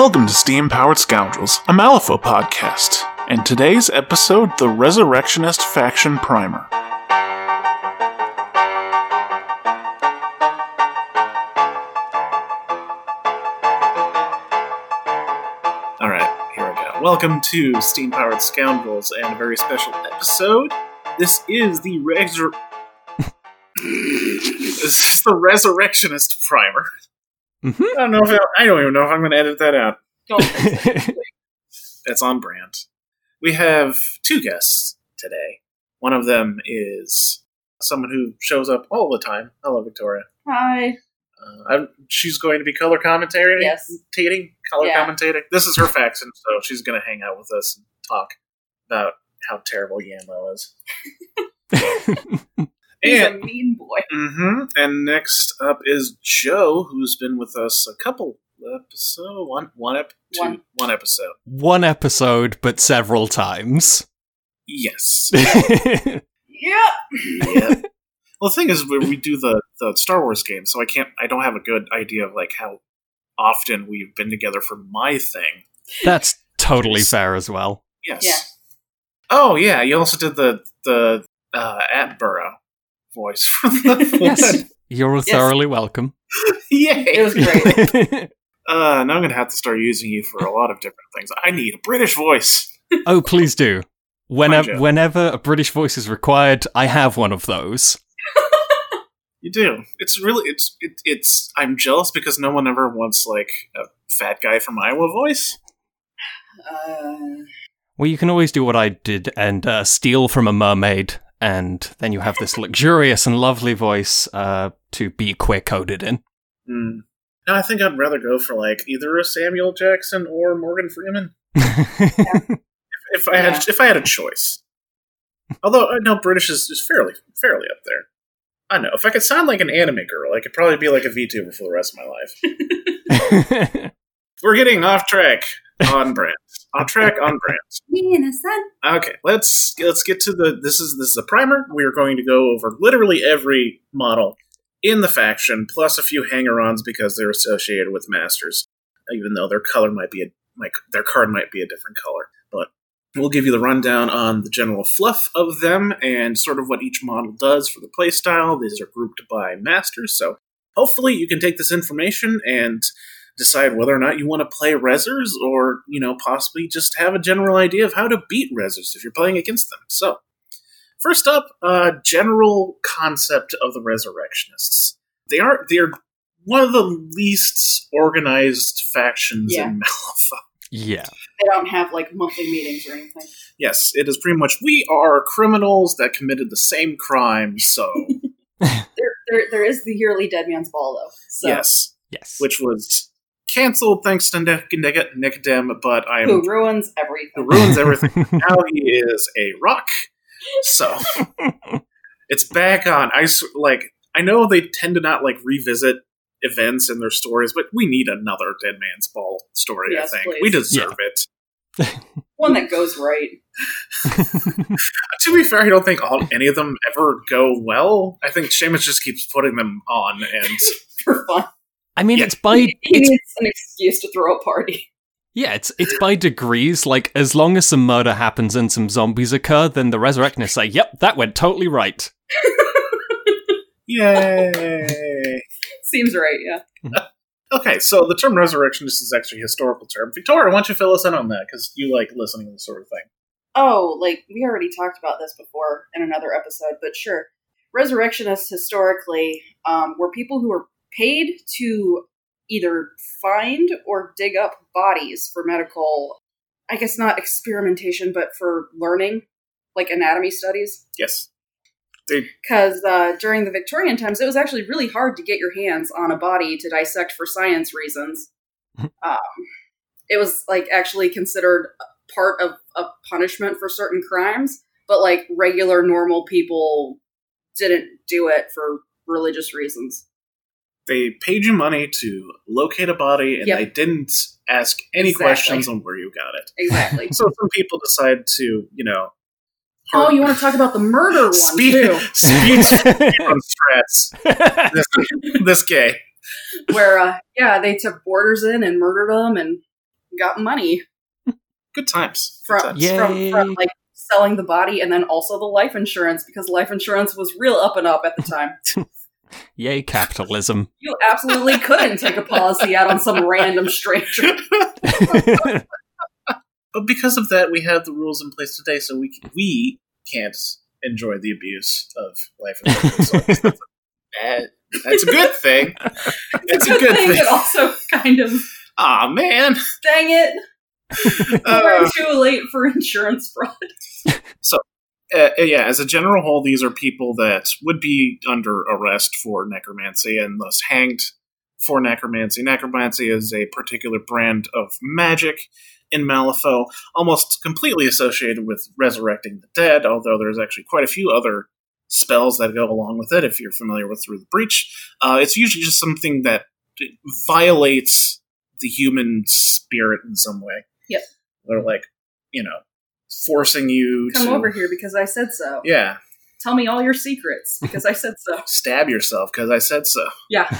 Welcome to Steam Powered Scoundrels, a Malifaux podcast, and today's episode The Resurrectionist Faction Primer. Alright, here we go. Welcome to Steam Powered Scoundrels and a very special episode. This is the Resur- This is the Resurrectionist Primer. Mhm. I don't know if I, I don't even know if I'm going to edit that out. Mm-hmm. That's on brand. We have two guests today. One of them is someone who shows up all the time. Hello, Victoria. Hi. Uh, I'm, she's going to be color commentating. Yes. Tating, color Yeah. commentating. This is her faction, so she's going to hang out with us and talk about how terrible Yan Lo is. He's And a mean boy. Mm-hmm. And next up is Joe, who's been with us a couple episode one one ep- two, One. one episode. One episode, but several times. Yes. Yeah. yeah. Well, the thing is, we, we do the the Star Wars game, so I can't. I don't have a good idea of like how often we've been together for my thing. That's totally fair as well. Yes. Yeah. Oh yeah, you also did the the uh, Attenborough voice for the Yes, you're thoroughly welcome. Yay! It was great. Uh, now I'm gonna have to start using you for a lot of different things. I need a British voice. oh, please do. Whenever, whenever a British voice is required, I have one of those. You do. It's really. It's. It, it's. I'm jealous because no one ever wants like a fat guy from Iowa voice. Uh, Well, you can always do what I did and uh, steal from a mermaid, and then you have this luxurious and lovely voice uh, to be queer coded in. Hmm. No, I think I'd rather go for like either a Samuel Jackson or Morgan Freeman if I had if I had a choice. Although I know British is, is fairly fairly up there. I know if I could sound like an anime girl, I could probably be like a VTuber for the rest of my life. We're getting off track on brand. On track on brand. me and a son. Okay, let's let's get to the this is this is a primer. We are going to go over literally every model in the faction, plus a few hanger-ons because they're associated with masters, even though their color might be a like their card might be a different color. But we'll give you the rundown on the general fluff of them and sort of what each model does for the playstyle. These are grouped by masters, so hopefully you can take this information and decide whether or not you want to play Rezzers or, you know, possibly just have a general idea of how to beat Rezzers if you're playing against them. So, first up, uh, general concept of the Resurrectionists. They are they're one of the least organized factions Yeah. in Malifaux. yeah. They don't have like monthly meetings or anything. Yes, it is pretty much we are criminals that committed the same crime, so There, there, there is the yearly Dead Man's Ball though. So yes, Yes. which was canceled thanks to Nic- Nic- Nicodem, but I am who ruins everything? who ruins everything. now he is a rock. So it's back on. I like. I know they tend to not like revisit events in their stories, but we need another Dead Man's Ball story. Yes, I think please. we deserve it. One that goes right. To be fair, I don't think all any of them ever go well. I think Seamus just keeps putting them on, and For fun. I mean, Yeah. it's by He it's an excuse to throw a party. Yeah, it's it's by degrees. Like as long as some murder happens and some zombies occur, then the resurrectionists say, "Yep, that went totally right." yay! Seems right, yeah. Okay, so the term resurrectionist is actually a historical term. Victoria, why don't you fill us in on that? Because you like listening to this sort of thing. Oh, like we already talked about this before in another episode, but sure. Resurrectionists historically um, were people who were paid to either find or dig up bodies for medical, I guess not experimentation, but for learning, like anatomy studies. Yes, Because uh, during the Victorian times, it was actually really hard to get your hands on a body to dissect for science reasons. um, it was like actually considered part of a punishment for certain crimes, but like regular normal people didn't do it for religious reasons. They paid you money to locate a body, and Yep. they didn't ask any Exactly. questions on where you got it. Exactly. So some people decide to, you know, oh, you want to talk about the murder one speed too, speed on strats. This, this gay. where uh, yeah, they took boarders in and murdered them and got money Good times. Good from times. Yeah. from, from like selling the body and then also the life insurance because life insurance was real up and up at the time. Yay, capitalism. you absolutely couldn't take a policy out on some random stranger. But because of that, we have the rules in place today, so we c- we can't enjoy the abuse of life insurance. So I that's, a bad, that's a good thing. It's a good thing, thing. but also kind of Aw, man. dang it, Uh, we're too late for insurance fraud. Uh, yeah, as a general whole, these are people that would be under arrest for necromancy and thus hanged for necromancy. Necromancy is a particular brand of magic in Malifaux, almost completely associated with resurrecting the dead, although there's actually quite a few other spells that go along with it if you're familiar with Through the Breach. Uh, it's usually just something that violates the human spirit in some way. Yep. They're like, you know, forcing you Come to over here because I said so. yeah, Tell me all your secrets because I said so. stab yourself because I said so. Yeah.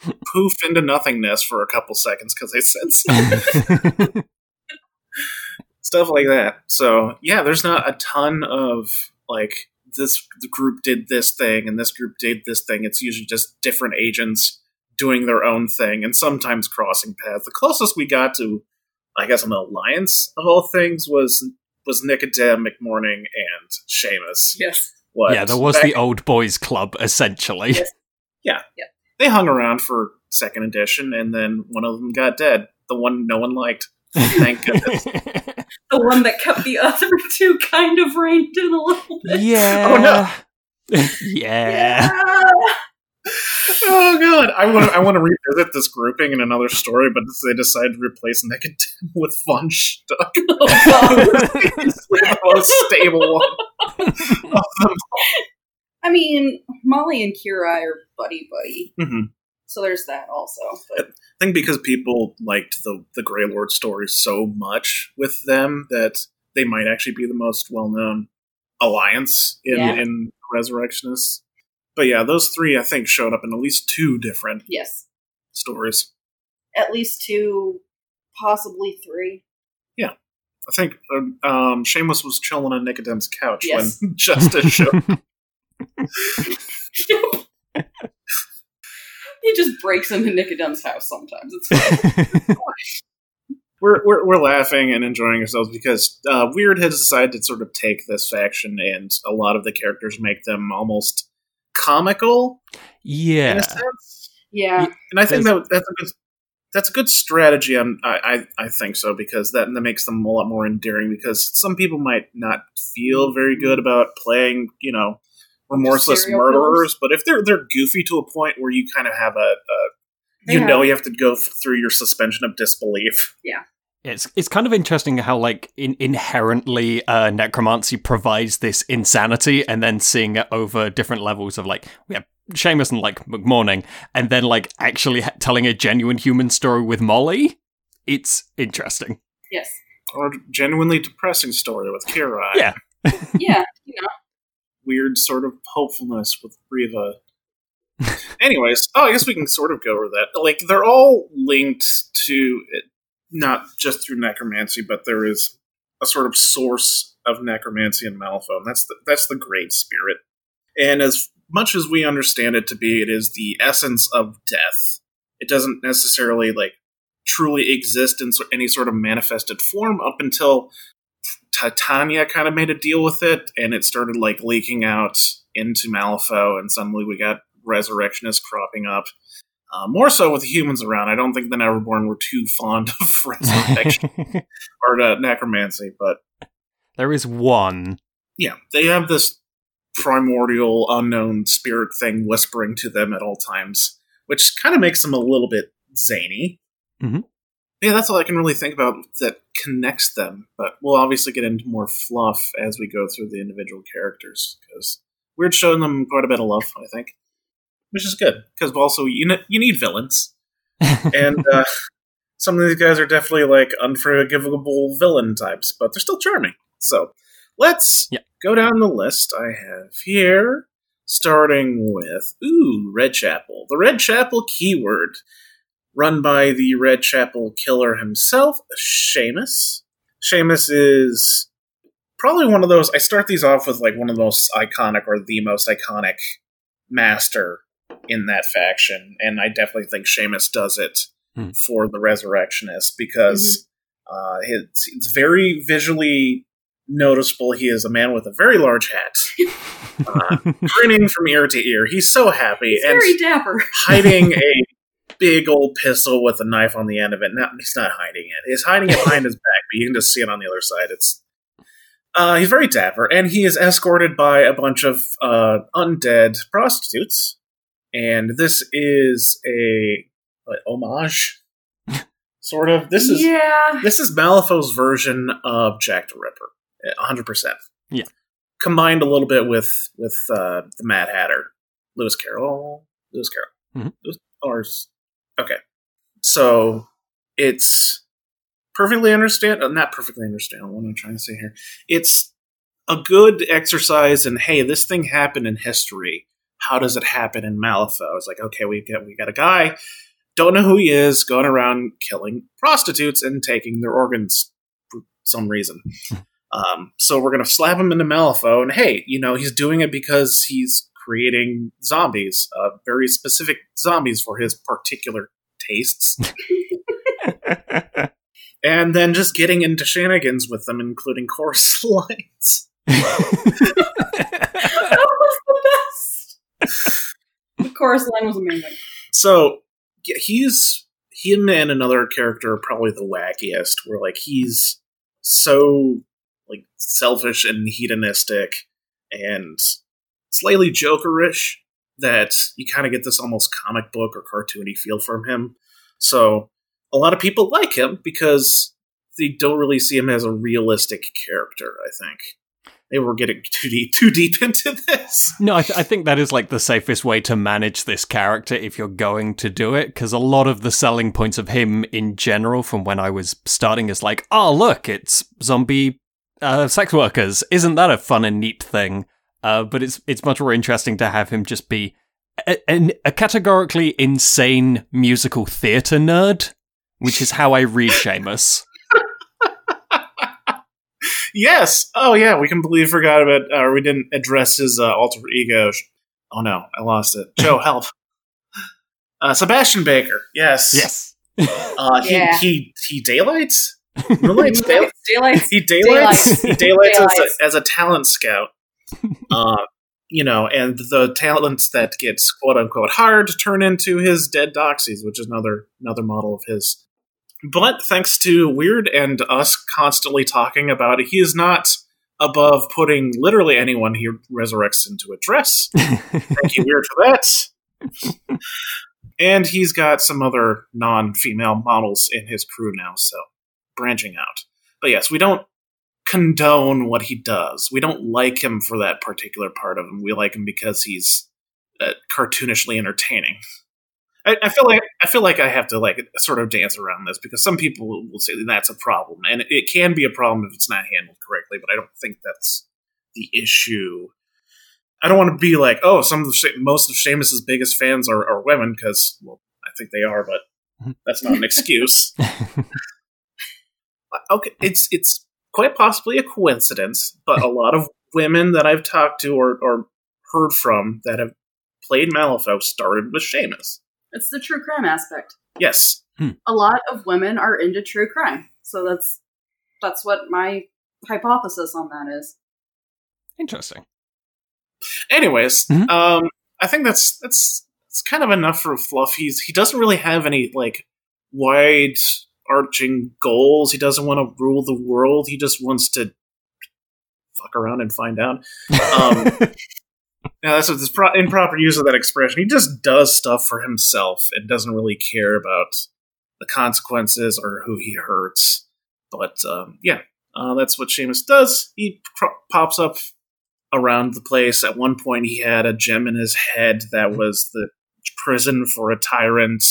Poof into nothingness for a couple seconds because I said so. Stuff like that. So yeah, there's not a ton of like this group did this thing and this group did this thing. It's usually just different agents doing their own thing and sometimes crossing paths. The closest we got to, I guess, an alliance of all things was was Nicodem, McMorning, and Seamus. Yes. What? yeah, there was back- the old boys club, essentially. Yes. they hung around for second edition, and then one of them got dead. The one no one liked. Thank goodness. The one that kept the other two kind of reined in a little bit. yeah. Oh, no. yeah. Oh god, I want I want to revisit this grouping in another story, but they decided to replace Nicodem with Von Schtook, Oh, the most stable one. I mean, Molly and Kirai are buddy buddy, Mhm. so there's that also. But I think because people liked the the Grey Lord story so much with them that they might actually be the most well known alliance in Yeah. in Resurrectionists. But yeah, those three I think showed up in at least two different yes, stories. at least two, possibly three. Yeah, I think um, um, Seamus was chilling on Nicodem's couch Yes. when Justice showed. he just breaks into Nicodem's house sometimes. It's fine. we're, we're we're laughing and enjoying ourselves because uh, Wyrd has decided to sort of take this faction and a lot of the characters make them almost comical in yeah. a sense. yeah, And I think that that's a good that's a good strategy. I'm, I I I think so because that that makes them a lot more endearing. Because some people might not feel very good about playing, you know, remorseless murderers. killers? But if they're they're goofy to a point where you kind of have a, a you have- know you have to go through your suspension of disbelief. It's it's kind of interesting how like in, inherently uh, necromancy provides this insanity, and then seeing it over different levels of like we have Seamus and like McMorning, and then like actually ha- telling a genuine human story with Molly. It's interesting. yes, Or genuinely depressing story with Kirai. Yeah. yeah. You know, Weird sort of hopefulness with Reva. Anyways, oh, I guess we can sort of go over that. Like, they're all linked to it, not just through necromancy, but there is a sort of source of necromancy in Malifaux, and that's the, that's the Great Spirit. And as much as we understand it to be, it is the essence of death. It doesn't necessarily like truly exist in any sort of manifested form up until Titania kind of made a deal with it, and it started like leaking out into Malifaux, and suddenly we got resurrectionists cropping up. Uh, more so with the humans around. I don't think the Neverborn were too fond of resurrection or uh, necromancy, but there is one. yeah, they have this primordial, unknown spirit thing whispering to them at all times, which kind of makes them a little bit zany. Mhm. Yeah, that's all I can really think about that connects them. But we'll obviously get into more fluff as we go through the individual characters because we're showing them quite a bit of love, I think, which is good because also you ne- you need villains, and uh, some of these guys are definitely like unforgivable villain types, but they're still charming. So let's Yeah. go down the list I have here, starting with ooh Red Chapel. The Red Chapel keyword. run by the Red Chapel killer himself, Seamus. Seamus is probably one of those. I start these off with like one of the most iconic or the most iconic master in that faction, and I definitely think Seamus does it Hmm. for the Resurrectionist because uh, it's, it's very visually noticeable. He is a man with a very large hat, uh, grinning from ear to ear. He's so happy He's and very dapper. hiding a big old pistol with a knife on the end of it. Not, he's not hiding it. He's hiding it behind his back, but you can just see it on the other side. It's uh, he's very dapper, and he is escorted by a bunch of uh, undead prostitutes. And this is a what, homage, sort of. This is yeah. this is Malifaux's version of Jack the Ripper, hundred percent. Yeah. combined a little bit with with uh, the Mad Hatter, Lewis Carroll, Lewis Carroll, Mhm. Lewis, or okay. So it's perfectly understand, uh, not perfectly understand. What I'm trying to say here, it's a good exercise in hey, this thing happened in history. How does it happen in Malifaux? It's like okay, we got we got a guy don't know who he is, going around killing prostitutes and taking their organs for some reason. um, so we're going to slap him into Malifaux, and hey, you know, he's doing it because he's creating zombies, uh, very specific zombies for his particular tastes, and then just getting into shenanigans with them, including chorus lines. that was the best. The chorus line was amazing. So yeah, he's him and another character are probably the wackiest. Where like he's so like selfish and hedonistic and slightly jokerish that you kind of get this almost comic book or cartoony feel from him. So a lot of people like him because they don't really see him as a realistic character. I think we're getting too deep too deep into this. No, I, th- I think that is like the safest way to manage this character if you're going to do it, because a lot of the selling points of him in general, from when I was starting, is like, oh look, it's zombie uh, sex workers. Isn't that a fun and neat thing? Uh, but it's it's much more interesting to have him just be a, a, a categorically insane musical theater nerd, which is how I read Seamus. Yes. Oh, yeah. We completely forgot about, or we didn't address his uh, alter ego. Oh no, I lost it. Joe, help. Uh, Sebastian Baker. Yes. yes. Uh, he, Yeah. he he daylights. Moonlights. Day- Daylights. he daylights. Daylights. He daylights as a, as a talent scout. Uh, you know, and the talents that gets quote unquote hard turn into his dead doxies, which is another another model of his. But thanks to Wyrd and us constantly talking about it, he is not above putting literally anyone he resurrects into a dress. Thank you, Wyrd, for that. and he's got some other non-female models in his crew now, so branching out. But yes, we don't condone what he does. We don't like him for that particular part of him. We like him because he's uh, cartoonishly entertaining. I, I feel like I feel like I have to like sort of dance around this because some people will say that's a problem, and it, can be a problem if it's not handled correctly. But I don't think that's the issue. I don't want to be like, oh, some of the most of Seamus's biggest fans are, are women because, well, I think they are, but that's not an excuse. Uh, okay, it's it's quite possibly a coincidence, but a lot of women that I've talked to or, or heard from that have played Malifaux started with Seamus. It's the true crime aspect. Yes, A lot of women are into true crime, so that's that's what my hypothesis on that is. Interesting. Anyways, Mhm. um, I think that's that's that's kind of enough for fluff. He's he doesn't really have any like wide arching goals. He doesn't want to rule the world. He just wants to fuck around and find out. Um, yeah, that's what this pro- improper use of that expression. He just does stuff for himself and doesn't really care about the consequences or who he hurts. But um, yeah, uh, that's what Seamus does. He pro- pops up around the place. At one point, he had a gem in his head that was the prison for a tyrant.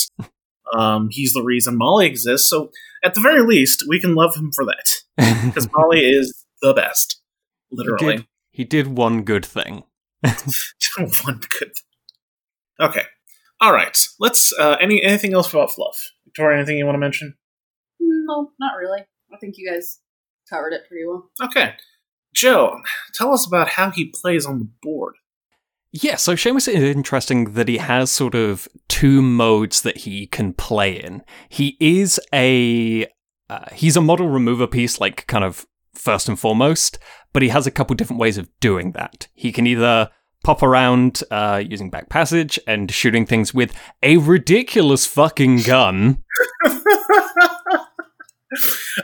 Um, he's the reason Molly exists. So, at the very least, we can love him for that because Molly is the best, literally. did, he did one good thing. one good. Okay. All right. Let's. Uh, any anything else about fluff? Victoria, anything you want to mention? No, not really. I think you guys covered it pretty well. Okay. Joe, tell us about how he plays on the board. Yeah, so Seamus is interesting that he has sort of two modes that he can play in. He is a uh, he's a model remover piece, like kind of first and foremost, but he has a couple different ways of doing that. He can either pop around uh, using back passage and shooting things with a ridiculous fucking gun.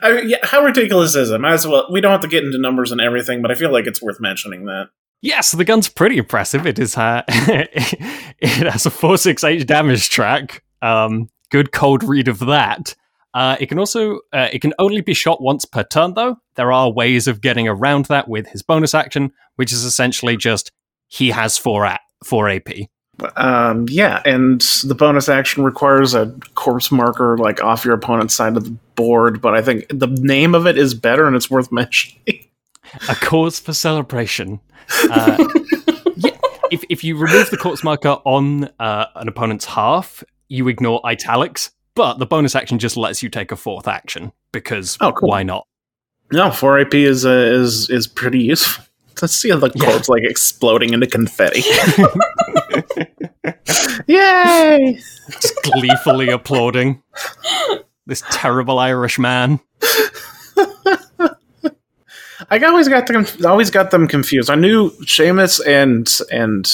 I mean, yeah, how ridiculous is it? Might as well. We don't have to get into numbers and everything, but I feel like it's worth mentioning that. Yes, the gun's pretty impressive. It is uh, it has a four six eight damage track. Um, good cold read of that. Uh, it can also uh, it can only be shot once per turn, though. There are ways of getting around that with his bonus action, which is essentially just he has four at four AP. Um, yeah, and the bonus action requires a corpse marker like off your opponent's side of the board, but I think the name of it is better and it's worth mentioning. A cause for celebration. Uh, yeah, if if you remove the corpse marker on uh, an opponent's half, you ignore italics, but the bonus action just lets you take a fourth action because Oh, cool. why not? No, four AP is uh, is is pretty useful. Let's see the Yeah. corpse like exploding into confetti. Yay! Just gleefully applauding this terrible Irish man. I always got them. Always got them confused. I knew Seamus and and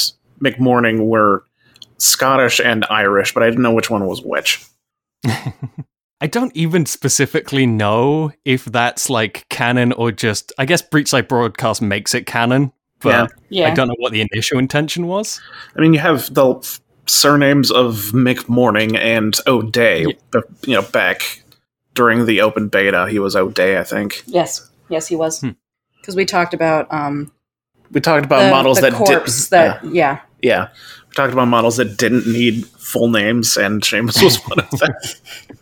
McMorning were Scottish and Irish, but I didn't know which one was which. I don't even specifically know if that's like canon or just. I guess Breachlight Broadcast makes it canon, but Yeah. I don't know what the initial intention was. I mean, you have the surnames of McMorning and O'Day. Yeah. You know, back during the open beta, he was O'Day, I think. Yes. Yes, he was. Hmm. Because we talked about um, We talked about the, models the that corpse did, that yeah. yeah, we talked about models that didn't need full names, and Seamus was one of them.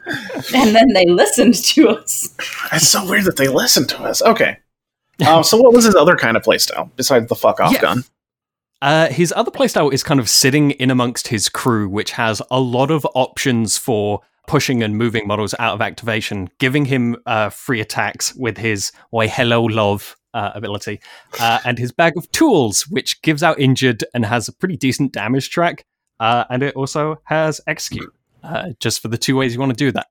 and then they listened to us. It's so weird that they listened to us. Okay. Uh, so, what was his other kind of playstyle besides the fuck off Yeah. gun? Uh, his other playstyle is kind of sitting in amongst his crew, which has a lot of options for pushing and moving models out of activation, giving him uh, free attacks with his "Why Hello Love" uh, ability, uh, and his bag of tools, which gives out injured and has a pretty decent damage track, uh, and it also has execute, uh, just for the two ways you want to do that.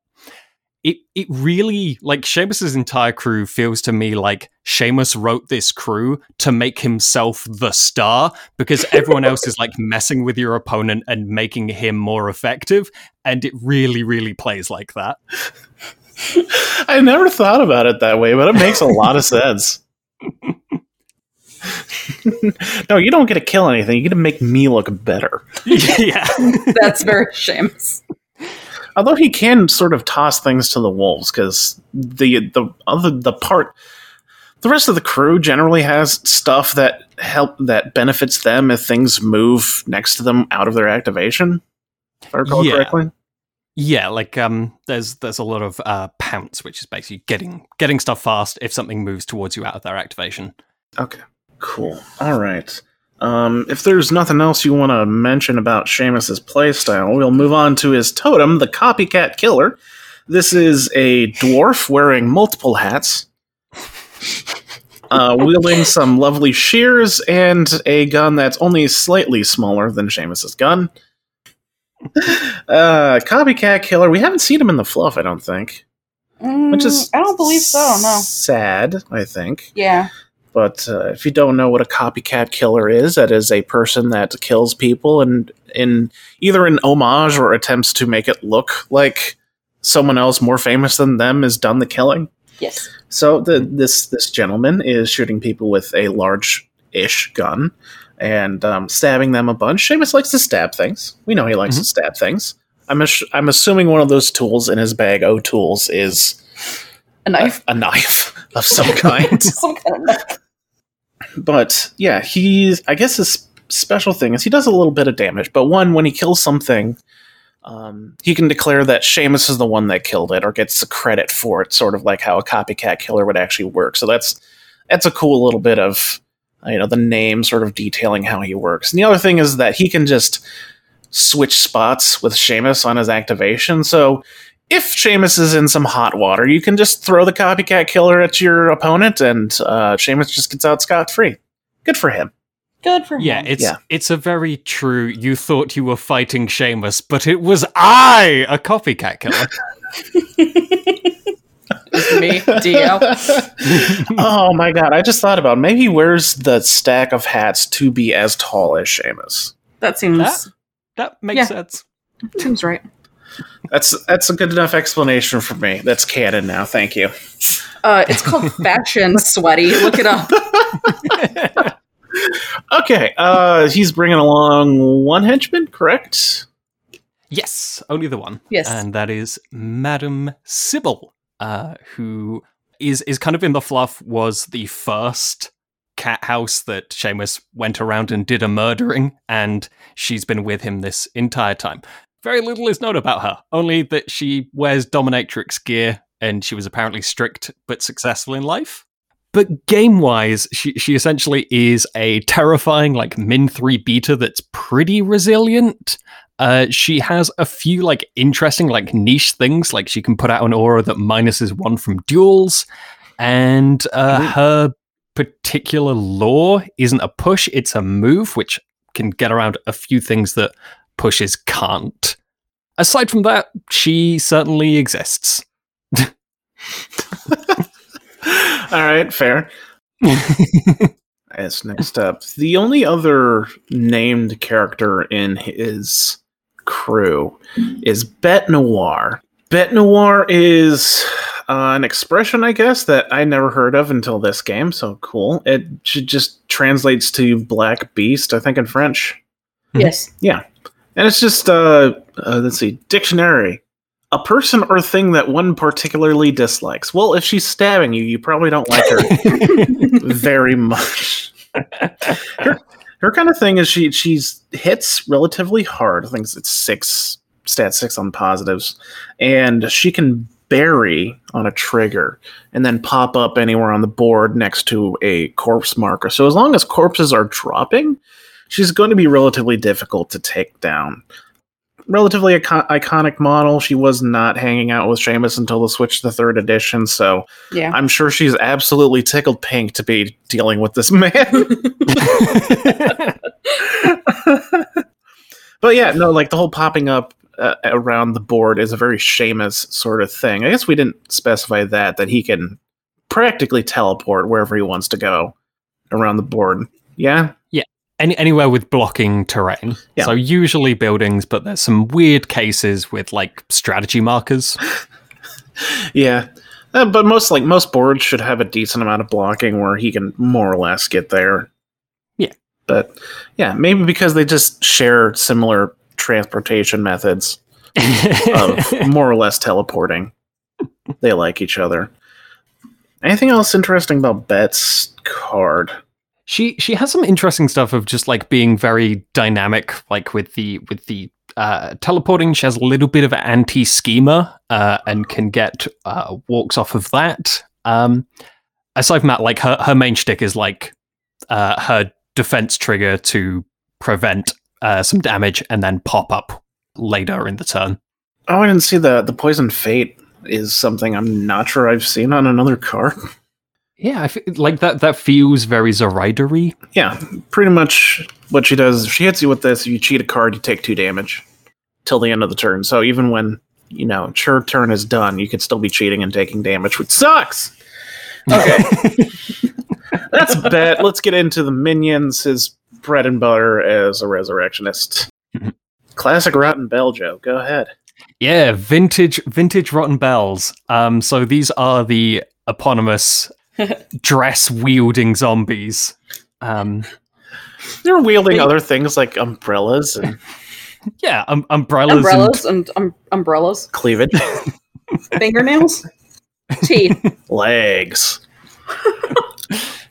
It it really like Seamus's entire crew feels to me like Seamus wrote this crew to make himself the star because everyone else is like messing with your opponent and making him more effective, and it really really plays like that. I never thought about it that way, but it makes a lot of sense. no, you don't get to kill anything. You get to make me look better. yeah, That's very shameless. Although he can sort of toss things to the wolves because the the other the part the rest of the crew generally has stuff that help that benefits them if things move next to them out of their activation. If I recall Yeah. correctly. Yeah. Like um, there's there's a lot of uh pounce, which is basically getting getting stuff fast if something moves towards you out of their activation. Okay. Cool. All right. Um, if there's nothing else you want to mention about Seamus's playstyle, we'll move on to his totem, the Copycat Killer. This is a dwarf wearing multiple hats, uh, wielding some lovely shears and a gun that's only slightly smaller than Seamus's gun. Uh, Copycat Killer. We haven't seen him in the fluff, I don't think. Which is Mm, I don't believe so. No. sad. I think. Yeah. But uh, if you don't know what a copycat killer is, that is a person that kills people and in either an homage or attempts to make it look like someone else more famous than them has done the killing. Yes. So the, this this gentleman is shooting people with a large-ish gun and um, stabbing them a bunch. Seamus likes to stab things. We know he likes to stab things. I'm ass- I'm assuming one of those tools in his bag, O tools, is A knife. a knife of some kind. Some kind of knife. but yeah, he's. I guess his special thing is he does a little bit of damage. But one, when he kills something, um, he can declare that Seamus is the one that killed it, or gets the credit for it, sort of like how a copycat killer would actually work. So that's that's a cool little bit of you know the name sort of detailing how he works. And the other thing is that he can just switch spots with Seamus on his activation. So if Seamus is in some hot water, you can just throw the copycat killer at your opponent, and uh, Seamus just gets out scot free. Good for him. Good for him. Yeah, it's Yeah. it's a very true. You thought you were fighting Seamus, but it was I, a copycat killer. It's me, Dio. oh my god! I just thought about maybe he wears the stack of hats to be as tall as Seamus. That seems That- that makes Yeah. sense. seems right. That's that's a good enough explanation for me. That's canon now. Thank you. Uh, it's called Fashion Sweaty. Look it up. Okay, uh, he's bringing along one henchman, correct? Yes, only the one. Yes. and that is Madame Sybelle, uh, who is is kind of in the fluff. Was the first cat house that Seamus went around and did a murdering, and she's been with him this entire time. Very little is known about her, only that she wears dominatrix gear, and she was apparently strict but successful in life. But game wise, she, she essentially is a terrifying, like, Min 3 beta that's pretty resilient. Uh, she has a few, like, interesting, like, niche things. Like, she can put out an aura that minuses one from duels. And uh, her particular lure isn't a push, it's a move, which can get around a few things that pushes can't. Aside from that, she certainly exists. All right, fair. As next up, the only other named character in his crew is Bete Noire. Bete Noire is uh, an expression, I guess, that I never heard of until this game. So cool! It just translates to Black Beast, I think, in French. Yes. Yeah. And it's just, uh, uh, let's see, dictionary. A person or thing that one particularly dislikes. Well, if she's stabbing you, you probably don't like her very much. her, her kind of thing is she she's hits relatively hard. I think it's six stat six on positives, and she can bury on a trigger and then pop up anywhere on the board next to a corpse marker. So as long as corpses are dropping, she's going to be relatively difficult to take down. Relatively icon- iconic model. She was not hanging out with Seamus until the Switch to the third edition, so Yeah. I'm sure she's absolutely tickled pink to be dealing with this man. but yeah, no, like the whole popping up uh, around the board is a very Seamus sort of thing. I guess we didn't specify that that he can practically teleport wherever he wants to go around the board. Yeah, Any, anywhere with blocking terrain. Yeah. So usually buildings, but there's some weird cases with like strategy markers. yeah. Uh, but most like most boards should have a decent amount of blocking where he can more or less get there. Yeah. But yeah, maybe because they just share similar transportation methods. of more or less teleporting. They like each other. Anything else interesting about Bete's card? She she has some interesting stuff of just like being very dynamic, like with the with the uh, teleporting. She has a little bit of anti schema uh, and can get uh, walks off of that. Um, aside from that, like her her main shtick is like uh, her defense trigger to prevent uh, some damage and then pop up later in the turn. Oh, I didn't see the the poison fate is something I'm not sure I've seen on another card. Yeah, I like that. That feels very Zoraida-y. Yeah, pretty much what she does. If she hits you with this, if you cheat a card, you take two damage till the end of the turn. So even when you know your turn is done, you could still be cheating and taking damage, which sucks. Okay, that's bet. Let's get into the minions. His bread and butter as a resurrectionist. Classic Rotten Beljo. Go ahead. Yeah, vintage vintage Rotten Belles. Um, so these are the eponymous dress wielding zombies. Um, They're wielding other things like umbrellas and yeah, um, umbrellas, Umbrellas and um, umbrellas, cleavage, fingernails, teeth. legs.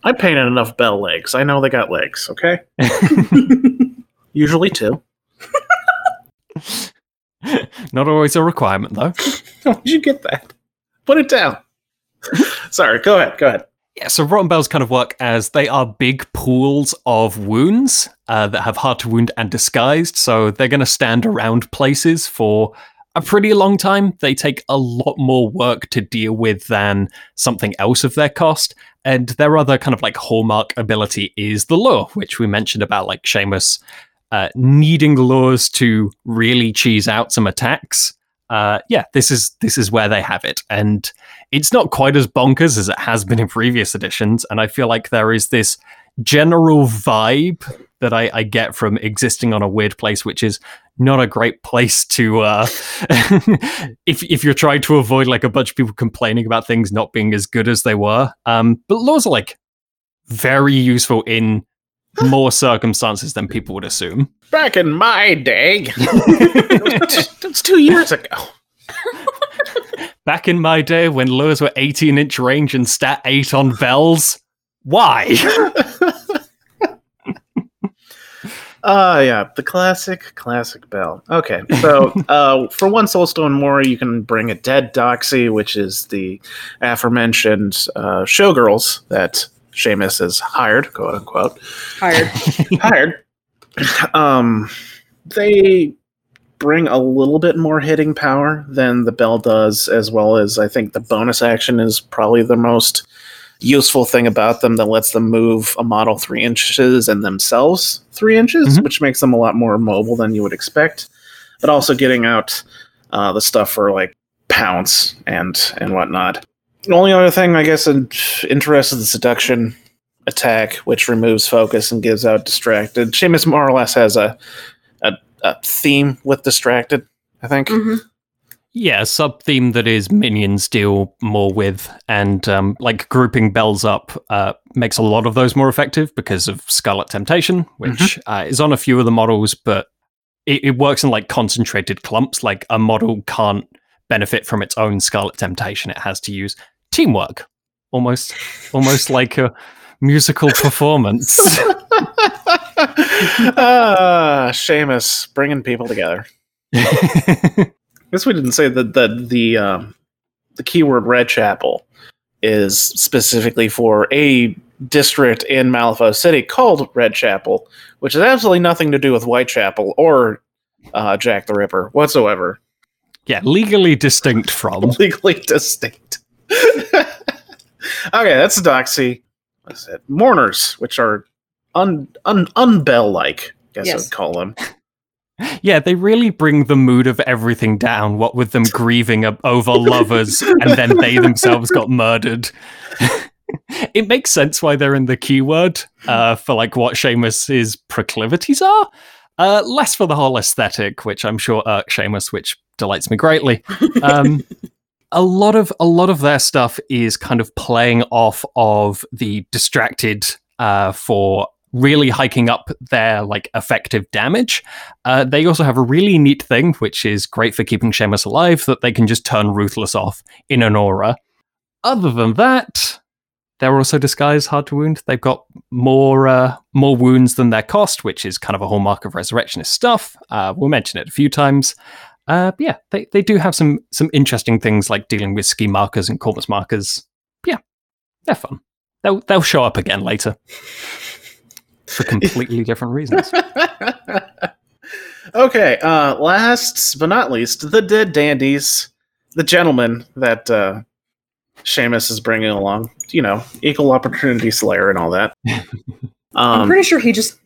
I painted enough Belle legs. I know they got legs. Okay, usually two. not always a requirement though. How did you get that? Put it down. Sorry. Go ahead. Go ahead. Yeah, so Rotten Belles kind of work as they are big pools of wounds. uh, that have Hard to Wound and Disguised, so they're going to stand around places for a pretty long time. They take a lot more work to deal with than something else of their cost. And their other kind of like hallmark ability is the lure, which we mentioned about like Seamus uh, needing lures to really cheese out some attacks. Uh, yeah, this is this is where they have it, and it's not quite as bonkers as it has been in previous editions. And I feel like there is this general vibe that I, I get from existing on a weird place, which is not a great place to uh if if you're trying to avoid like a bunch of people complaining about things not being as good as they were. Um but lures are like very useful in more circumstances than people would assume. Back in my day, that's two years ago. Back in my day when lures were 18 inch range and stat 8 on Belles, why? Uh yeah, the classic, classic Belle. Okay, so uh, for one soulstone more, you can bring a dead doxy, which is the aforementioned uh, showgirls that Seamus has hired, quote unquote. Hired. hired. Um, they bring a little bit more hitting power than the Belle does, as well as I think the bonus action is probably the most useful thing about them that lets them move a model three inches and themselves three inches, Mhm. which makes them a lot more mobile than you would expect. But also getting out uh, the stuff for like pounce and and whatnot. The only other thing, I guess, in interest is the seduction attack, which removes focus and gives out distracted. Seamus more or less has a a, a theme with distracted. I think. Mhm. Yeah, sub theme that is minions deal more with, and um, like grouping Belles up uh, makes a lot of those more effective because of Scarlet Temptation, which uh, is on a few of the models, but it, it works in like concentrated clumps. Like a model can't benefit from its own Scarlet Temptation; it has to use teamwork, almost, almost like a musical performance. ah, Seamus bringing people together. I guess we didn't say that the the um, the keyword Red Chapel is specifically for a district in Malifaux City called Red Chapel, which has absolutely nothing to do with Whitechapel or uh, Jack the Ripper whatsoever. yeah, legally distinct from. Legally distinct. okay, that's a Doxy. What's it? Mourners, which are un un unbell like. Guess Yes. I'd call them. Yeah, they really bring the mood of everything down, what with them grieving over lovers and then they themselves got murdered. it makes sense why they're in the keyword uh, for like what Seamus's proclivities are. Uh, less for the whole aesthetic, which I'm sure irk Seamus, which delights me greatly. Um, a lot of a lot of their stuff is kind of playing off of the distracted uh, for really hiking up their like effective damage. Uh, they also have a really neat thing, which is great for keeping Seamus alive, that they can just turn Ruthless off in an aura. Other than that, they're also disguised hard to wound. They've got more uh, more wounds than their cost, which is kind of a hallmark of resurrectionist stuff. Uh, we'll mention it a few times. Uh, but yeah, they, they do have some some interesting things like dealing with scheme markers and corpse markers. Yeah, they're fun. They'll they'll show up again later for completely different reasons. okay, uh, last but not least, the dead dandies, the gentlemen that uh, Seamus is bringing along. You know, equal opportunity slayer and all that. I'm Um, pretty sure he just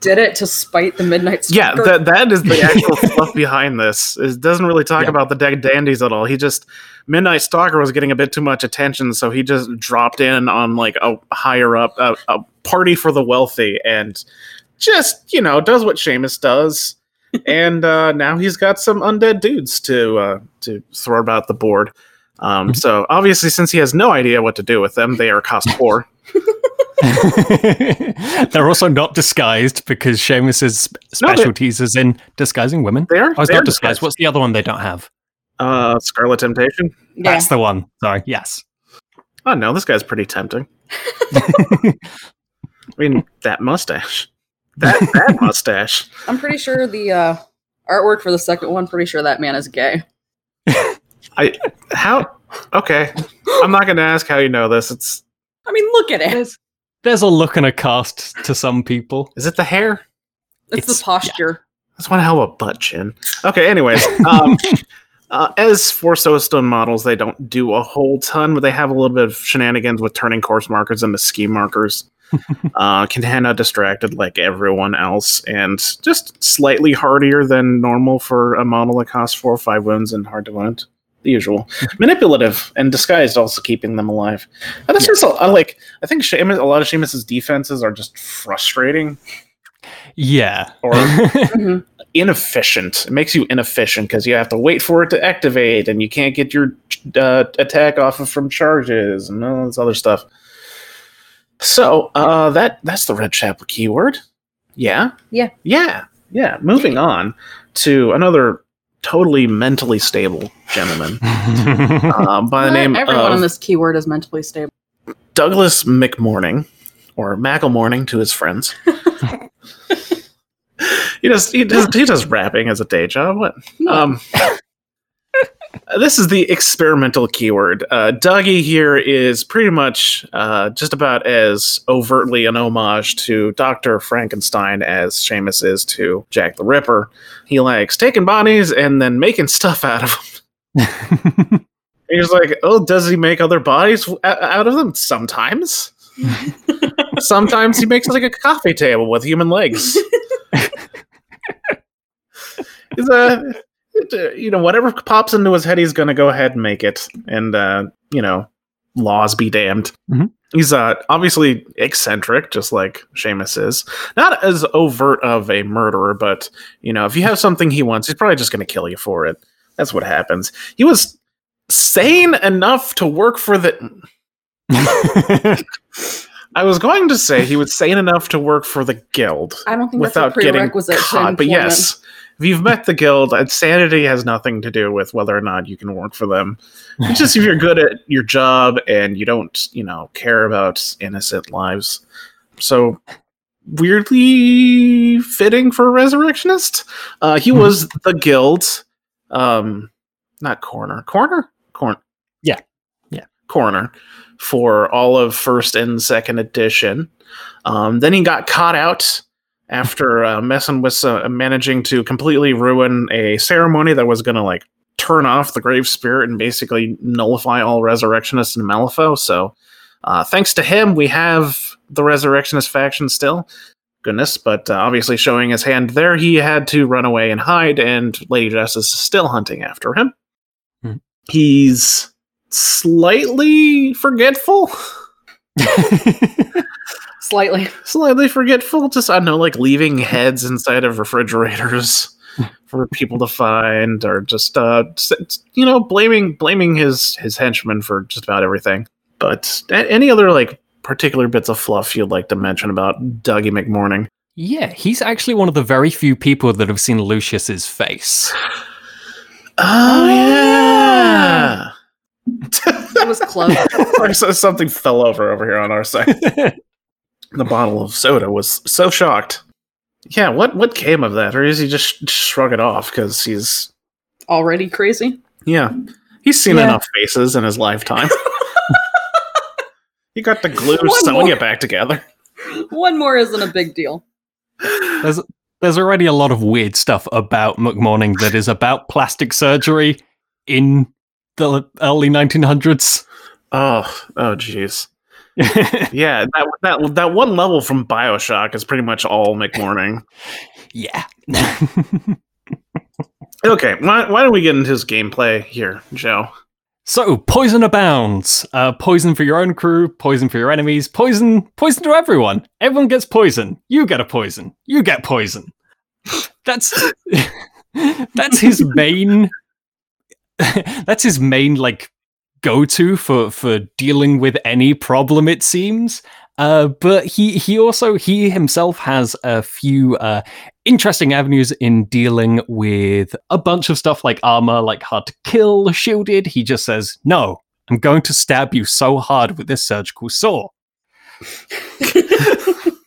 did it to spite the Midnight Stalker. yeah, that that is the actual fluff behind this. It doesn't really talk Yeah. about the dead dandies at all. He just Midnight Stalker was getting a bit too much attention, so he just dropped in on like a higher up a, a party for the wealthy and just you know does what Seamus does. and uh, now he's got some undead dudes to uh, to throw about the board. Um, so obviously, since he has no idea what to do with them, they are cost poor. They're also not disguised because Seamus's No, specialties is in disguising women. They are. Oh, it's they are not disguised. What's the other one they don't have? Uh, Scarlet Temptation. yeah. That's the one. Sorry. Yes. Oh no, this guy's pretty tempting. I mean, that mustache. That that mustache. I'm pretty sure the uh, artwork for the second one, pretty sure that man is gay. I how okay. I'm not gonna ask how you know this. It's I mean, look at it. There's a look and a cast to some people. Is it the hair? It's, It's- the posture. That's one hell of a butt chin. Okay, anyways. Um, uh, as for Soulstone models, they don't do a whole ton, but they have a little bit of shenanigans with turning corpse markers into scheme markers. uh, Katana distracted like everyone else, and just slightly hardier than normal for a model that costs four or five wounds and hard to wound. The usual. Manipulative and disguised, also keeping them alive. And that's just a, I like. I think Seamus, a lot of Seamus's defenses are just frustrating Yeah. or inefficient. It makes you inefficient because you have to wait for it to activate, and you can't get your uh, attack off of from charges and all this other stuff. So uh, that that's the Red Chapel keyword. Yeah. Yeah. Yeah. Yeah. Moving on to another totally mentally stable gentleman um, by the Not name everyone of on this keyword is mentally stable. Douglas McMorning, or Macklemorning to his friends. he does he does he does rapping as a day job. What? No. Um, this is the experimental keyword. Uh, Dougie here is pretty much uh, just about as overtly an homage to Doctor Frankenstein as Seamus is to Jack the Ripper. He likes taking bodies and then making stuff out of them. He's like, oh, does he make other bodies out of them? Sometimes. Sometimes he makes like a coffee table with human legs. He's a, you know, whatever pops into his head, he's gonna go ahead and make it, and uh, you know, laws be damned. Mhm. He's uh, obviously eccentric, just like Seamus is. Not as overt of a murderer, but you know, if you have something he wants, he's probably just gonna kill you for it. That's what happens. He was sane enough to work for the. I was going to say he was sane enough to work for the guild I don't think without that's a getting prerequisite to caught. But employment. yes, if you've met the guild, insanity has nothing to do with whether or not you can work for them. It's just if you're good at your job and you don't, you know, care about innocent lives. So weirdly fitting for a resurrectionist. Uh, he Mhm. was the guild, um, not corner, corner, corner. Yeah. Yeah. coroner for all of first and second edition. Um, then he got caught out after uh, messing with uh, managing to completely ruin a ceremony that was going to like turn off the grave spirit and basically nullify all resurrectionists in Malifaux. So, uh, thanks to him, we have the resurrectionist faction still. Goodness, but uh, obviously showing his hand there, he had to run away and hide, and Lady Justice is still hunting after him. Hmm. He's slightly forgetful. Slightly. slightly forgetful. Just I don't know, like leaving heads inside of refrigerators for people to find, or just uh, you know, blaming blaming his his henchmen for just about everything. But a- any other like particular bits of fluff you'd like to mention about Dougie McMorning? yeah, he's actually one of the very few people that have seen Lucius's face. Oh yeah. It was close. Something fell over over here on our side. the bottle of soda was so shocked. Yeah, what what came of that, or is he just shrug it off because he's Already crazy. Yeah. He's seen Yeah. enough faces in his lifetime. he got the glue One sewing more. it back together. One more isn't a big deal. There's there's already a lot of weird stuff about McMorning that is about plastic surgery in the early 1900s. Oh, oh, jeez. Yeah, that, that that one level from Bioshock is pretty much all McMorning. yeah. Okay, why, why don't we get into his gameplay here, Joe? so, poison abounds. Uh, poison for your own crew, poison for your enemies, poison, poison to everyone. Everyone gets poison. You get a poison. You get poison. That's that's his main. that's his main like go-to for for dealing with any problem. It seems. Uh, but he he also he himself has a few uh, interesting avenues in dealing with a bunch of stuff like armor, like hard to kill, shielded. He just says, "No, I'm going to stab you so hard with this surgical saw."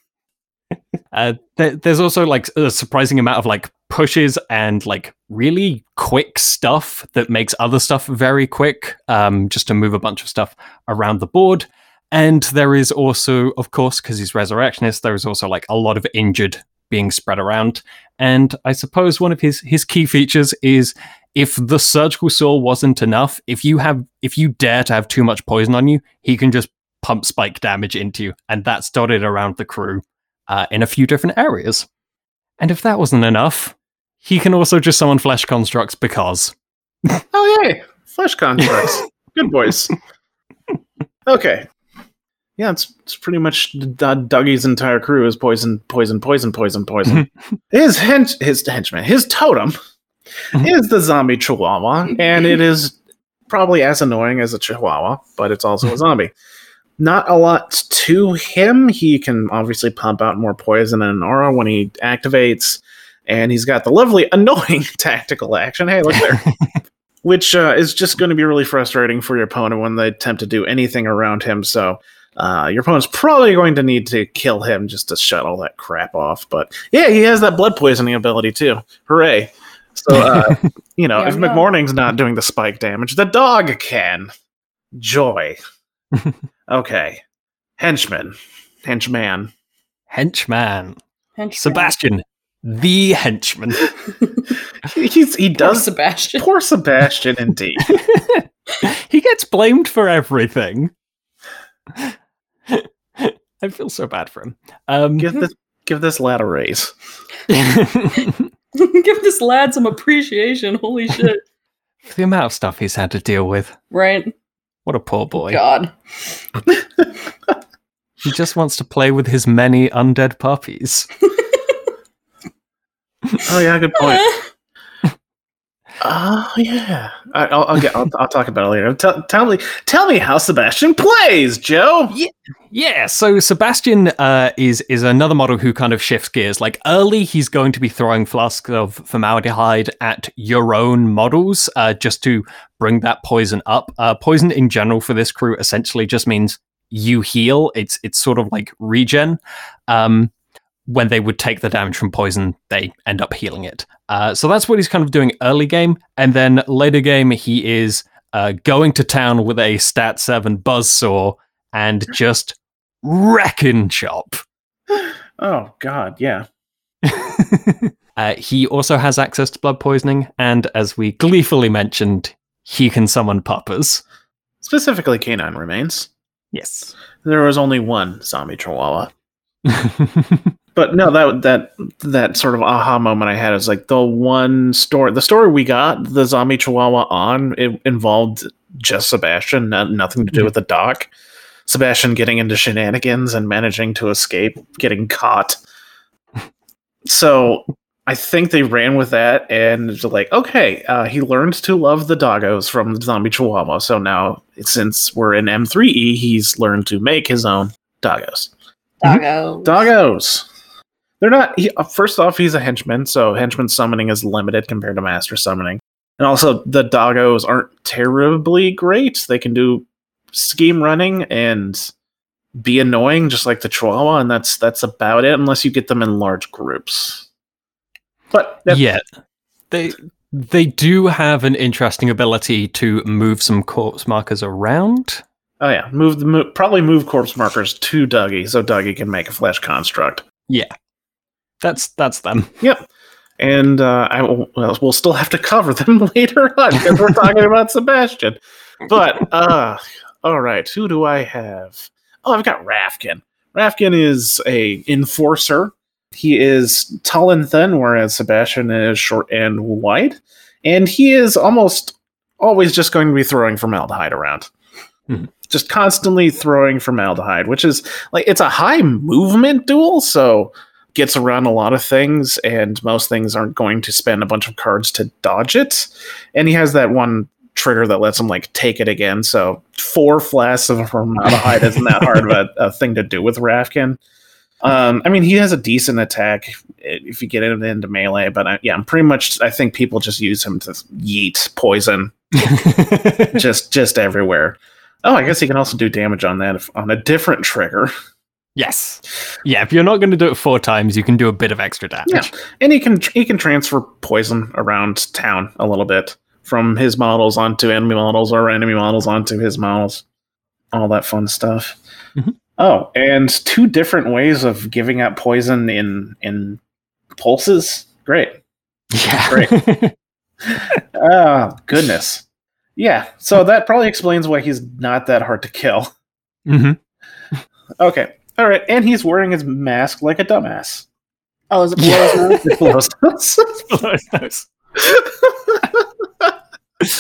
Uh, there, there's also like a surprising amount of like pushes and like really quick stuff that makes other stuff very quick, um, just to move a bunch of stuff around the board. And there is also, of course, because he's resurrectionist, there is also like a lot of injured being spread around. And I suppose one of his his key features is if the surgical saw wasn't enough, if you have if you dare to have too much poison on you, he can just pump spike damage into you, and that's dotted around the crew uh, in a few different areas. And if that wasn't enough, he can also just summon flesh constructs because. Oh yay, flesh constructs. Good boys. Okay. Yeah, it's, it's pretty much D- Dougie's entire crew is poison, poison, poison, poison, poison. his hench, his henchman, his totem is the zombie chihuahua, and it is probably as annoying as a chihuahua, but it's also a zombie. Not a lot to him. He can obviously pump out more poison and aura when he activates, and he's got the lovely annoying tactical action. Hey, look there. Which uh, is just going to be really frustrating for your opponent when they attempt to do anything around him. So uh, your opponent's probably going to need to kill him just to shut all that crap off. But yeah, he has that blood poisoning ability too. Hooray! So uh, you know, Yeah, if. McMorning's not doing the spike damage, the dog can. Joy. Okay, henchman, henchman. Henchman. Henchman. Sebastian, the henchman. He, he's, he Poor does. Sebastian. Poor Sebastian, indeed. he gets blamed for everything. I feel so bad for him. Um, give this, give this lad a raise. Give this lad some appreciation. Holy shit. for the amount of stuff he's had to deal with. Right? What a poor boy. God. He just wants to play with his many undead puppies. Oh yeah, good point. Oh yeah, I, I'll, I'll get. I'll, I'll talk about it later. Tell, tell me, tell me how Sebastian plays, Joe. Yeah, so Sebastian uh, is is another model who kind of shifts gears. Like early, he's going to be throwing flasks of formaldehyde at your own models, uh, just to bring that poison up. Uh, poison in general for this crew essentially just means you heal. It's it's sort of like regen. Um, when they would take the damage from poison, they end up healing it. Uh, so that's what he's kind of doing early game, and then later game he is uh, going to town with a stat seven buzzsaw and just wrecking shop. Oh God, yeah. uh, he also has access to blood poisoning, and as we gleefully mentioned, he can summon puppers. Specifically, canine remains. Yes. There was only one zombie chihuahua, but no, that that that sort of aha moment I had is like the one story. The story we got the zombie chihuahua on it involved just Sebastian, not, nothing to do with the doc. Sebastian getting into shenanigans and managing to escape, getting caught. So I think they ran with that and it's like, okay, uh, he learned to love the doggos from the zombie chihuahua. So now, since we're in M3E, he's learned to make his own doggos. Doggo. Doggos. They're not. He, uh, first off, he's a henchman, so henchman summoning is limited compared to master summoning. And also, the doggos aren't terribly great. They can do scheme running and be annoying, just like the chihuahua, and that's that's about it. Unless you get them in large groups. But that, yeah. They they do have an interesting ability to move some corpse markers around. oh yeah, move the move, probably move corpse markers to Dougie so Dougie can make a flesh construct. Yeah. That's that's them. Yep. And uh, I will, well, we'll still have to cover them later on because we're talking about Sebastian. But uh, all right, who do I have? Oh, I've got Rafkin. Rafkin is a enforcer. He is tall and thin, whereas Sebastian is short and wide. And he is almost always just going to be throwing formaldehyde around. Mhm. Just constantly throwing formaldehyde, which is like it's a high movement duel, so gets around a lot of things, and most things aren't going to spend a bunch of cards to dodge it. And he has that one trigger that lets him like take it again. So four flasks of formaldehyde isn't that hard of a, a thing to do with Rafkin. Um, I mean, he has a decent attack if you get him into melee, but I, yeah, I'm pretty much. I think people just use him to yeet poison just just everywhere. Oh, I guess he can also do damage on that if, on a different trigger. Yes. Yeah, if you're not going to do it four times, you can do a bit of extra damage. Yeah. and he can he can transfer poison around town a little bit from his models onto enemy models or enemy models onto his models all that fun stuff Mhm. Oh, and two different ways of giving out poison in in pulses. Great. Yeah. Great. oh, goodness. Yeah, so that probably explains why he's not that hard to kill. hmm Okay. All right, and he's wearing his mask like a dumbass. Oh, is it Yeah. below nose?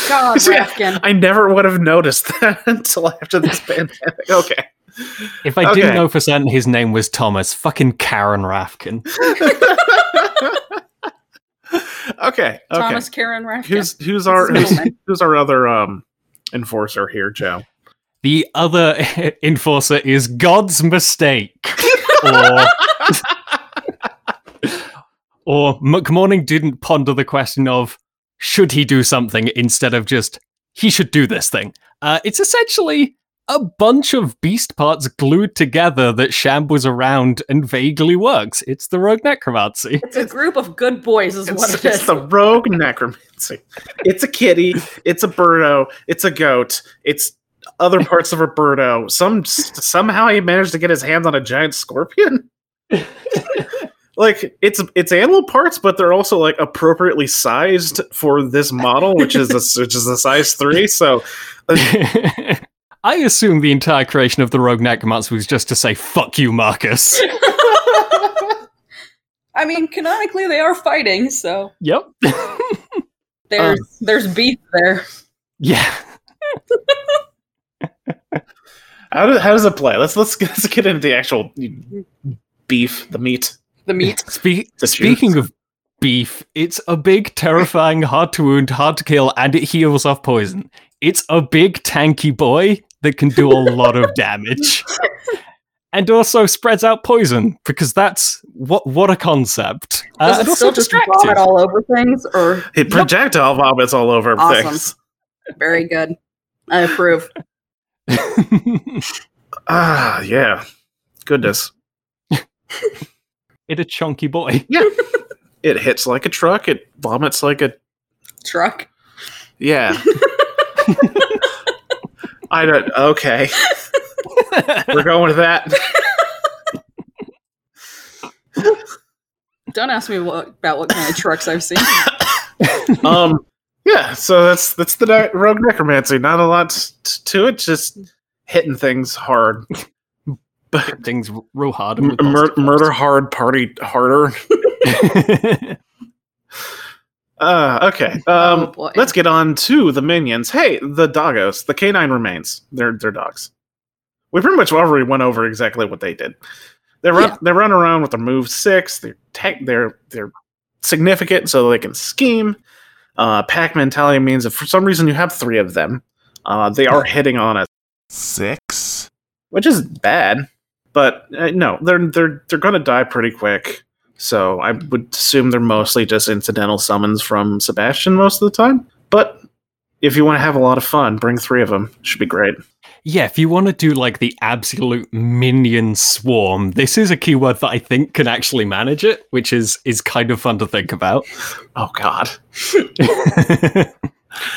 God, See, Rafkin. I never would have noticed that until after this pandemic. Okay. If I Okay. didn't know for certain his name was Thomas, fucking Karen Rafkin. okay. Okay. Thomas Karen Rafkin. Who's who's our who's, who's our other um enforcer here, Joe? The other enforcer is God's mistake. or, or McMorning didn't ponder the question of should he do something instead of just he should do this thing. Uh, it's essentially a bunch of beast parts glued together that shambles around and vaguely works. It's the rogue necromancy. It's a group of good boys, is what It's, it it's the rogue necromancy. It's a kitty. It's a burro. It's a goat. It's other parts of Roberto. Some somehow he managed to get his hands on a giant scorpion. like it's it's animal parts, but they're also like appropriately sized for this model, which is a which is a size three. So uh, I assume the entire creation of the rogue necromancer was just to say "fuck you, Marcus." I mean, canonically, they are fighting, so yep. there's um, there's beef there. yeah. how does how does it play? Let's let's get, let's get into the actual beef, the meat. The meat. Spe- The speaking of beef, it's a big, terrifying, hard to wound, hard to kill, and it heals off poison. It's a big, tanky boy that can do a lot of damage. And also spreads out poison because that's what what a concept. Uh, Does and it also still just distracted. vomit all over things, or It projectile vomits all over Awesome. things. very good? I approve. Ah, yeah. Goodness. it a chunky boy. Yeah. it hits like a truck. It vomits like a Truck. yeah. I don't. Okay, we're going with that. Don't ask me what, about what kind of trucks I've seen. Um, yeah. So that's that's the di- rogue necromancy. Not a lot t- to it. Just hitting things hard. But Things real hard. m- mur- murder hard, party harder. Uh, okay. Oh, Um, boy. let's get on to the minions. Hey, the doggos, the canine remains. They're they're dogs. We pretty much already went over exactly what they did. They run Yeah. they run around with their move six. They're tech. They're they're significant, so they can scheme. Uh, pack mentality means if for some reason you have three of them, uh, they are hitting on a Six. which is bad. But uh, no, they're they're they're going to die pretty quick. So I would assume they're mostly just incidental summons from Sebastian most of the time. But if you want to have a lot of fun, bring three of them. Should be great. Yeah, if you want to do like the absolute minion swarm, this is a keyword that I think can actually manage it, which is is kind of fun to think about. Oh God.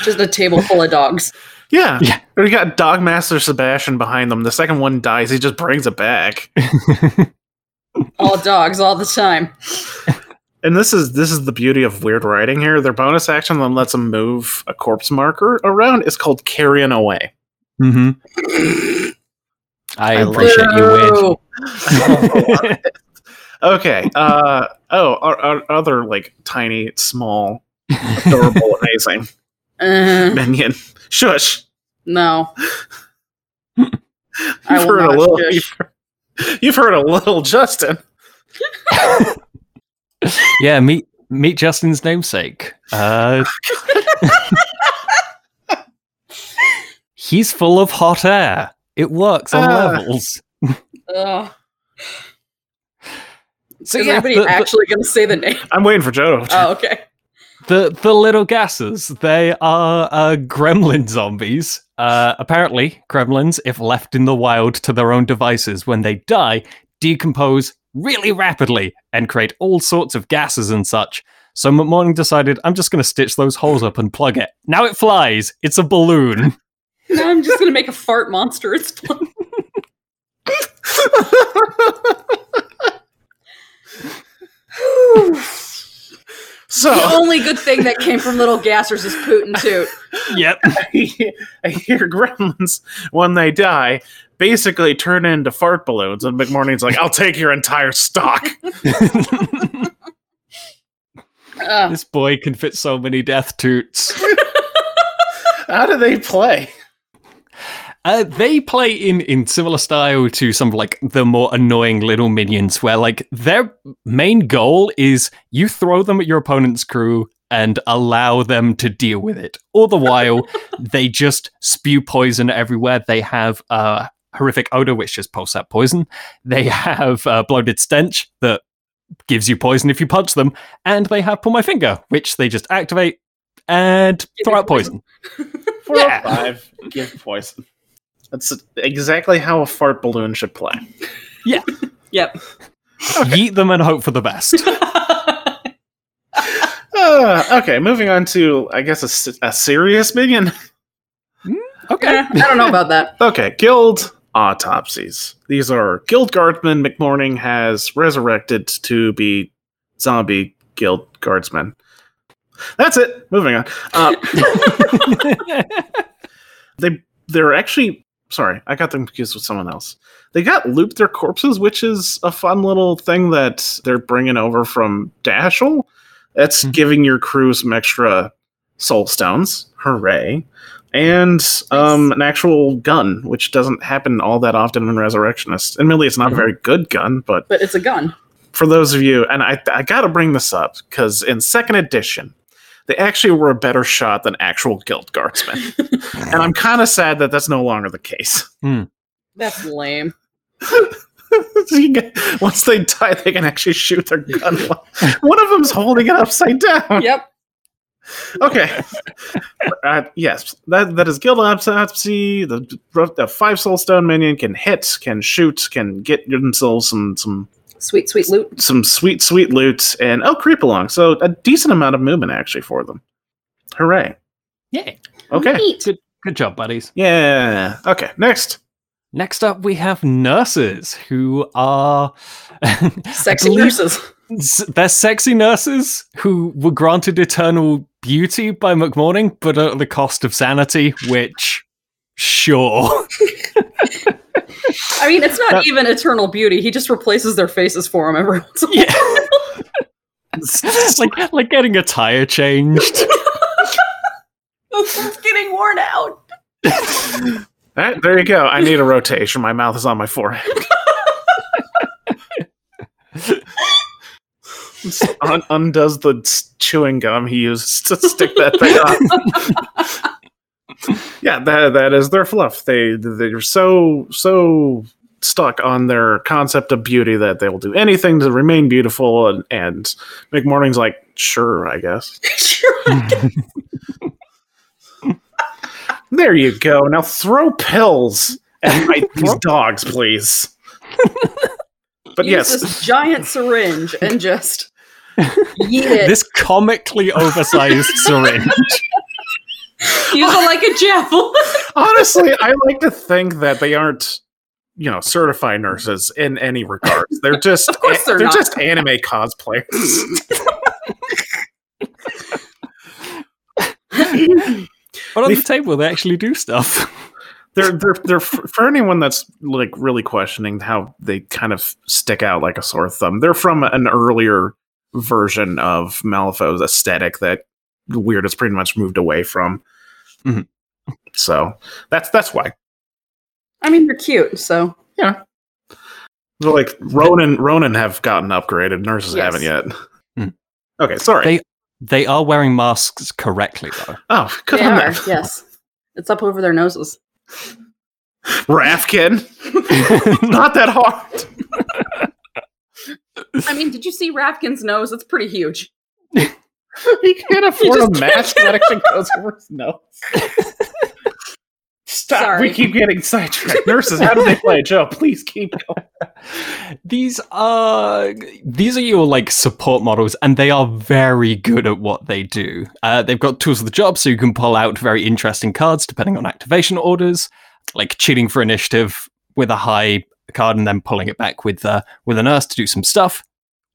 Just a table full of dogs. Yeah. Yeah. We got Dogmaster Sebastian behind them. The second one dies. He just brings it back. All dogs, all the time. And this is this is the beauty of Wyrd writing here. Their bonus action that lets them move a corpse marker around is called carrying away. Hmm I I appreciate you, Boo. Widge. Okay. Uh oh, our, our other like tiny, small, adorable, amazing Uh, minion. Shush. no. You've heard a little. You've, heard- you've heard a little, Justin. yeah, meet meet Justin's namesake. Uh, he's full of hot air. It works on Ah. levels. Ugh. So Is yeah, anybody the- the- actually going to say the name? I'm waiting for Joe. Oh, okay. The the Little Gassers, they are uh, gremlin zombies. Uh, apparently, gremlins, if left in the wild to their own devices, when they die, decompose really rapidly and create all sorts of gases and such. So McMorning decided, I'm just going to stitch those holes up and plug it. Now it flies. It's a balloon. Now I'm just going to make a fart monster. It's fun. so The only good thing that came from Little Gassers is Poot and Toot. Yep. I hear gremlins when they die basically turn into fart balloons, and McMorning's like, "I'll take your entire stock." Uh, this boy can fit so many death toots. How do they play? Uh, they play in in similar style to some of like the more annoying little minions, where like their main goal is you throw them at your opponent's crew and allow them to deal with it. All the while, they just spew poison everywhere. They have uh, horrific odor, which just pulse out poison. They have uh, bloated stench that gives you poison if you punch them, and they have pull my finger, which they just activate and throw out poison. Four Yeah. or five. Give poison. That's exactly how a fart balloon should play. Yeah. yep. Yeet them and hope for the best. Uh, okay, moving on to I guess a serious minion. Okay. Eh, I don't know about that. Okay, guild autopsies. These are guild guardsmen. McMorning has resurrected to be zombie guild guardsmen. That's it. Moving on. Uh, they they're actually sorry, I got them confused with someone else. They got loot their corpses, which is a fun little thing that they're bringing over from Dashel. That's Mhm. giving your crew some extra soul stones. Hooray! And um, an actual gun, which doesn't happen all that often in Resurrectionist. Admittedly, it's not a Mhm. very good gun, but But it's a gun. for those of you, and I, I got to bring this up because in second edition, they actually were a better shot than actual guild guardsmen, and I'm kind of sad that that's no longer the case. That's lame. So get- Once they die, they can actually shoot their gun. One of them's holding it upside down. Yep. Okay. uh, yes, that that is guild autopsy. The, the five soul stone minion can hit, can shoot, can get themselves some some Sweet, sweet loot. some sweet, sweet loot, and oh, creep along. So a decent amount of movement actually for them. Hooray! Yay! Okay, Neat. Good job, buddies. yeah. Okay, next. Next up, we have nurses who are. Sexy believe- nurses. They're sexy nurses who were granted eternal beauty by McMorning, but at the cost of sanity, which, sure. I mean, it's not That- even eternal beauty. He just replaces their faces for them every once in a while. Yeah. It's like, like getting a tire changed. it's getting worn out. All right, there you go. I need a rotation. My mouth is on my forehead. Un- undoes the chewing gum he used to stick that thing on. yeah, that that is their fluff. They they're so so stuck on their concept of beauty that they will do anything to remain beautiful. And, and McMorning's like, sure, I guess. sure. There you go. Now throw pills at my, these dogs, please. but Use yes, this giant syringe and just yeet it. this comically oversized syringe. Use it like a javelin. honestly, I like to think that they aren't, you know, certified nurses in any regards. They're just Of course they're they're not. just anime cosplayers. But on They- the table, they actually do stuff. they're they're they're for for anyone that's like really questioning how they kind of stick out like a sore thumb. They're from an earlier version of Malifaux's aesthetic that Wyrd has pretty much moved away from. Mhm. So that's that's why. I mean, they're cute, so They're like Ronin Ronin have gotten upgraded. Nurses Yes. haven't yet. Hmm. Okay, sorry. They- They are wearing masks correctly, though. oh, good they on are. them. Yes, it's up over their noses. Rafkin, not that hard. I mean, did you see Rafkin's nose? It's pretty huge. he can't afford just a mask that actually goes over his nose. Stop. Sorry. We keep getting sidetracked. Nurses, how do they play? Joe, please keep going. these are these are your like support models, and they are very good at what they do. Uh, they've got tools of the job, so you can pull out very interesting cards depending on activation orders, like cheating for initiative with a high card and then pulling it back with uh, with a nurse to do some stuff.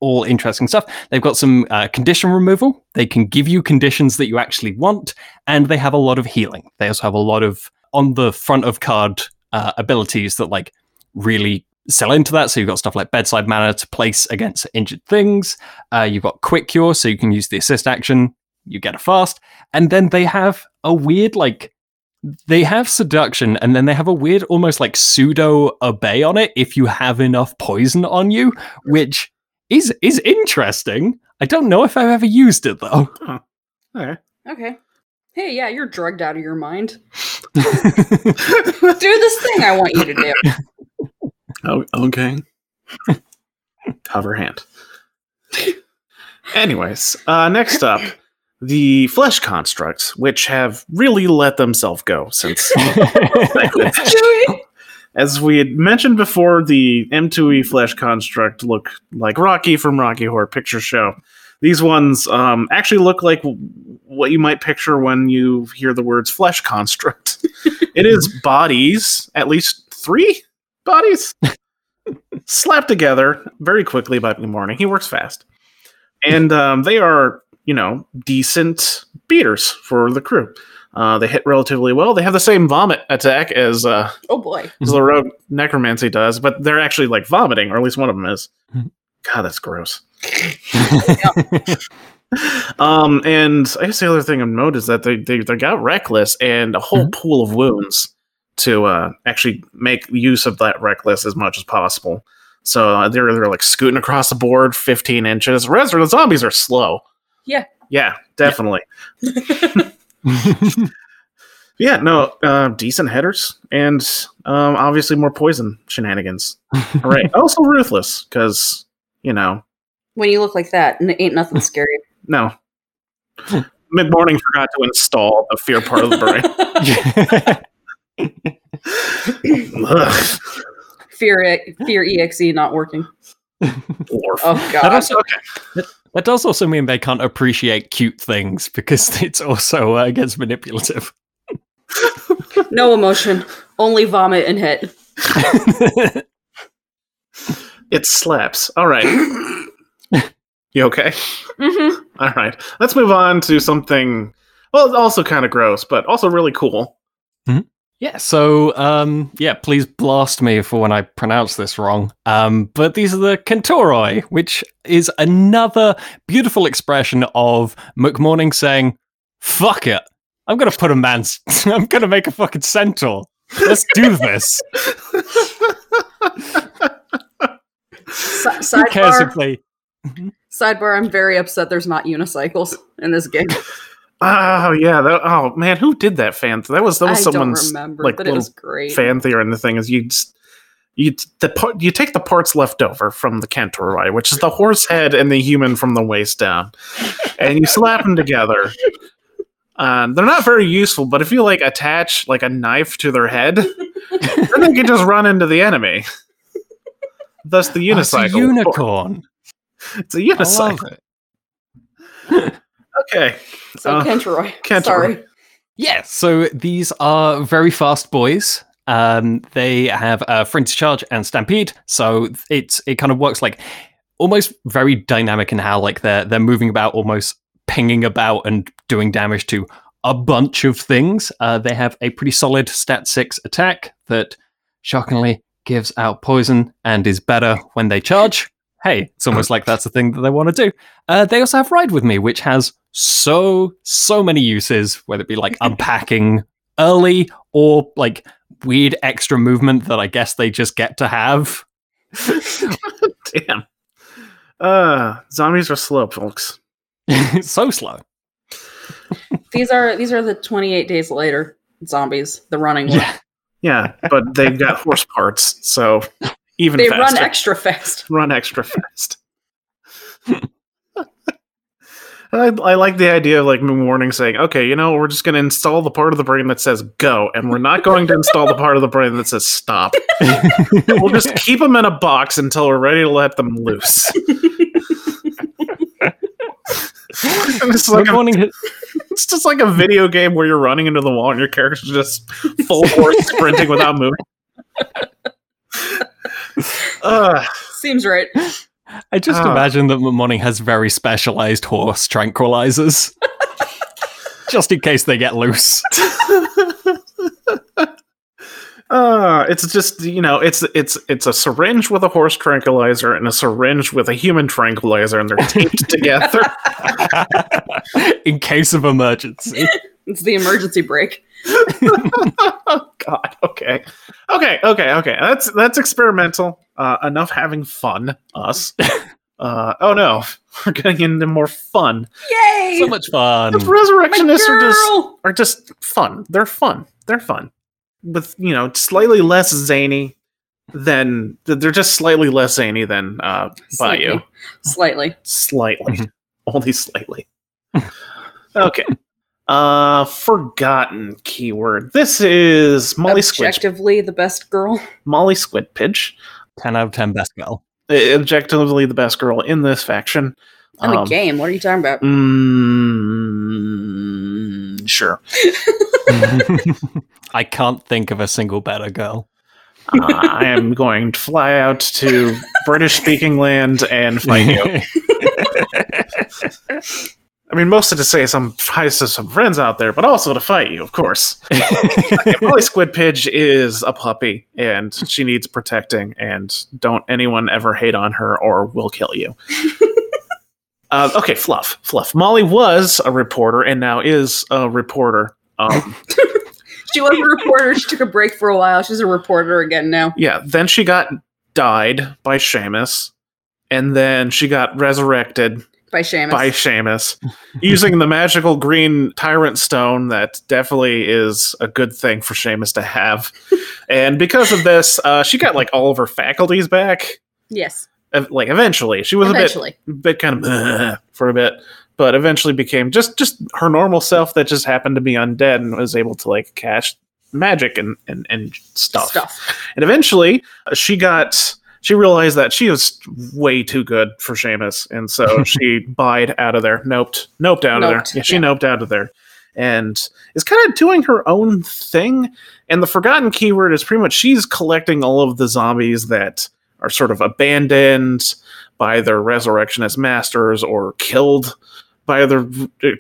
All interesting stuff. They've got some uh, condition removal. They can give you conditions that you actually want, and they have a lot of healing. They also have a lot of on the front of card uh, abilities that like really sell into that. So you've got stuff like bedside manner to place against injured things. Uh, you've got quick cure, so you can use the assist action. You get a fast, and then they have a weird like they have seduction, and then they have a weird almost like pseudo obey on it if you have enough poison on you, which is is interesting. I don't know if I've ever used it though. Okay. Okay. Hey, yeah, you're drugged out of your mind. Do this thing I want you to do. Oh, okay. Cover hand. Anyways, uh, next up, the flesh constructs, which have really let themselves go since. As we had mentioned before, the M2E flesh construct look like Rocky from Rocky Horror Picture Show. These ones um, actually look like what you might picture when you hear the words flesh construct. it is bodies, at least three bodies, slapped together very quickly by the morning. He works fast. And um, they are, you know, decent beaters for the crew. Uh, they hit relatively well. They have the same vomit attack as uh, Oh boy. as the rogue necromancy does, but they're actually like vomiting, or at least one of them is. God, that's gross. Um, and I guess the other thing of note is that they they, they got reckless and a whole pool of wounds to uh, actually make use of that reckless as much as possible. So uh, they're they're like scooting across the board, fifteen inches. The zombies are slow. Yeah. Yeah, definitely. Yeah, no, uh, decent headers, and um, obviously more poison shenanigans. All right, also ruthless because you know, When you look like that, n- ain't nothing scary. no. McMorning forgot to install the fear part of the brain. Ugh. fear, E- fear exe not working. Dwarf. Oh that, god. also, that does also mean they can't appreciate cute things because it's also uh, against manipulative. No emotion, only vomit and hit. It slaps. All right. You okay? Mm-hmm. All right. Let's move on to something. Well, also kind of gross, but also really cool. Yeah, so um, yeah, please blast me for when I pronounce this wrong. Um, but these are the Kentauroi, which is another beautiful expression of McMorning saying, "Fuck it, I'm gonna put a man's, I'm gonna make a fucking centaur. Let's do this. Si- Who cares sidebar, if they?" sidebar. I'm very upset. There's not unicycles in this game. Oh yeah. That, oh man, who did that fan? That was that was I someone's don't remember, like but it little was great. fan theory. And the thing is, you just, you the part you take the parts left over from the Kentauroi, which is the horse head and the human from the waist down, and you slap them together. Um, they're not very useful, but if you like attach like a knife to their head, then they can just run into the enemy. Thus, the Oh, it's a unicycle. unicorn. It's a I love unicycle. it. Okay. So Uh, Kentroy. Kentauroi. Sorry. Yeah, so these are very fast boys. Um, they have a uh, Frenzy Charge and Stampede, so it's it kind of works like almost very dynamic in how like they're they're moving about, almost pinging about and doing damage to a bunch of things. Uh, they have a pretty solid stat six attack that shockingly gives out poison and is better when they charge. Hey, it's almost like that's the thing that they want to do. Uh, they also have Ride with Me, which has so so many uses, whether it be like unpacking early or like weird extra movement that I guess they just get to have. Damn. Uh, zombies are slow, folks. so slow. These are these are the 28 days later zombies. The running one. Yeah. Yeah, but they've got horse parts, so even They faster. run extra fast. run extra fast. I, I like the idea of like warning saying, okay, you know, we're just going to install the part of the brain that says go, and we're not going to install the part of the brain that says stop. We'll just keep them in a box until we're ready to let them loose. it's, like a, morning. it's just like a video game where you're running into the wall and your character's just full force sprinting without moving. Uh, Seems right. I just Ah. imagine that Morning has very specialized horse tranquilizers. just in case they get loose. uh, it's just you know, it's it's it's a syringe with a horse tranquilizer and a syringe with a human tranquilizer, and they're taped together. in case of emergency. It's the emergency break. oh God. Okay. Okay. Okay. Okay. That's that's experimental. Uh, enough having fun. Us. Uh, oh no, we're getting into more fun. Yay! so much fun. The resurrectionists are just are just fun. They're fun. They're fun. With you know, slightly less zany than they're just slightly less zany than uh Bayou. Slightly. Slightly. Mhm. Only slightly. okay. Uh forgotten keyword. This is Molly Squid Objectively, the best girl. Molly Squidpiddge. 10 out of 10 best girl. Uh, Objectively the best girl in this faction. In the Um, game. What are you talking about? Mm, sure. I can't think of a single better girl. Uh, I am going to fly out to British speaking land and fight you. I mean, mostly to say some hi to some friends out there, but also to fight you, of course. Yeah, Molly Squidpiddge is a puppy, and she needs protecting. And don't anyone ever hate on her, or we'll kill you. uh, okay, fluff, fluff. Molly was a reporter, and now is a reporter. Um, She was a reporter. She took a break for a while. She's a reporter again now. yeah, then she got died by Seamus, and then she got resurrected By Seamus. by Seamus using the magical green tyrant stone that definitely is a good thing for Seamus to have. And because of this, uh, she got like all of her faculties back. yes. Like eventually, she was Eventually. a bit, bit kind of for a bit, but eventually became just just her normal self that just happened to be undead and was able to like cast magic and and, and stuff. Stuff. And eventually, uh, she got she realized that she was way too good for Seamus, and so she bide out of there, noped, noped out of there. Yeah, she yeah. noped out of there, and is kind of doing her own thing. And the forgotten keyword is pretty much she's collecting all of the zombies that are sort of abandoned by their resurrectionist masters or killed by their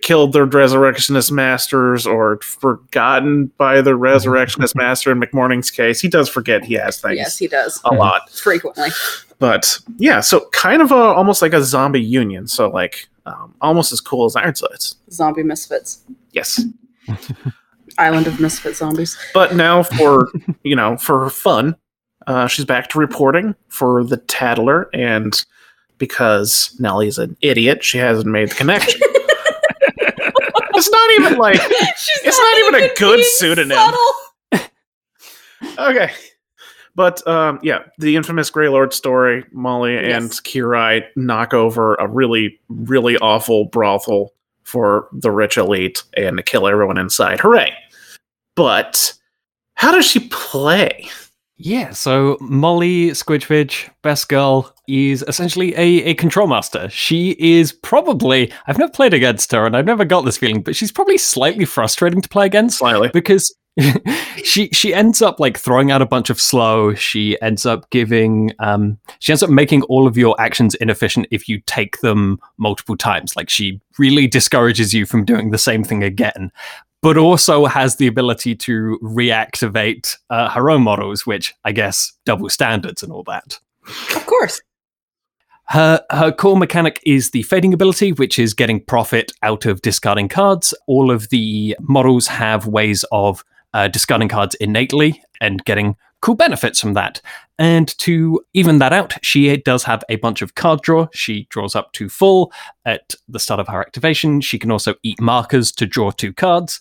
killed their resurrectionist masters or forgotten by the resurrectionist master in McMorning's case. He does forget he has things Yes, he does. a lot. Frequently. But yeah, so kind of a almost like a zombie union. So like um, almost as cool as Ironsides. Zombie misfits. Yes. Island of misfit zombies. But now for you know, for fun, uh, she's back to reporting for the Tattler and because Nellie's an idiot, she hasn't made the connection. it's not even like It's not even a good pseudonym. okay. But um, yeah, the infamous Grey Lord story, Molly and Yes. Kirai knock over a really, really awful brothel for the rich elite and kill everyone inside. Hooray! But how does she play? Yeah, so Molly Squidpiddge, best girl, is essentially a, a control master. She is probably, I've never played against her and I've never got this feeling, but she's probably slightly frustrating to play against Slightly. because she she ends up like throwing out a bunch of slow. She ends up giving um she ends up making all of your actions inefficient if you take them multiple times. Like she really discourages you from doing the same thing again. But also has the ability to reactivate uh, her own models, which I guess double standards and all that. Of course. Her her core mechanic is the fading ability, which is getting profit out of discarding cards. All of the models have ways of uh, discarding cards innately and getting cool benefits from that. And to even that out, she does have a bunch of card draw. She draws up to full at the start of her activation. She can also eat markers to draw two cards.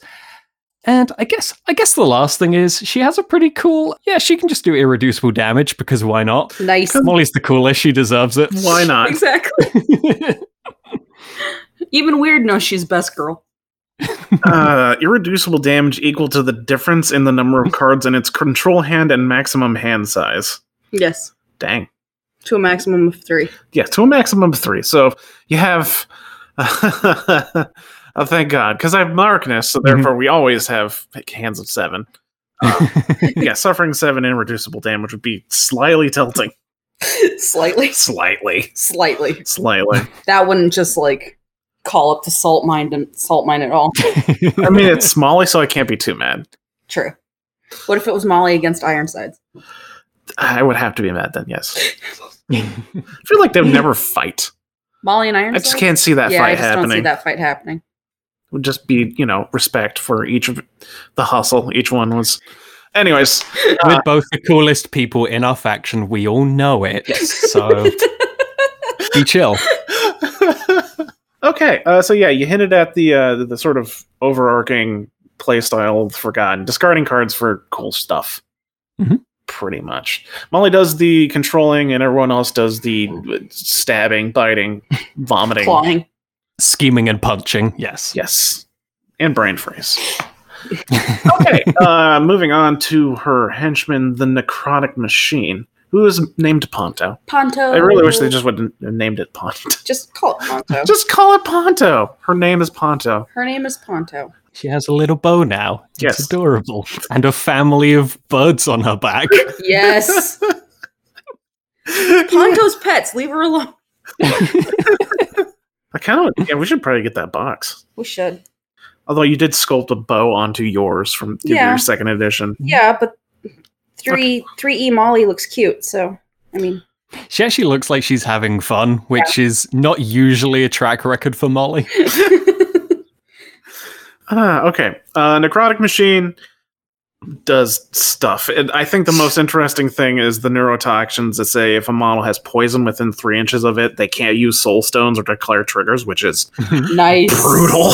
And I guess I guess the last thing is she has a pretty cool yeah, she can just do irreducible damage because why not? Nice. Molly's the coolest, she deserves it. Why not? Exactly. Even Wyrd knows she's best girl. Uh, irreducible damage equal to the difference in the number of cards in its control hand and maximum hand size. Yes. Dang. To a maximum of three. Yeah, to a maximum of three. So you have. oh, thank God, because I have Markness, so therefore we always have like, hands of seven. Um, yeah, suffering seven irreducible damage would be slightly tilting. Slightly. Slightly. Slightly. Slightly. That wouldn't just like call up the salt mine and salt mine at all. I mean, it's Molly, so I can't be too mad. True. What if it was Molly against Ironsides? I would have to be mad then, yes. I feel like they would never fight. Molly and Ironsides. I Ironsides? just can't see that yeah, I fight just don't see happening. that fight happening. It would just be, you know, respect for each of the hustle each one was. Anyways, We're uh, both the coolest people in our faction. We all know it. So be chill. Okay, uh, so yeah, you hinted at the, uh, the the sort of overarching playstyle of Forgotten, discarding cards for cool stuff. Mhm. Pretty much. Molly does the controlling, and everyone else does the uh, stabbing, biting, vomiting. Clawing. Scheming and punching. Yes. Yes, and brain freeze. okay, uh, moving on to her henchman, the Necrotic Machine, who is named Ponto. Ponto. I really wish they just would have named it Ponto. Just call it Ponto. Just call it Ponto. Her name is Ponto. Her name is Ponto. She has a little bow now. It's Yes. adorable. And a family of birds on her back. Yes. Ponto's pets. Leave her alone. I kind of yeah. We should probably get that box. We should. Although you did sculpt a bow onto yours from Yeah. your second edition. Yeah, but three three E Molly looks cute. So I mean, She actually looks like she's having fun, which is not usually a track record for Molly. Ah, okay. Uh, Necrotic Machine does stuff. And I think the most interesting thing is the neurotoxins that say if a model has poison within three inches of it, they can't use soul stones or declare triggers, which is nice. brutal.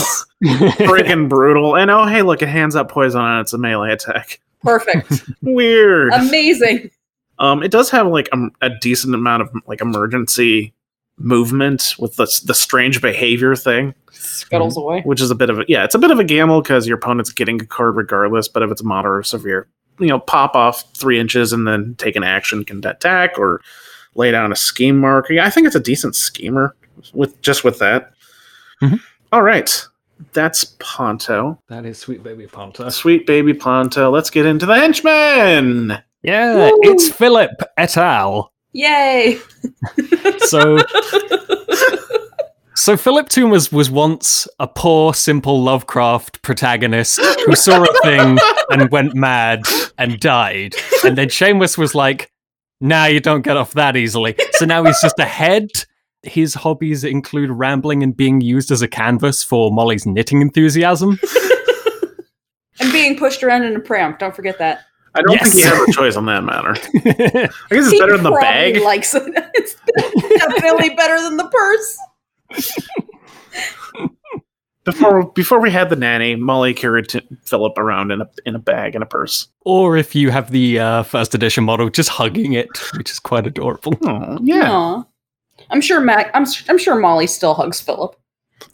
Freaking brutal. And oh, hey, look, it hands out poison on its a melee attack. Perfect. Weird. Amazing. Um, it does have like a, a decent amount of like emergency movement with the the strange behavior thing, Scuttles away. which is a bit of a yeah, it's a bit of a gamble because your opponent's getting a card regardless. But if it's moderate or severe, you know, pop off three inches and then take an action can attack or lay down a scheme mark. Yeah, I think it's a decent schemer with just with that. Mhm. All right, that's Ponto, that is sweet baby Ponto. sweet baby Ponto. Let's get into the henchmen. Yeah, Woo! it's Philip et al. Yay. So So Philip Toon was, was once a poor, simple Lovecraft protagonist who saw a thing and went mad and died. And then Shameless was like, nah, you don't get off that easily. So now he's just a head. His hobbies include rambling and being used as a canvas for Molly's knitting enthusiasm. And being pushed around in a pram. Don't forget that. I don't think he has a choice on that matter. I guess it's He better than the probably bag. Likes it. It's definitely better than the purse. Before before we had the nanny, Molly carried Philip around in a in a bag and a purse. or if you have the uh, first edition model, just hugging it, which is quite adorable. Oh yeah, Aw. I'm sure Mac. I'm. s- I'm sure Molly still hugs Philip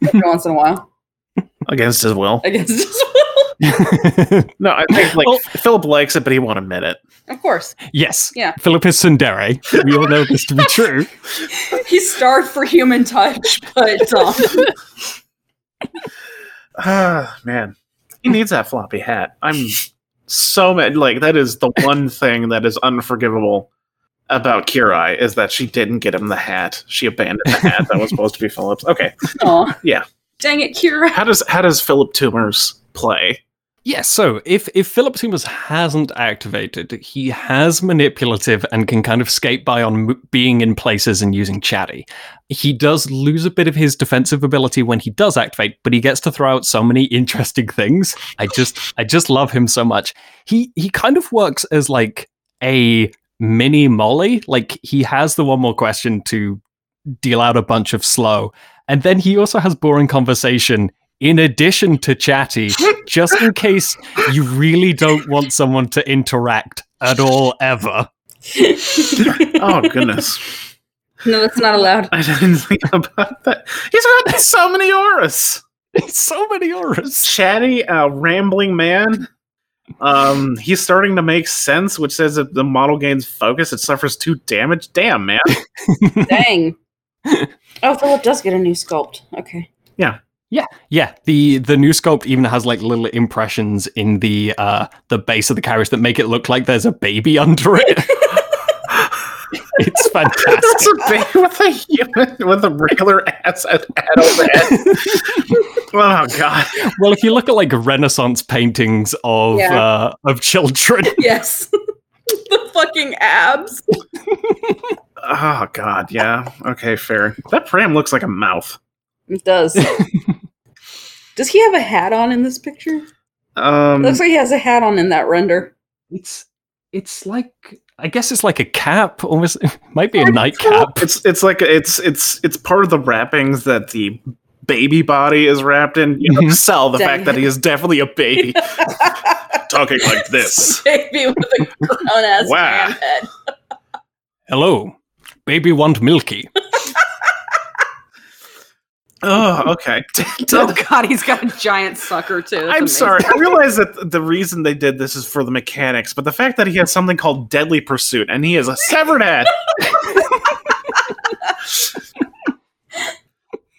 every once in a while against his will. against his will. No, I think like Oh. Philip likes it, but he won't admit it. Of course, yes. Yeah. Philip is Tsundere. We all know this to be true. he's starved for human touch, but um, Ah man, he needs that floppy hat. I'm so mad. Like that is the one thing that is unforgivable about Kirai is that she didn't get him the hat. She abandoned the hat that was supposed to be Philip's. Okay, aw. Yeah. Dang it, Kirai. how does how does Philip Tombers play? Yes, so if if Philip Tombers hasn't activated, he has manipulative and can kind of skate by on m- being in places and using chatty. He does lose a bit of his defensive ability when he does activate, but he gets to throw out so many interesting things. I just I just love him so much. He he kind of works as like a mini Molly. Like he has the one more question to deal out a bunch of slow, and then he also has boring conversation in addition to chatty, just in case you really don't want someone to interact at all ever. Oh goodness. no, that's not allowed. I didn't think about that. He's got so many auras. so many auras. Chatty, uh, rambling man. Um, he's starting to make sense, which says that the model gains focus, it suffers two damage. Damn, man. Dang. Oh, Philip does get a new sculpt. Okay. Yeah, Yeah, yeah. the the new sculpt even has like little impressions in the uh the base of the carriage that make it look like there's a baby under it. It's fantastic. That's fantastic. a baby with a human with a regular ass head overhead. Oh god. well, if you look at like Renaissance paintings of Yeah. uh, of children, Yes. the fucking abs. Oh god, yeah. Okay, fair. That pram looks like a mouth. It does. Does he have a hat on in this picture? Um Looks like he has a hat on in that render. it's it's like I guess it's like a cap, almost might be a nightcap. it's it's like it's it's it's part of the wrappings that the baby body is wrapped in. You know, Mhm. sell the Dang. fact that he is definitely a baby. Talking like this. Baby with a grown ass Wow. man head. Hello, baby want milky. Oh, okay. Oh god, he's got a giant sucker too. That's I'm amazing. sorry. I realize that the reason they did this is for the mechanics, but the fact that he has something called Deadly Pursuit and he has a severed head.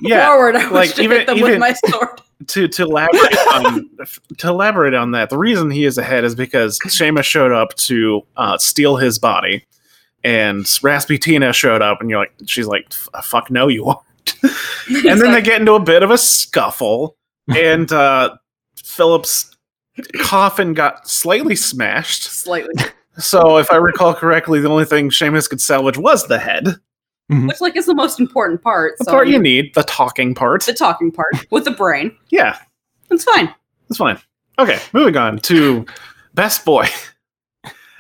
Yeah, Forward, I like, even- hit them even- with my sword. to to elaborate on to elaborate on that, the reason he is ahead is because Seamus showed up to uh, steal his body, and Rasputina showed up, and you're like, she's like, "Fuck no, you aren't." and then they get into a bit of a scuffle, and uh, Philip's coffin got slightly smashed. slightly. So, if I recall correctly, the only thing Seamus could salvage was the head. Mm-hmm. Looks like it's the most important part. The so part you need, the talking part. the talking part with the brain. Yeah, It's fine. that's fine. Okay, moving on to best boy.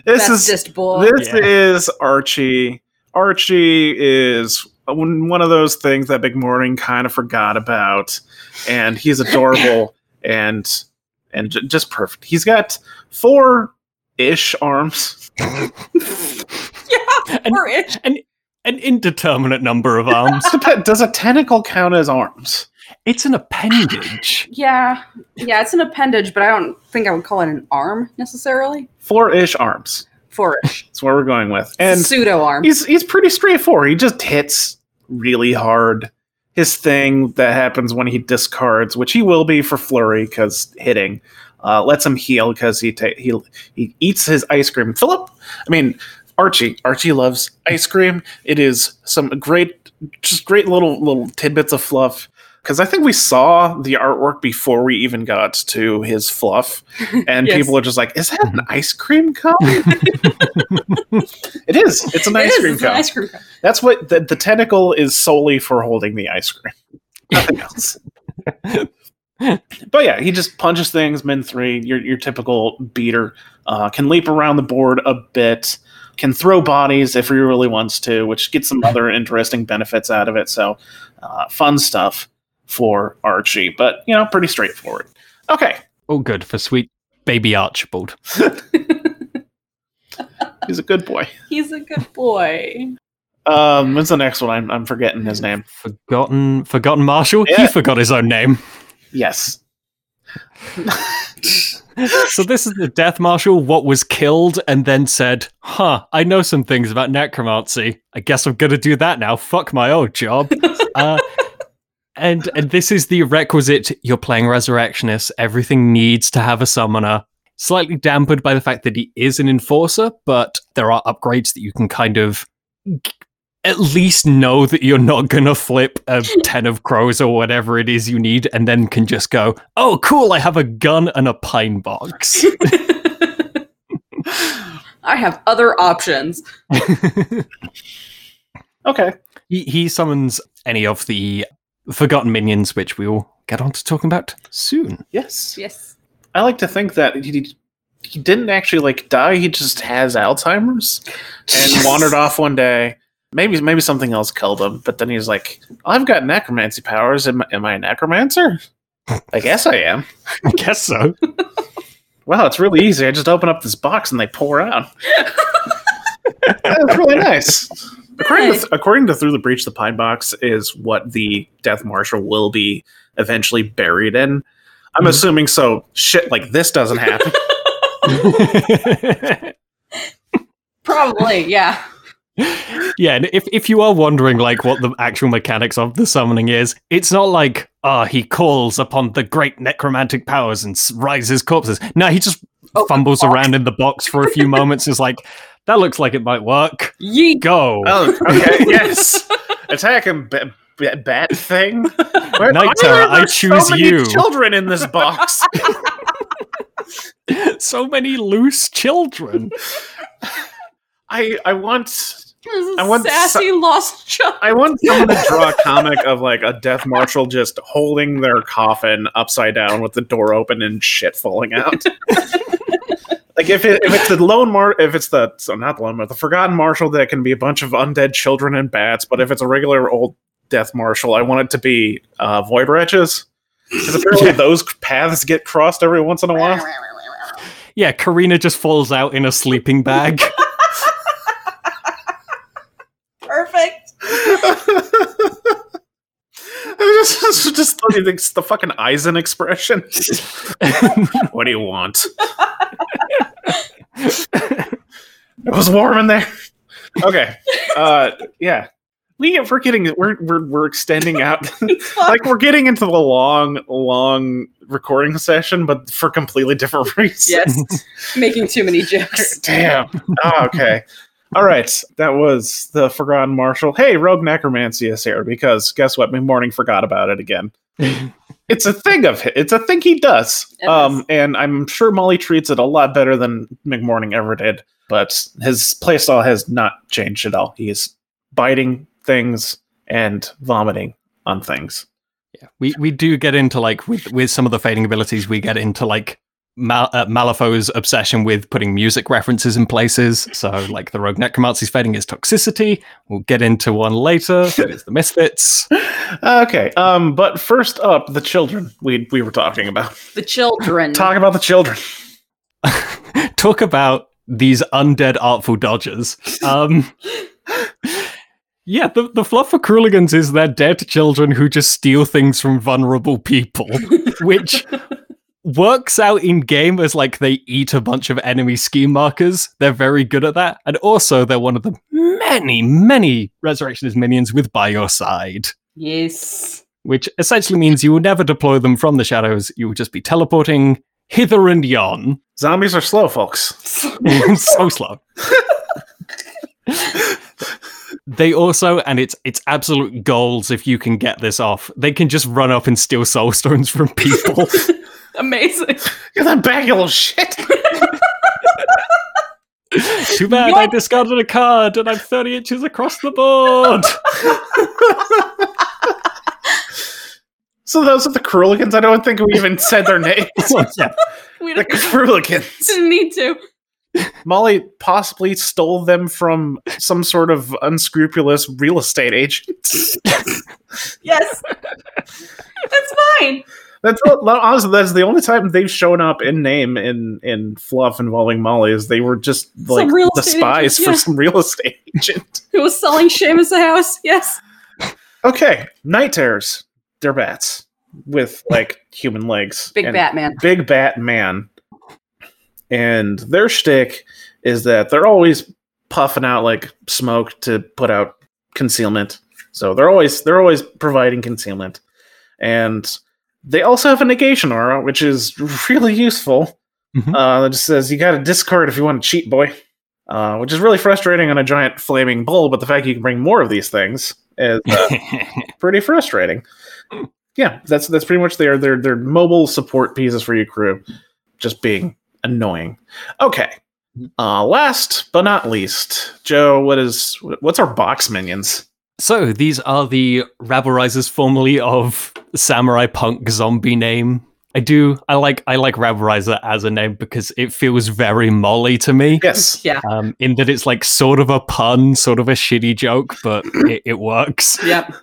This is Bestest boy. this Yeah. is Archie. Archie is one one of those things that McMorning kind of forgot about, and he's adorable and and j- just perfect. He's got four ish arms. yeah, And- we're itch. An indeterminate number of arms. Does a tentacle count as arms? it's an appendage. Yeah, yeah, it's an appendage, but I don't think I would call it an arm necessarily. Four ish arms. Four-ish. That's what we're going with. And pseudo arm. he's he's pretty straightforward. He just hits really hard. His thing that happens when he discards, which he will be for Flurry because hitting, uh, lets him heal because he ta- he he eats his ice cream. Philip, I mean Archie. Archie loves ice cream. It is some great, just great little little tidbits of fluff. Because I think we saw the artwork before we even got to his fluff, and Yes. people are just like, "Is that an ice cream cone?" it is. It's an It ice is, cream it's an ice cream cone. That's what the, the tentacle is solely for holding the ice cream. Nothing else. but yeah, he just punches things. Min three, your your typical beater, uh, can leap around the board a bit, can throw bodies if he really wants to, which gets some other interesting benefits out of it. So, uh, fun stuff for Archie, but you know, pretty straightforward. Okay, Oh, good for sweet baby Archibald. he's a good boy. He's a good boy. Um, what's the next one? I'm I'm forgetting his name. Forgotten, forgotten Marshall. Yeah. He forgot his own name. Yes. So this is the Death Marshal. What was killed and then said, "Huh, I know some things about necromancy. I guess I'm gonna do that now. Fuck my old job." uh, and and this is the requisite. You're playing Resurrectionist. Everything needs to have a summoner. Slightly dampened by the fact that he is an enforcer, but there are upgrades that you can kind of at least know that you're not gonna flip a 10 of crows or whatever it is you need and then can just go oh cool i have a gun and a pine box I have other options. Okay. he, he summons any of the forgotten minions which we will get on to talking about soon Yes. Yes. I like to think that he he didn't actually like die. He just has Alzheimer's and wandered off one day. Maybe maybe something else killed him. But then he's like, "I've got necromancy powers. Am, am I a necromancer? I guess I am. i guess so Wow, it's really easy. I just open up this box and they pour out. That's really nice. According to, according to Through the Breach, the Pine Box is what the Death Marshal will be eventually buried in. I'm Mhm. assuming so. Shit like this doesn't happen. Probably, yeah. Yeah and if, if you are wondering like what the actual mechanics of the summoning is it's not like ah he calls upon the great necromantic powers and s- rises corpses no he just Oh, fumbles around in the box for a few moments and is like That looks like it might work. Ye Go. Oh, okay, yes. Attacking ba- ba- bat thing. Where, Night Terror, are I choose so many you. Children in this box. so many loose children. I I want This is I want sassy lost child. I want someone to draw a comic of like a death marshal just holding their coffin upside down with the door open and shit falling out. like if it if it's the lone mar if it's the so not the lone mar the forgotten marshal that can be a bunch of undead children and bats, but if it's a regular old death marshal, I want it to be uh, void wretches. Because apparently those paths get crossed every once in a while. Yeah, Karina just falls out in a sleeping bag. Perfect. just, just, just the, the fucking Eisen expression. what do you want? it was warm in there. Okay. Uh, yeah. We we're getting we're we're we're extending out like we're getting into the long long recording session, but for completely different reasons. Yes. Making too many jokes. Damn. Oh, okay. All right. That was the Forgotten Marshal. Hey, Rogue Necromancy is here because guess what? McMorning forgot about it again. it's a thing of hi- it's a thing he does. Um, and I'm sure Molly treats it a lot better than McMorning ever did. But his playstyle has not changed at all. He's biting things and vomiting on things. Yeah, we we do get into like with with some of the fading abilities. We get into like Mal- uh, Malifaux's obsession with putting music references in places. So like the Rogue Necromancy's fading is toxicity. We'll get into one later. That is the Misfits. Okay. Um, but first up, the children we we were talking about. The children. Talk about the children. Talk about these undead artful dodgers. Um, yeah, the, the fluff for Crooligans is they're dead children who just steal things from vulnerable people, which works out in game as like they eat a bunch of enemy scheme markers. They're very good at that. And also, they're one of the many, many Resurrectionist minions with by your side. Yes. Which essentially means you will never deploy them from the shadows. You will just be teleporting hither and yon. Zombies are slow, folks. so slow. they also, and it's it's absolute goals if you can get this off. They can just run up and steal soul stones from people. Amazing. Get that bag, you little shit. Too bad I discarded a card and I'm 30 inches across the board. so those are the Crooligans. I don't think we even said their names. yeah. We the didn't, didn't need to. Molly possibly stole them from some sort of unscrupulous real estate agent. Yes. That's fine. That's honestly that's the only time they've shown up in name in in fluff involving Molly is they were just like the spies agent, for some real estate agent. Who was selling Seamus a house? Yes. Okay, night terrors. They're bats with like human legs. Big Batman. Big Batman. And their shtick is that they're always puffing out like smoke to put out concealment. So they're always they're always providing concealment. And they also have a negation aura, which is really useful. Mhm. Uh, that just says you got to discard if you want to cheat, boy. Uh, which is really frustrating on a giant flaming bull, but the fact you can bring more of these things is uh, pretty frustrating. Yeah, that's that's pretty much their their their mobile support pieces for your crew, just being annoying. Okay, uh, last but not least, Joe, what is what's our box minions? So these are the rabble risers formerly of samurai punk zombie name. I do I like I like rabble riser as a name because it feels very molly to me. Yes, Yeah. Um, in that it's like sort of a pun, sort of a shitty joke, but it, it works. Yep.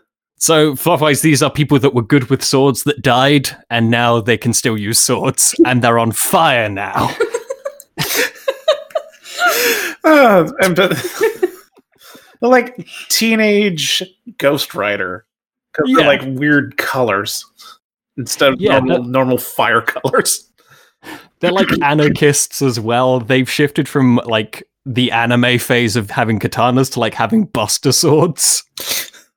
So, fluffwise, these are people that were good with swords that died, and now they can still use swords, and they're on fire now. uh, and but they're like teenage Ghost Rider because Yeah. they're like weird colors instead of Yeah, normal, normal fire colors. They're like anarchists as well. They've shifted from like the anime phase of having katanas to like having buster swords.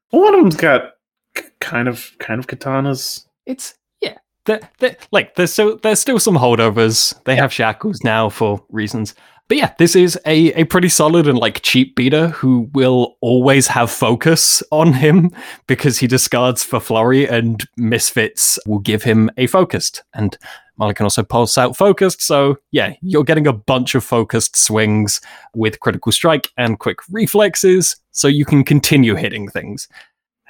One of them's got k- kind of kind of katanas. It's yeah, they're, they're, like there's so there's still some holdovers. They have shackles now for reasons, but yeah, this is a, a pretty solid and like cheap beater who will always have focus on him because he discards for flurry and misfits will give him a focused. And Molly can also pulse out focused. So yeah, you're getting a bunch of focused swings with critical strike and quick reflexes, so you can continue hitting things.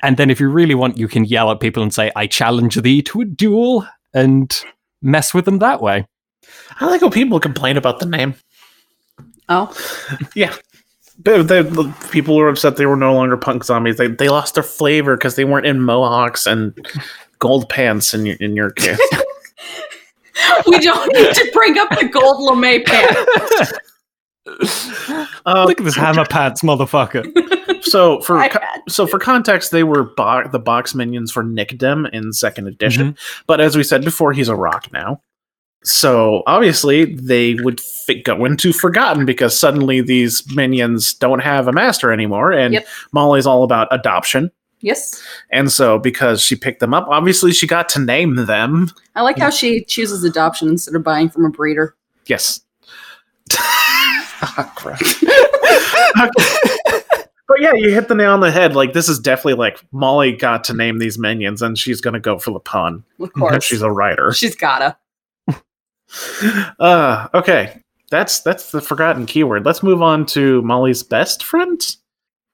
And then if you really want, you can yell at people and say, I challenge thee to a duel and mess with them that way. I like how people complain about the name. Oh, Yeah. But the, the people were upset they were no longer punk zombies. They they lost their flavor because they weren't in mohawks and gold pants in your in your case. we don't need to bring up the gold lame pants. Um, Look at this hammer pants, motherfucker. so for co- so for context, they were bo- the box minions for Nicodem in second edition. But as we said before, he's a rock now. So obviously they would fi- go into forgotten because suddenly these minions don't have a master anymore, and Yep. Molly's all about adoption. Yes. And so because she picked them up, obviously she got to name them. I like how she chooses adoption instead of buying from a breeder. Yes. Ah, crap. but yeah, you hit the nail on the head. Like this is definitely like Molly got to name these minions, and she's gonna go for the pun. Of course. She's a writer. She's gotta. Uh, okay, that's that's the forgotten keyword. Let's move on to Molly's best friend,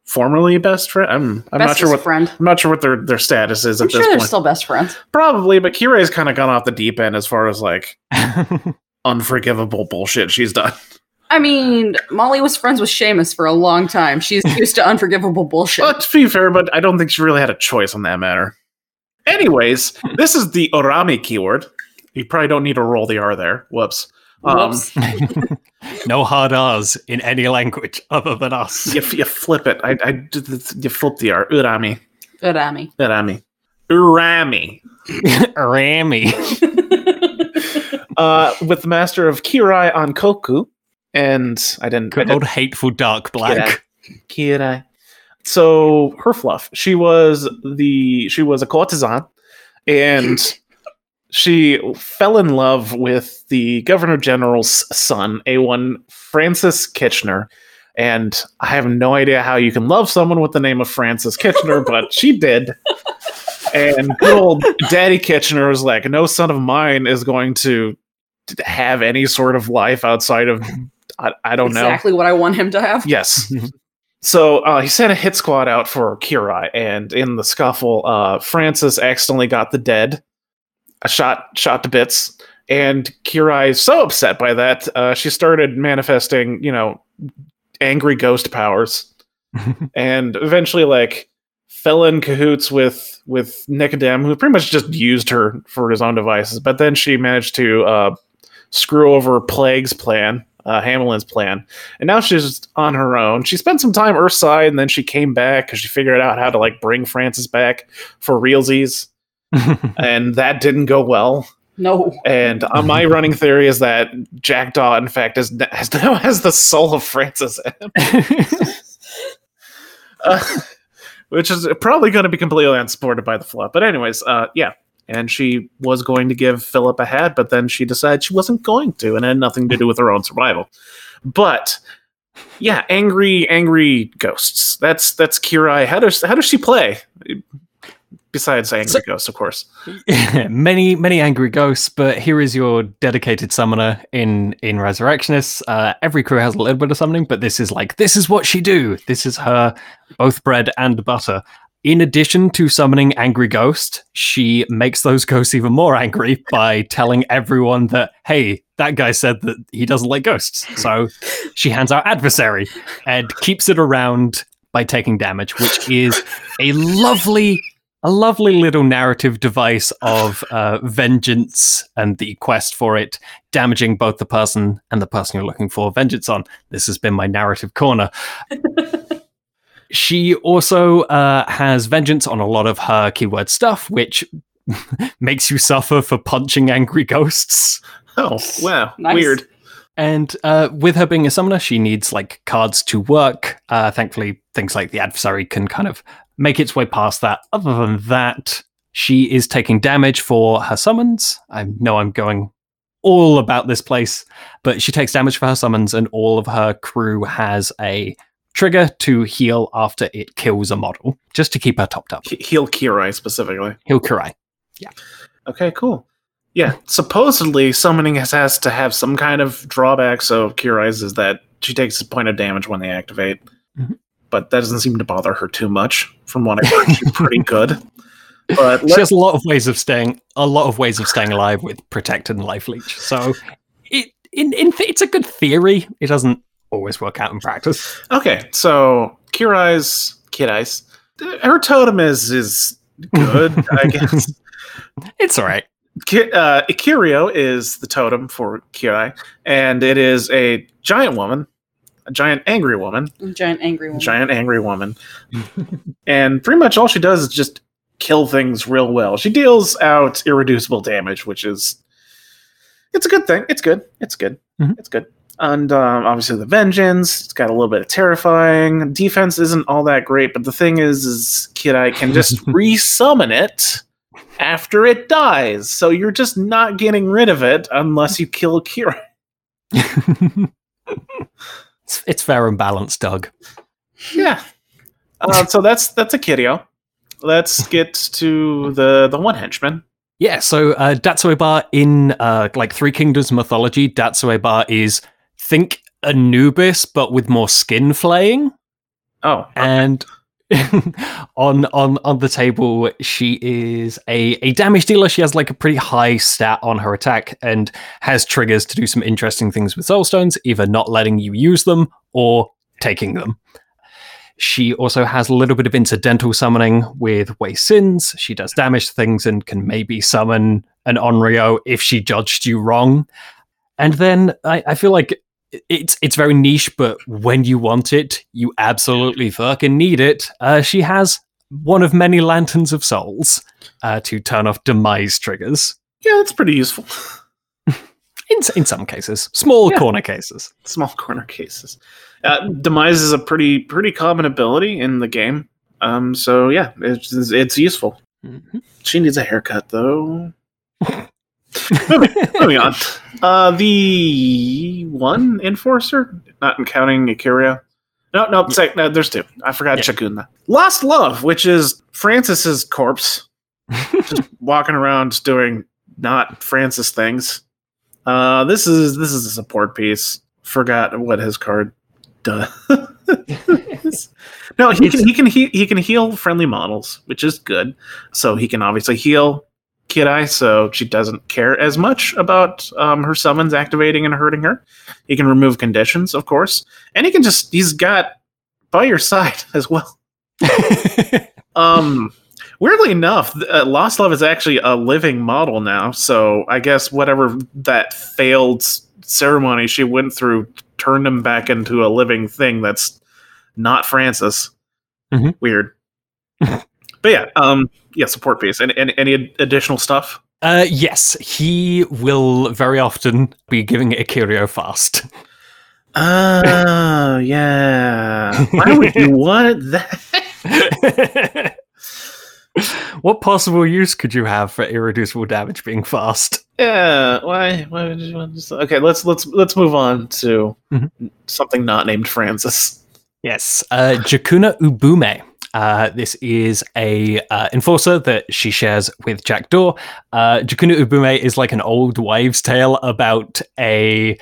formerly best friend. I'm I'm not sure what friend. I'm not sure what their their status is I'm at sure this they're point. still best friends. Probably, but Kirai's kind of gone off the deep end as far as like unforgivable bullshit she's done. I mean, Molly was friends with Seamus for a long time. She's used to unforgivable bullshit. But to be fair, but I don't think she really had a choice on that matter. Anyways, this is the Urami keyword. You probably don't need to roll the R there. Whoops. Um, no hard R's in any language other than us. you, you flip it. I, I you flip the R. Urami. Urami. Amy. Urami. Urami. Uh, with the master of Kirai Ankoku. And I didn't. I didn't old hateful dark black. Kirai. So her fluff. She was the she was a courtesan, and she fell in love with the governor general's son, A1 Francis Kitchener. And I have no idea how you can love someone with the name of Francis Kitchener, but she did. And good old Daddy Kitchener was like, no son of mine is going to have any sort of life outside of I, I don't know. exactly what I want him to have. Yes. so uh, he sent a hit squad out for Kirai, and in the scuffle, uh, Francis accidentally got the dead, a shot shot to bits, and Kirai is so upset by that, uh, she started manifesting, you know, angry ghost powers, and eventually, like, fell in cahoots with with Nicodem, who pretty much just used her for his own devices. But then she managed to uh, screw over Plague's plan, uh, Hamelin's plan, and now she's on her own. She spent some time Earthside, and then she came back because she figured out how to like bring Francis back for realsies, and that didn't go well. No. And uh, my running theory is that Jackdaw, in fact, is has now has the soul of Francis uh, which is probably going to be completely unsupported by the fluff. But anyways, uh, yeah. And she was going to give Philip a hat, but then she decided she wasn't going to, and it had nothing to do with her own survival. But yeah, angry, angry ghosts. That's that's Kirai. How does how does she play? Besides angry So- ghosts, of course. many many angry ghosts but here is your dedicated summoner in in resurrectionists. Uh every crew has a little bit of summoning but this is like this is what she do. This is her both bread and butter. In addition to summoning angry ghost she makes those ghosts even more angry by telling everyone that hey that guy said that he doesn't like ghosts. So she hands out adversary and keeps it around by taking damage which is a lovely a lovely little narrative device of uh, vengeance and the quest for it, damaging both the person and the person you're looking for vengeance on. This has been my narrative corner. she also uh, has vengeance on a lot of her keyword stuff, which makes you suffer for punching angry ghosts. Oh wow, Nice. weird. And uh, with her being a summoner, she needs like cards to work. Uh, thankfully, things like the adversary can kind of make its way past that. Other than that, she is taking damage for her summons. I know I'm going all about this place, but she takes damage for her summons, and all of her crew has a trigger to heal after it kills a model, just to keep her topped up. He- Heal Kirai specifically. Heal yeah Okay, cool. Yeah, supposedly summoning has, has to have some kind of drawback. So Kirai's is that she takes a point of damage when they activate, Mhm. But that doesn't seem to bother her too much. From what I heard, she's pretty good. But She has a lot of ways of staying, a lot of ways of staying alive with protect and life leech. So it, in, in, it's a good theory. It doesn't always work out in practice. okay, so Kirai's Kirai's her totem is is good, I guess. It's all right. Ki- uh, Ikiryo is the totem for Kirai, and it is a giant woman, a giant angry woman, Giant angry woman. giant angry woman. and pretty much all she does is just kill things real well. She deals out irreducible damage, which is it's a good thing. It's good. It's good. Mhm. It's good. And um, obviously the vengeance. It's got a little bit of terrifying. Defense isn't all that great, but the thing is, is Kirai can just resummon it after it dies. So you're just not getting rid of it unless you kill Kirai. it's, it's fair and balanced, Doug. Yeah. Uh, so that's that's Ikiryo. Let's get to the the one henchman. Yeah, so uh, Datsueba in uh, like Three Kingdoms mythology, Datsueba is think Anubis but with more skin flaying. Oh, and on on on the table she is a a damage dealer she has like a pretty high stat on her attack and has triggers to do some interesting things with soul stones either not letting you use them or taking them she also has a little bit of incidental summoning with Wei Sins. She does damage things and can maybe summon an Onryo if she judged you wrong. And then I, I feel like it's it's very niche, but when you want it, you absolutely fucking need it. Uh, she has one of many lanterns of souls uh, to turn off demise triggers. yeah, that's pretty useful. In in some cases, small Yeah. corner cases. Small corner cases. Uh, Demise is a pretty pretty common ability in the game. Um, so yeah, it's it's useful. Mhm. She needs a haircut though. moving, moving on. Uh, the one enforcer, not counting Akiria. No, no, sec, no, there's two. I forgot Yeah. Chakuna. Lost Love, which is Francis's corpse, just walking around doing not Francis things. Uh, this is this is a support piece. Forgot what his card does. no, he can he can he, he can heal friendly models, which is good. So he can obviously heal Kirai, so she doesn't care as much about um, her summons activating and hurting her. He can remove conditions, of course, and he can just he's got by your side as well. Um, weirdly enough, uh, Lost Love is actually a living model now. So I guess whatever that failed ceremony she went through turned him back into a living thing that's not Francis. Mhm. Weird. but yeah, um, yeah, support piece. And, and any additional stuff? Uh, yes, he will very often be giving it a curio fast. Oh, yeah. Why would you want that? what possible use could you have for irreducible damage being fast? Yeah, why? Why would you want to? Okay, let's let's let's move on to Mhm. something not named Francis. Yes, uh, Jakuna Ubume. Uh, this is a uh, enforcer that she shares with Jack Daw. Uh, Jakuna Ubume is like an old wives' tale about a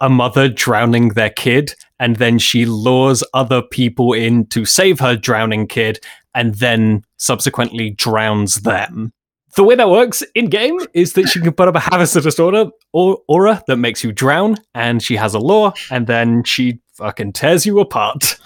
a mother drowning their kid, and then she lures other people in to save her drowning kid, and then subsequently drowns them. The way that works in game is that she can put up a hazardous aura, or aura that makes you drown, and she has a lure, and then she fucking tears you apart.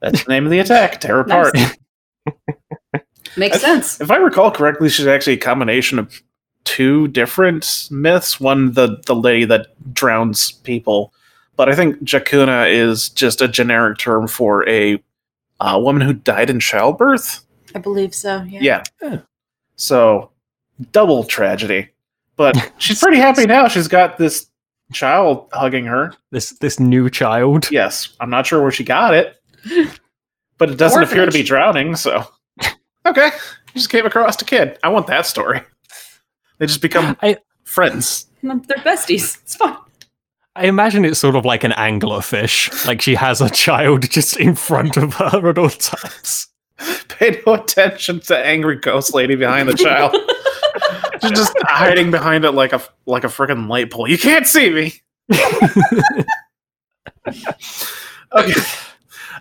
That's the name of the attack. Tear Nice. apart. Makes sense. If I recall correctly, she's actually a combination of two different myths. One, the the lady that drowns people, but I think Jakuna is just a generic term for a uh, woman who died in childbirth. I believe so. Yeah. Yeah. Yeah. So double tragedy. But she's pretty happy now. She's got this child hugging her. This this new child. Yes, I'm not sure where she got it, but it doesn't appear to be drowning. So, okay, you just came across a kid. I want that story. They just become I- friends. They're besties. It's fine. I imagine it's sort of like an anglerfish. Like she has a child just in front of her at all times. Pay no attention to angry ghost lady behind the child. She's just hiding behind it like a like a freaking light pole. You can't see me. okay.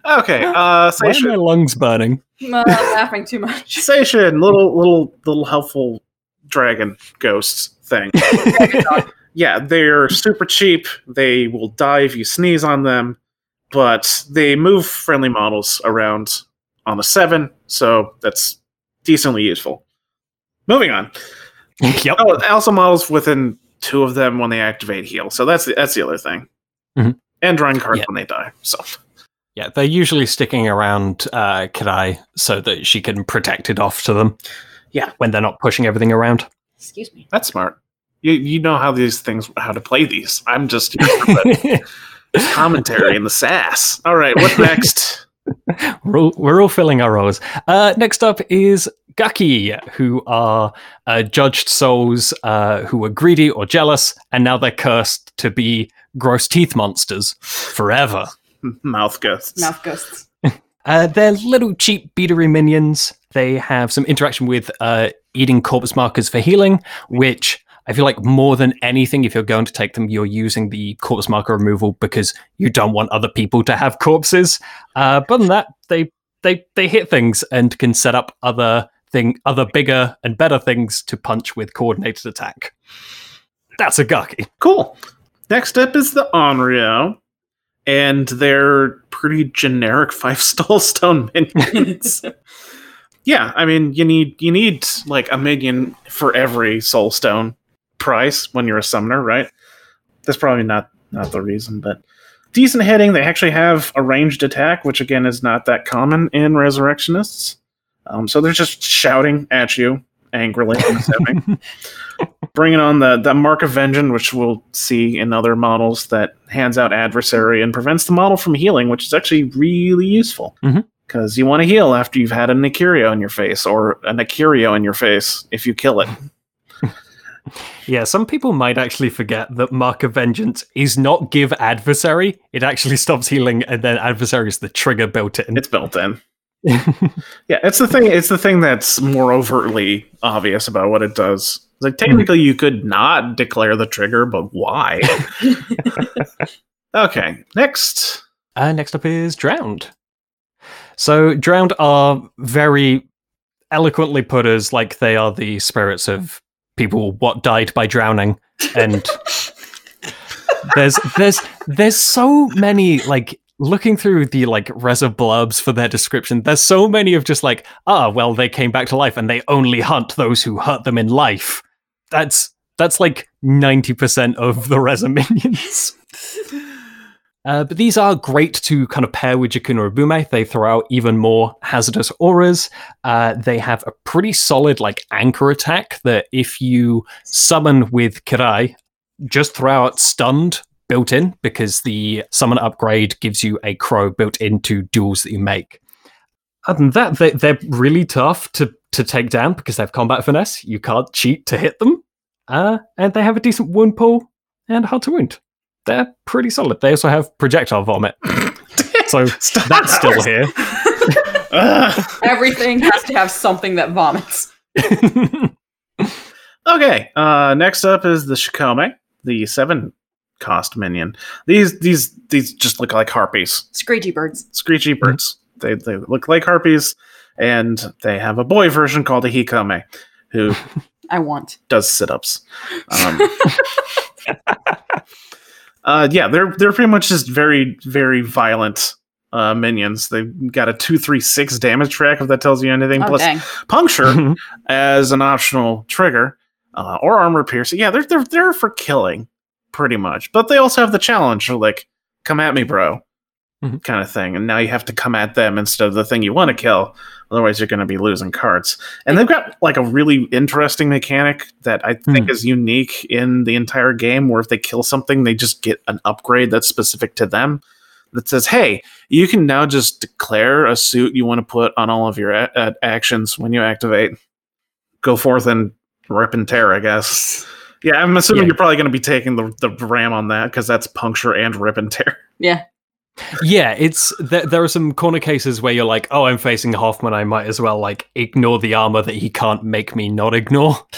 Okay. Uh, Why are my lungs burning? Uh, laughing too much. Seishin, little little little helpful dragon ghost thing. yeah, they're super cheap. They will die if you sneeze on them, but they move friendly models around on the seven, so that's decently useful. Moving on. yep. Oh, also models within two of them when they activate heal. So that's the, that's the other thing. Mhm. And drawing cards Yeah. when they die. So Yeah, they're usually sticking around uh, Kirai so that she can protect it off to them. Yeah. When they're not pushing everything around. Excuse me. that's smart. You you know how these things how to play these. I'm just here for the commentary and the sass. All right, what next? we're, all, we're all filling our roles. Uh, next up is Gaki, who are uh, judged souls uh, who were greedy or jealous, and now they're cursed to be gross teeth monsters forever. Mouth ghosts. Mouth ghosts. Uh, they're little cheap beatery minions. They have some interaction with uh, eating corpse markers for healing, which I feel like more than anything, if you're going to take them, you're using the corpse marker removal because you don't want other people to have corpses. Uh, but than that, they they they hit things and can set up other thing, other bigger and better things to punch with coordinated attack. That's a Gaki. Cool. Next up is the Onryo. And they're pretty generic five stall stone minions. yeah, I mean you need you need like a minion for every soul stone price when you're a summoner, right? That's probably not not the reason, but decent hitting. They actually have a ranged attack, which again is not that common in resurrectionists. Um, so they're just shouting at you angrily. I'm assuming bringing on the, the Mark of Vengeance, which we'll see in other models that hands out adversary and prevents the model from healing, which is actually really useful. Mm-hmm. Because you want to heal after you've had an Ikiryo in your face or an Ikiryo in your face if you kill it. Yeah, some people might actually forget that Mark of Vengeance is not give adversary. It actually stops healing, and then adversary is the trigger built in. It's built in. Yeah, it's the thing. It's the thing that's more overtly obvious about what it does. Like technically, you could not declare the trigger, but why? okay, next. Uh, next up is Drowned. So, Drowned are very eloquently put as like they are the spirits of people what died by drowning, and there's there's there's so many like looking through the like Reza blubs for their description. There's so many of just like ah well they came back to life and they only hunt those who hurt them in life. That's that's like ninety percent of the Reza minions. Uh, but these are great to kind of pair with Jakuna Ubume. They throw out even more hazardous auras. Uh, they have a pretty solid like anchor attack that if you summon with Kirai, just throw out stunned built in because the summon upgrade gives you a crow built into duels that you make. Other than that, they, they're really tough to, to take down because they have combat finesse. You can't cheat to hit them. Uh, and they have a decent wound pool and hard to wound they're pretty solid. They also have projectile vomit. So Stop. that's still here. Everything has to have something that vomits. Okay, uh, next up is the Shikome, the seven cost minion. These these these just look like harpies, Screechy birds. screechy birds. They they look like harpies, and they have a boy version called a Hikome, who I want. does sit ups. Um, uh, yeah, they're they're pretty much just very very violent uh, minions. They've got a two three six damage track if that tells you anything. Oh Plus dang. puncture as an optional trigger, uh, or armor piercing. Yeah, they're they're there for killing, pretty much. But they also have the challenge of like, come at me, bro, Mhm. kind of thing. And now you have to come at them instead of the thing you want to kill. Otherwise, you're going to be losing cards. And they've got like a really interesting mechanic that I think is unique in the entire game. Where if they kill something, they just get an upgrade that's specific to them. That says, "Hey, you can now just declare a suit you want to put on all of your a- a- actions when you activate. Go forth and rip and tear, I guess. Yeah, I'm assuming Yeah. you're probably going to be taking the the ram on that because that's puncture and rip and tear. Yeah. Yeah, it's there, there are some corner cases where you're like, oh, I'm facing Hoffman. I might as well like ignore the armor that he can't make me not ignore.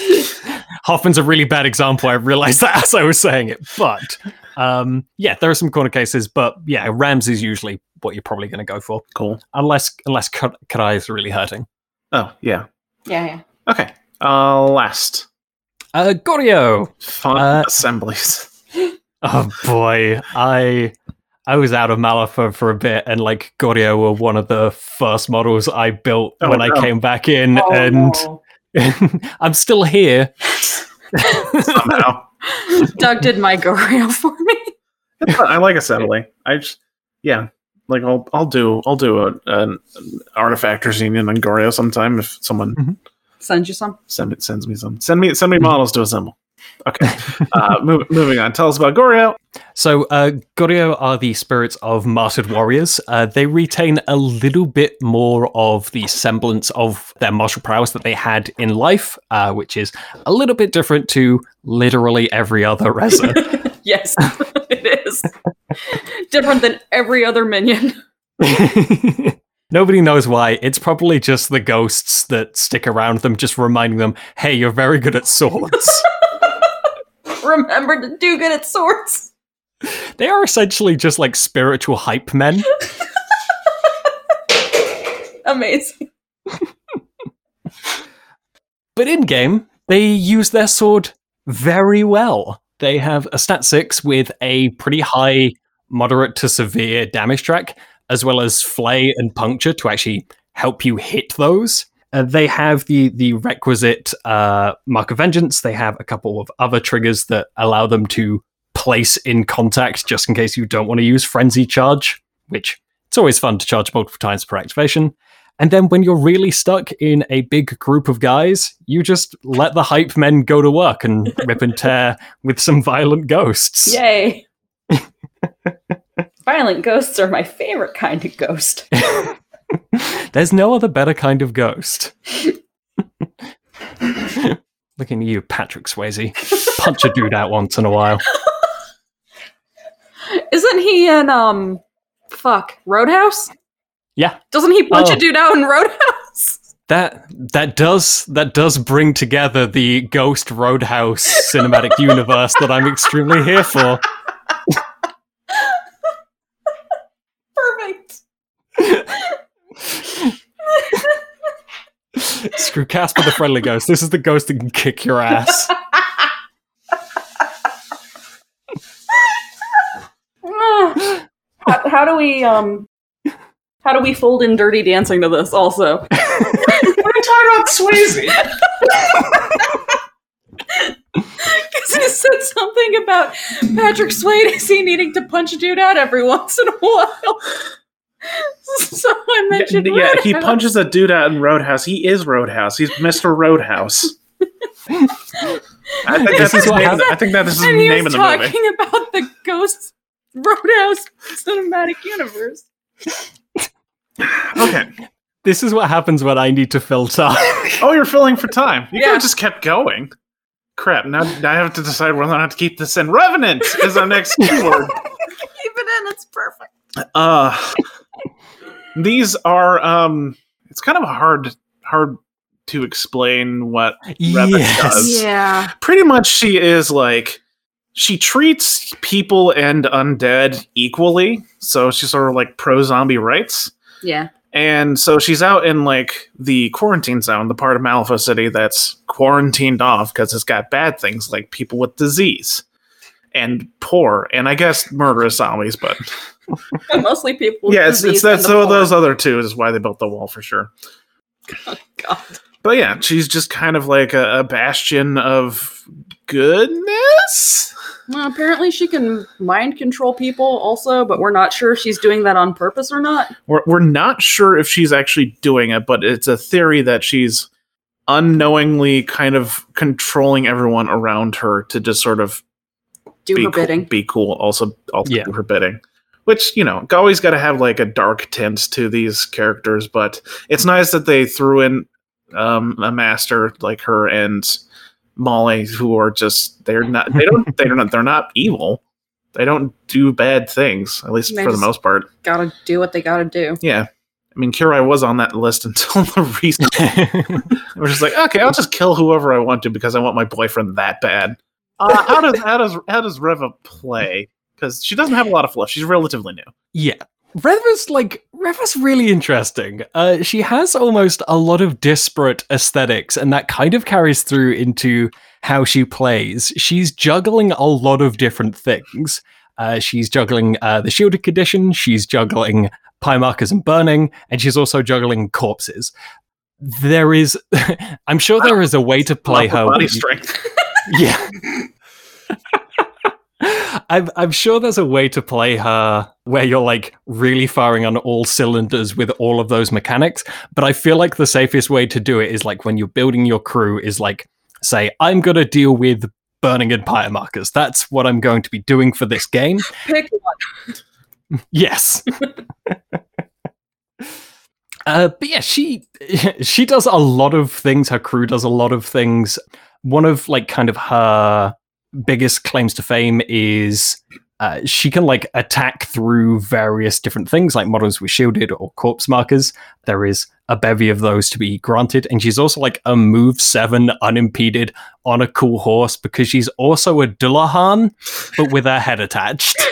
Hoffman's a really bad example. I realized that as I was saying it, but um, yeah, there are some corner cases. But yeah, Rams is usually what you're probably going to go for, Cool. unless unless Ka- Kirai is really hurting. Oh yeah. Yeah, yeah. Okay. Uh, last Uh, Goryo. fun Uh, assemblies. Oh boy, I I was out of Malifaux for a bit, and like Goryo were one of the first models I built Oh, when no. I came back in, Oh, and no. I'm still here. Somehow. Doug did my Goryo for me. I like assembly. I just yeah. Like I'll I'll do I'll do a, an artifactors union on Goryo sometime if someone Send you some. send it sends me some send me send me models to assemble. Okay. uh, move, moving on. Tell us about Goryo. So, uh, Goryo are the spirits of martyred warriors. Uh, they retain a little bit more of the semblance of their martial prowess that they had in life, uh, which is a little bit different to literally every other Reza. Yes, it is. Different than every other minion. Nobody knows why. It's probably just the ghosts that stick around them, just reminding them, hey, you're very good at swords. Remember to do good at swords. they are essentially just like spiritual hype men. Amazing. But in game, they use their sword very well. They have a stat 6 with a pretty high, moderate to severe damage track, as well as flay and puncture to actually help you hit those. Uh, they have the the requisite uh, mark of vengeance. They have a couple of other triggers that allow them to place in contact, just in case you don't want to use frenzy charge, which it's always fun to charge multiple times per activation. And then when you're really stuck in a big group of guys, you just let the hype men go to work and rip and tear with some violent ghosts. Yay. Violent ghosts are my favorite kind of ghost. There's no other better kind of ghost. Looking at you, Patrick Swayze. Punch a dude out once in a while. Isn't he in um fuck Roadhouse? Yeah, Doesn't he punch Oh. a dude out in Roadhouse? that that does that does bring together the Ghost Roadhouse cinematic universe that I'm extremely here for. Perfect. Screw Casper the Friendly Ghost. This is the ghost that can kick your ass. How, how do we um how do we fold in dirty dancing to this also? What are you talking about, Swayze? Because he said something about Patrick Swayze needing to punch a dude out every once in a while. So I mentioned yeah, he punches a dude out in Roadhouse. He is Roadhouse. He's Mr. Roadhouse. I think that's This is his name. happened- I think that is his and he name in was the talking about the Ghost Roadhouse cinematic universe. Okay. This is what happens when I need to fill time. Oh, you're filling for time. You could Yeah. have just kept going. Crap. Now, now I have to decide whether or not to keep this in. Revenant is our next keyword. Keep it in, it's perfect. Uh, these are um. It's kind of hard hard to explain what Revenant does. Yeah. pretty much she is like she treats people and undead equally so she's sort of like pro zombie rights Yeah. and so she's out in like the quarantine zone the part of malifaux city that's quarantined off because it's got bad things like people with disease and poor and i guess murderous zombies but Mostly people. yeah it's, it's that so poor. those other two is why they built the wall for sure God. but yeah she's just kind of like a, a bastion of goodness Well, apparently she can mind control people also, but we're not sure if she's doing that on purpose or not. We're, we're not sure if she's actually doing it, but it's a theory that she's unknowingly kind of controlling everyone around her to just sort of Do be her cool, bidding. be cool. Also, also Yeah. do her bidding. Which you know, always got to have like a dark tint to these characters, but it's nice that they threw in um, a master like her and Molly who are just they're not they don't they're not they're not evil. They don't do bad things, at least They for the most part. Gotta do what they gotta do. Yeah. I mean, Kirai was on that list until the recent. We're just like, okay, I'll just kill whoever I want to because I want my boyfriend that bad. Uh, how does how does how does Reva play? Because she doesn't have a lot of fluff. She's relatively new. Yeah. Reva's like Reva's really interesting. Uh, she has almost a lot of disparate aesthetics, and that kind of carries through into how she plays. She's juggling a lot of different things. Uh, she's juggling uh, the shielded condition. She's juggling pyre markers and burning, and she's also juggling corpses. There is, I'm sure there is a way to play her. body strength. yeah. I'm, I'm sure there's a way to play her where you're like really firing on all cylinders with all of those mechanics. But I feel like the safest way to do it is like when you're building your crew, is like, say, I'm going to deal with burning and pyre markers. That's what I'm going to be doing for this game. Pick one. Yes. uh, but yeah, she she does a lot of things. Her crew does a lot of things. One of like kind of her biggest claims to fame is uh, she can like attack through various different things, like models with shielded or corpse markers. There is a bevy of those to be granted, and she's also like a move seven unimpeded on a cool horse because she's also a Dullahan, but with her head attached.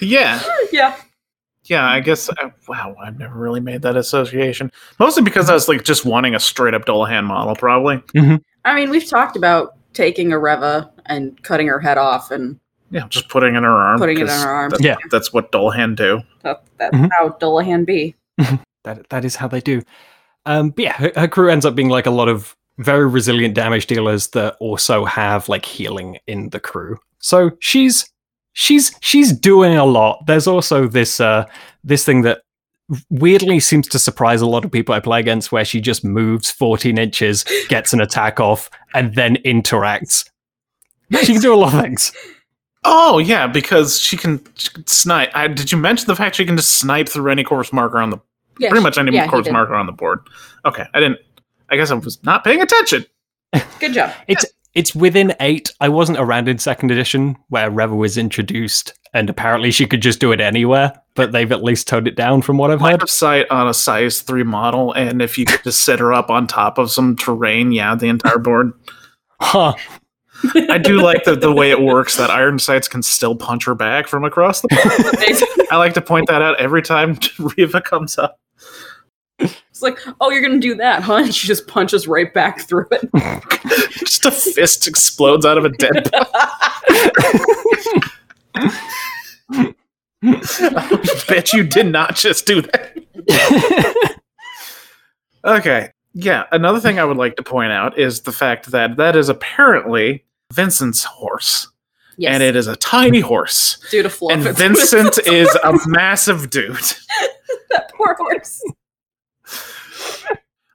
Yeah, Yeah. yeah. I guess. Uh, wow, I've never really made that association. Mostly because I was like just wanting a straight up Dullahan model, probably. I mean, we've talked about taking a Reva and cutting her head off, and Yeah, just putting it in her arm. Putting it in her arm. That's, Yeah. that's what Dullahan do. that, that's Mhm. how Dullahan be. that that is how they do. Um, but yeah, her, her crew ends up being like a lot of very resilient damage dealers that also have like healing in the crew. So she's she's she's doing a lot. There's also this uh this thing that weirdly seems to surprise a lot of people I play against, where she just moves 14 inches, gets an attack off, and then interacts. She can do a lot of things. Oh yeah, because she can, she can snipe. I, did you mention the fact she can just snipe through any corpse marker on the Yeah, pretty much any yeah, corpse marker on the board? Okay, I didn't. I guess I was not paying attention. Good job. It's it's within eight. I wasn't around in second edition where Reva was introduced, and apparently she could just do it anywhere. But they've at least toned it down from what I've Line heard. of sight on a size three model, and if you could just set her up on top of some terrain, yeah, the entire board. Huh. I do like the, the way it works that Iron Sights can still punch her back from across the board. I like to point that out every time Reva comes up. It's like, oh, you're gonna do that, huh? And she just punches right back through it. Just a fist explodes out of a dead body. I bet you did not just do that. okay. Yeah. Another thing I would like to point out is the fact that that is apparently Vincent's horse. Yes. And it is a tiny horse. to. And Vincent is a massive dude. that poor horse.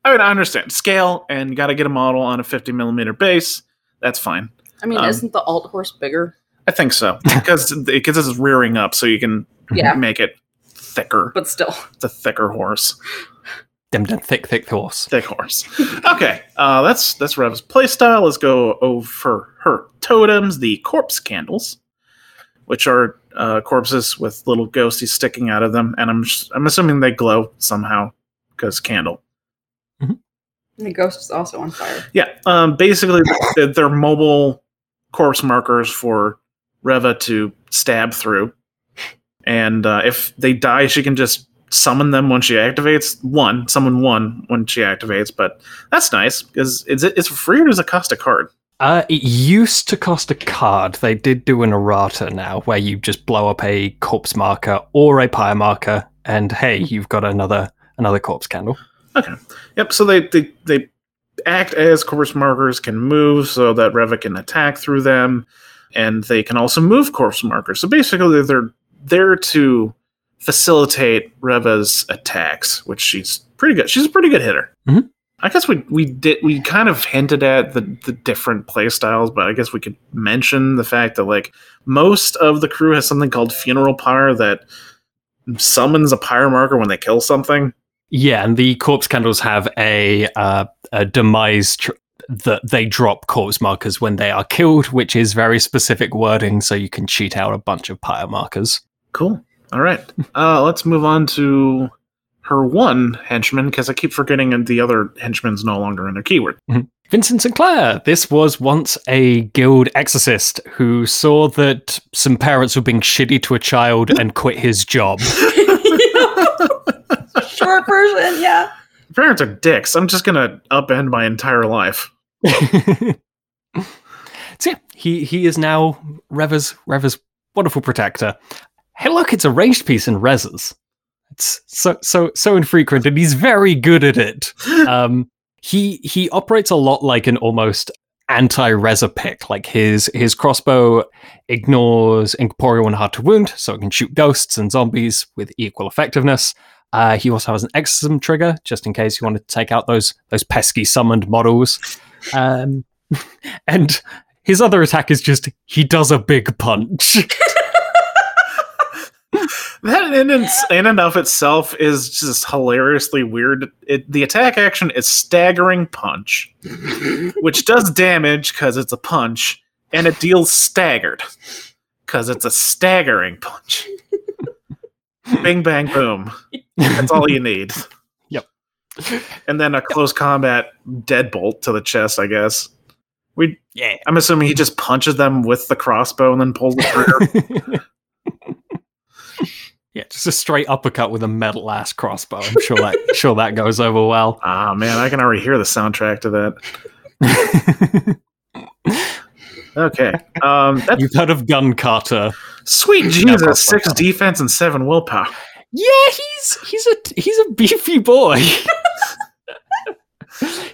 I mean, I understand scale and you got to get a model on a 50 millimeter base. That's fine. I mean, Um, isn't the alt horse bigger? I think so because it gets rearing up, so you can Yeah. make it thicker. But still, It's a thicker horse. Dem dem thick thick horse. Thick horse. Okay, uh, that's that's Rev's playstyle. Let's go over her totems, the corpse candles, which are uh, corpses with little ghosties sticking out of them, and I'm just, I'm assuming they glow somehow because candle. and the ghost is also on fire. Yeah, um, basically they're, they're mobile corpse markers for Reva to stab through, and uh, if they die, she can just summon them when she activates. One, summon one when she activates, but that's nice because it's it's free or does it cost a card? Uh, it used to cost a card. They did do an errata now, where you just blow up a corpse marker or a pyre marker, and hey, you've got another another corpse candle. Okay. Yep. So they they they act as corpse markers, can move so that Reva can attack through them, and they can also move corpse markers. So basically, they're there to facilitate Reva's attacks, which she's pretty good. She's a pretty good hitter. Mhm. I guess we we did we kind of hinted at the the different play styles, but I guess we could mention the fact that like most of the crew has something called funeral pyre that summons a pyre marker when they kill something. Yeah, and the corpse candles have a uh, a demise tr- that they drop corpse markers when they are killed, which is very specific wording, so you can cheat out a bunch of pyre markers. Cool. All right. Uh, let's move on to her one henchman because I keep forgetting the other henchman's no longer in their keyword. Vincent Sinclair. This was once a guild exorcist who saw that some parents were being shitty to a child and quit his job. Short version, yeah. Parents are dicks. I'm just gonna upend my entire life. so yeah, he he is now Reva's Reva's wonderful protector. Hey, look, it's a ranged piece in Reses. It's so so so infrequent, and he's very good at it. Um, he he operates a lot like an almost anti-Reza pick. Like his his crossbow ignores incorporeal and hard to wound, so it can shoot ghosts and zombies with equal effectiveness. Uh, he also has an exorcism trigger, just in case you want to take out those those pesky summoned models. Um, and his other attack is just he does a big punch. That in, in, in and of itself is just hilariously weird. It, the attack action is staggering punch, which does damage because it's a punch, and it deals staggered because it's a staggering punch. Bing bang boom. That's all you need. Yep. And then a close combat deadbolt to the chest, I guess. We yeah. I'm assuming he just punches them with the crossbow and then pulls the trigger. Yeah, just a straight uppercut with a metal ass crossbow. I'm sure that sure that goes over well. Ah man, I can already hear the soundtrack to that. Okay. Um, that's You've heard of Gun Carter. sweet Jesus, six defense and seven willpower. Yeah, he's he's a he's a beefy boy.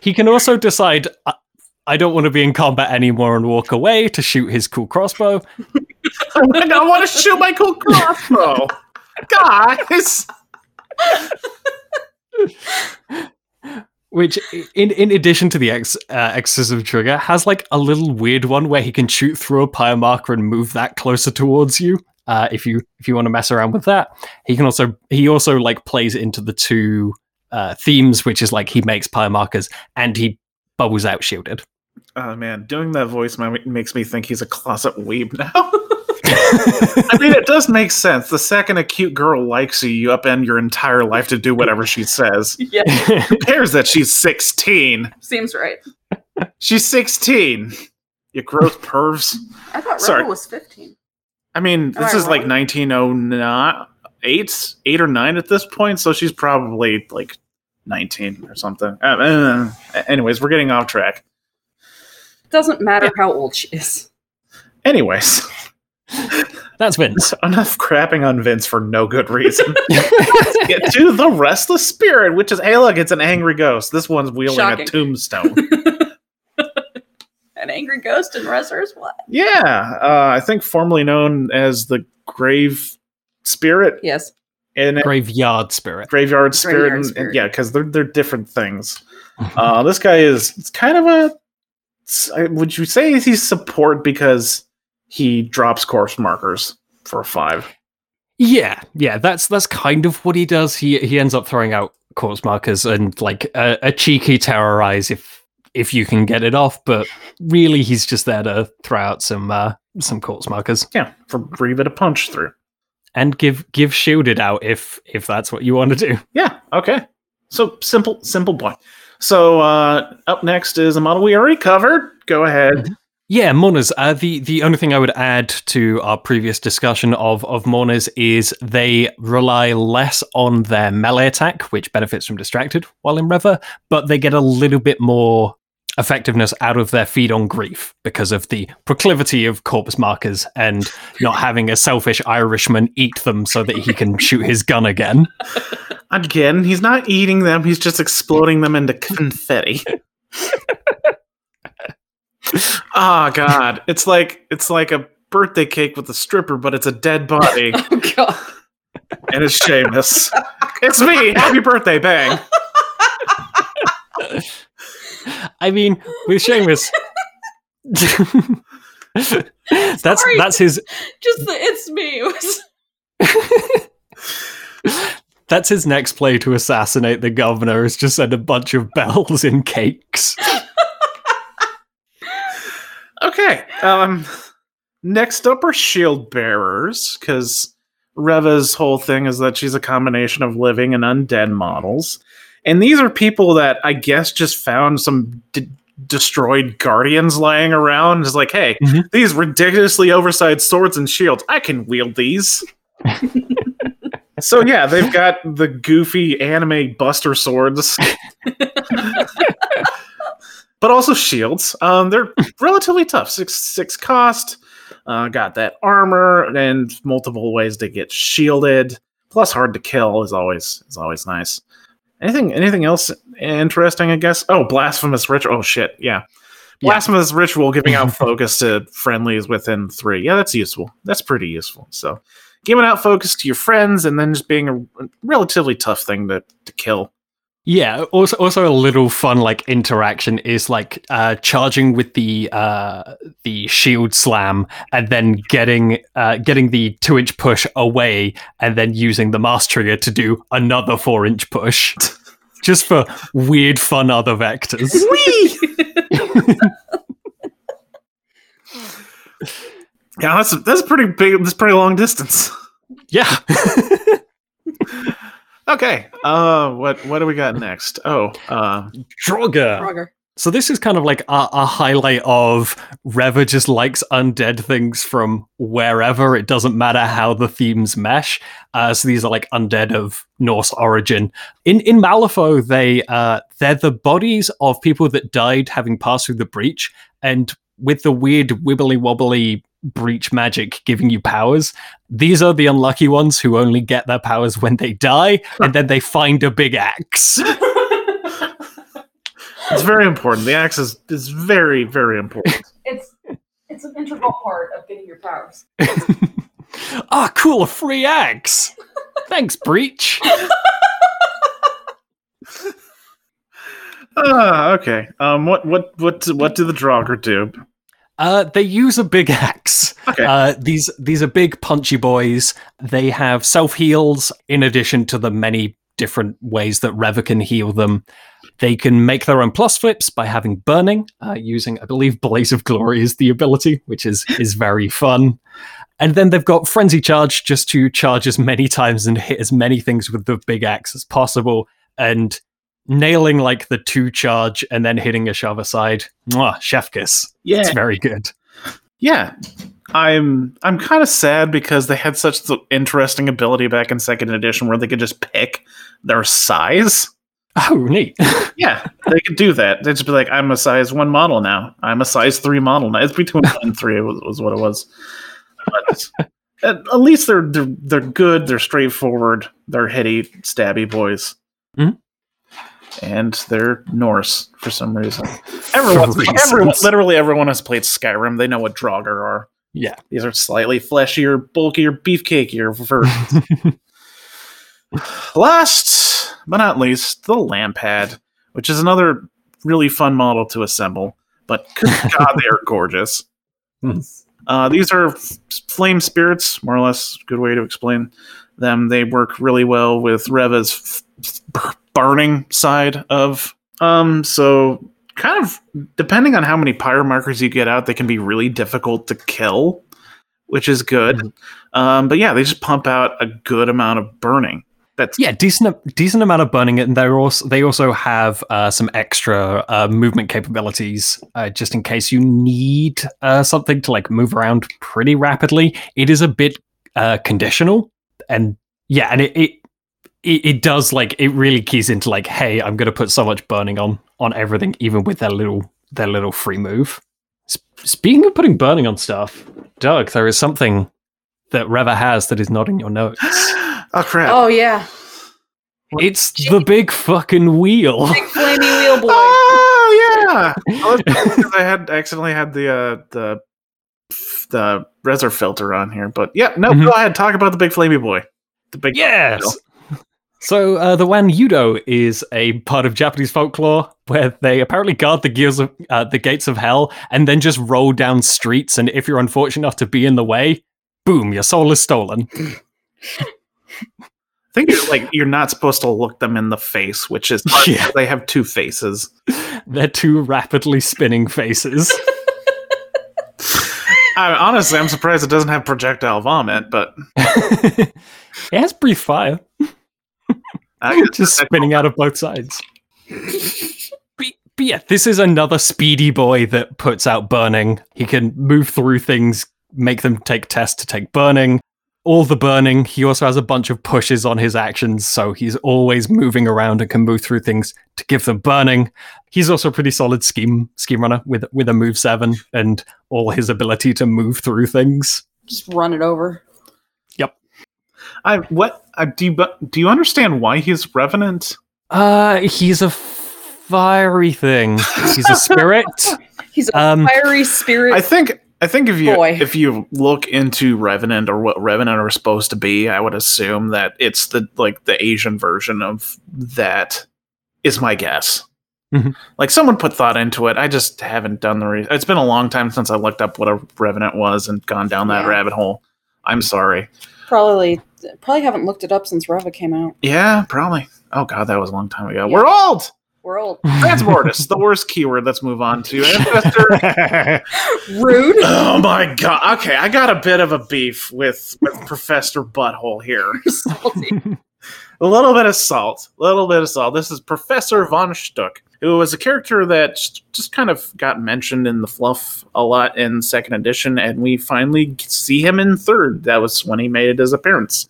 he can also decide I, I don't want to be in combat anymore and walk away to shoot his cool crossbow. I want to shoot my cool crossbow. Guys. Which, in in addition to the ex, uh, exorcism trigger, has like a little weird one where he can shoot through a pyre marker and move that closer towards you. Uh, if you if you want to mess around with that, he can also he also like plays into the two uh, themes, which is like he makes pyre markers and he bubbles out shielded. Oh man, doing that voice makes me think he's a closet weeb now. I mean, it does make sense. The second a cute girl likes you, you upend your entire life to do whatever she says. Yeah, Who cares that she's 16? seems right. She's 16. You gross pervs. I thought Sorry. Was 15. I mean, Am this I is like wrong? 1909, eight, eight or nine at this point, so she's probably like 19 or something. Uh, uh, anyways, we're getting off track. Doesn't matter how old she is. Anyways, That's Vince. enough crapping on Vince for no good reason. Get to the restless spirit, which is hey, look, it's an angry ghost. This one's wielding Shocking. a tombstone. An angry ghost in Rezzers? What? yeah, uh, I think formerly known as the grave spirit Yes. And Graveyard spirit. graveyard spirit, Graveyard and- and- yeah, because they're they're different things. Uh, this guy is it's kind of a. Would you say he's support because he drops corpse markers for five? Yeah, yeah, that's that's kind of what he does. He he ends up throwing out corpse markers and like a, a cheeky terrorize if if you can get it off, but really he's just there to throw out some uh, some corpse markers Yeah, for breathe it a punch through. and give give shielded out if if that's what you want to do. Yeah, okay. So simple, simple point. So uh, up next is a model we already covered. Go ahead. Yeah, mourners. Uh, the the only thing I would add to our previous discussion of of mourners is they rely less on their melee attack, which benefits from distracted while in Reva, but they get a little bit more effectiveness out of their feed on grief because of the proclivity of corpse markers and not having a selfish Irishman eat them so that he can shoot his gun again. Again, he's not eating them; he's just exploding them into confetti. oh God! It's like it's like a birthday cake with a stripper, but it's a dead body, Oh, God. and it's Seamus. it's me. Happy birthday, bang! I mean, with Seamus. that's Sorry. that's his Just the it's me. Was That's his next play to assassinate the governor is just send a bunch of Belles in cakes. Okay. Um, next up are shield bearers, because Reva's whole thing is that she's a combination of living and undead models. And these are people that I guess just found some d- destroyed guardians lying around. It's like, hey, Mhm. these ridiculously oversized swords and shields, I can wield these. so yeah, they've got the goofy anime buster swords. but also shields. Um, they're relatively tough. Six six cost. Uh, got that armor and multiple ways to get shielded. Plus, hard to kill is always is always nice. Anything anything else interesting? I guess. Oh, blasphemous ritual. Oh shit, yeah. Yeah. Blasphemous ritual giving out focus to friendlies within three. Yeah, that's useful. That's pretty useful. So, giving out focus to your friends and then just being a relatively tough thing to, to kill. Yeah, also also a little fun like interaction is like uh charging with the uh the shield slam and then getting uh getting the two inch push away and then using the mass trigger to do another four inch push. Just for weird fun other vectors. Yeah, that's that's pretty big. That's pretty long distance. yeah. Okay. Uh, what what do we got next? Oh, uh, Draugr. Frogger. So this is kind of like a, a highlight of Reva just likes undead things from wherever. It doesn't matter how the themes mesh. Uh, so these are like undead of Norse origin. In in Malifaux, they uh, they're the bodies of people that died having passed through the breach, and with the weird wibbly wobbly breach magic giving you powers. These are the unlucky ones who only get their powers when they die, and then they find a big axe. it's very important. The axe is is very very important. It's it's an integral part of getting your powers. Ah, cool, a free axe. Thanks, Breach. Ah, okay. Um, what what what what do the Draugr do? Uh, they use a big axe. Okay. Uh, these these are big punchy boys. They have self heals in addition to the many different ways that Reva can heal them. They can make their own plus flips by having burning, uh, using I believe Blaze of Glory is the ability, which is is very fun. And then they've got frenzy charge just to charge as many times and hit as many things with the big axe as possible. And nailing like the two charge and then hitting a shove aside. Mwah, chef kiss. Yeah, It's very good. yeah. I'm I'm kind of sad because they had such the interesting ability back in second edition where they could just pick their size. Oh, neat. Yeah, they could do that. They'd just be like, "I'm a size one model now. I'm a size three model now." It's between one and three was, was what it was. But at, at least they're, they're they're good. They're straightforward. They're hitty, stabby boys. Mhm. And they're Norse for some reason. Everyone, everyone, literally everyone has played Skyrim. They know what Draugr are. Yeah. These are slightly fleshier, bulkier, beefcakier versions. Last but not least, the Lampad, which is another really fun model to assemble. But God, they are gorgeous. Uh, these are flame spirits, more or less. Good way to explain them. They work really well with Reva's f- f- burning side of. Um, so kind of depending on how many pyro markers you get out, they can be really difficult to kill, which is good. Um, but yeah, they just pump out a good amount of burning. That's Yeah, decent decent amount of burning and they're also they also have uh, some extra uh, movement capabilities, uh, just in case you need uh, something to like move around pretty rapidly. It is a bit uh, conditional, and yeah, and it, it it it does like it really keys into like, hey, I'm going to put so much burning on on everything, even with their little their little free move. S- speaking of putting burning on stuff, Doug, there is something that Reva has that is not in your notes. oh crap. Oh yeah, It's the big fucking wheel. big flamey wheel boy. Oh yeah. I had accidentally had the uh, the the Reser filter on here, but yeah, no, Mhm. go ahead. Talk about the big flamey boy. The big Yes. So uh, the Wanyudo is a part of Japanese folklore where they apparently guard the gears of uh, the gates of hell and then just roll down streets. And if you're unfortunate enough to be in the way, boom, your soul is stolen. I think you're, like you're not supposed to look them in the face, which is Yeah. they have two faces. They're two rapidly spinning faces. I, honestly, I'm surprised it doesn't have projectile vomit, but it has brief fire, just spinning out of both sides. But, but yeah, this is another speedy boy that puts out burning. He can move through things, make them take tests to take burning. All the burning. He also has a bunch of pushes on his actions, so he's always moving around and can move through things to give them burning. He's also a pretty solid scheme scheme runner with with a move seven and all his ability to move through things. Just run it over. I what I, do you do you understand why he's revenant? Uh, he's a fiery thing. He's a spirit. He's a Um, fiery spirit. I think I think if you Boy. if you look into Revenant or what Revenant are supposed to be, I would assume that it's the like the Asian version of that. Is my guess. Mhm. Like someone put thought into it. I just haven't done the. Re- it's been a long time since I looked up what a Revenant was and gone down that Yeah. rabbit hole. I'm sorry. Probably probably haven't looked it up since Reva came out. Yeah, probably. Oh god, that was a long time ago. Yeah. We're old. We're old. Transmortis, the worst keyword. Let's move on to Ancestor. Rude. oh my god. Okay, I got a bit of a beef with, with Professor Butthole here. Salty. A little bit of salt. A little bit of salt. This is Professor von Schtook, who was a character that just- kind of got mentioned in the fluff a lot in second edition, and we finally see him in third. That was when he made his appearance.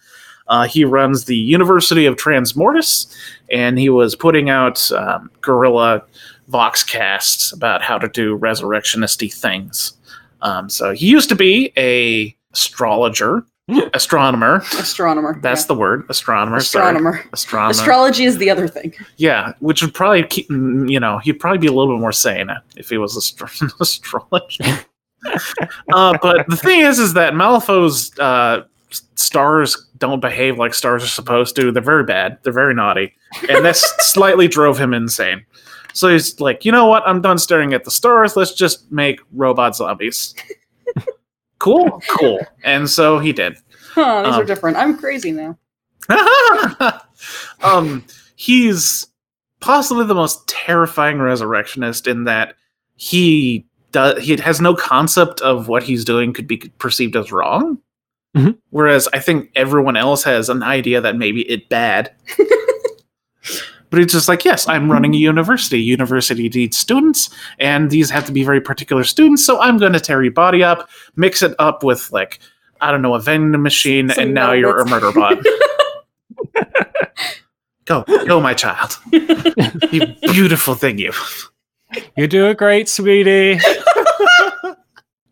Uh, he runs the University of Transmortis, and he was putting out um, guerrilla voxcasts about how to do resurrectionisty things. Um, so he used to be a astrologer, astronomer. Astronomer. That's yeah. the word, astronomer. sorry. astronomer. Astronomer. Astrology is the other thing. yeah, which would probably keep, you know, he'd probably be a little bit more sane if he was astro- astrologer. uh, but the thing is, is that Malifaux's uh, stars don't behave like stars are supposed to. They're very bad. They're very naughty, and that slightly drove him insane. So he's like, you know what? I'm done staring at the stars. Let's just make robot zombies. Cool, cool. And so he did. Huh, these Um, are different. I'm crazy now. um, he's possibly the most terrifying resurrectionist in that he does he has no concept of what he's doing could be perceived as wrong. Mhm. Whereas I think everyone else has an idea that maybe it bad. but it's just like, yes, I'm running a university. University needs students, and these have to be very particular students. So I'm going to tear your body up, mix it up with like I don't know a vending machine, Some and now you're a nuggets. murder bot. Go, go, my child. you beautiful thing, you. you do it great, sweetie.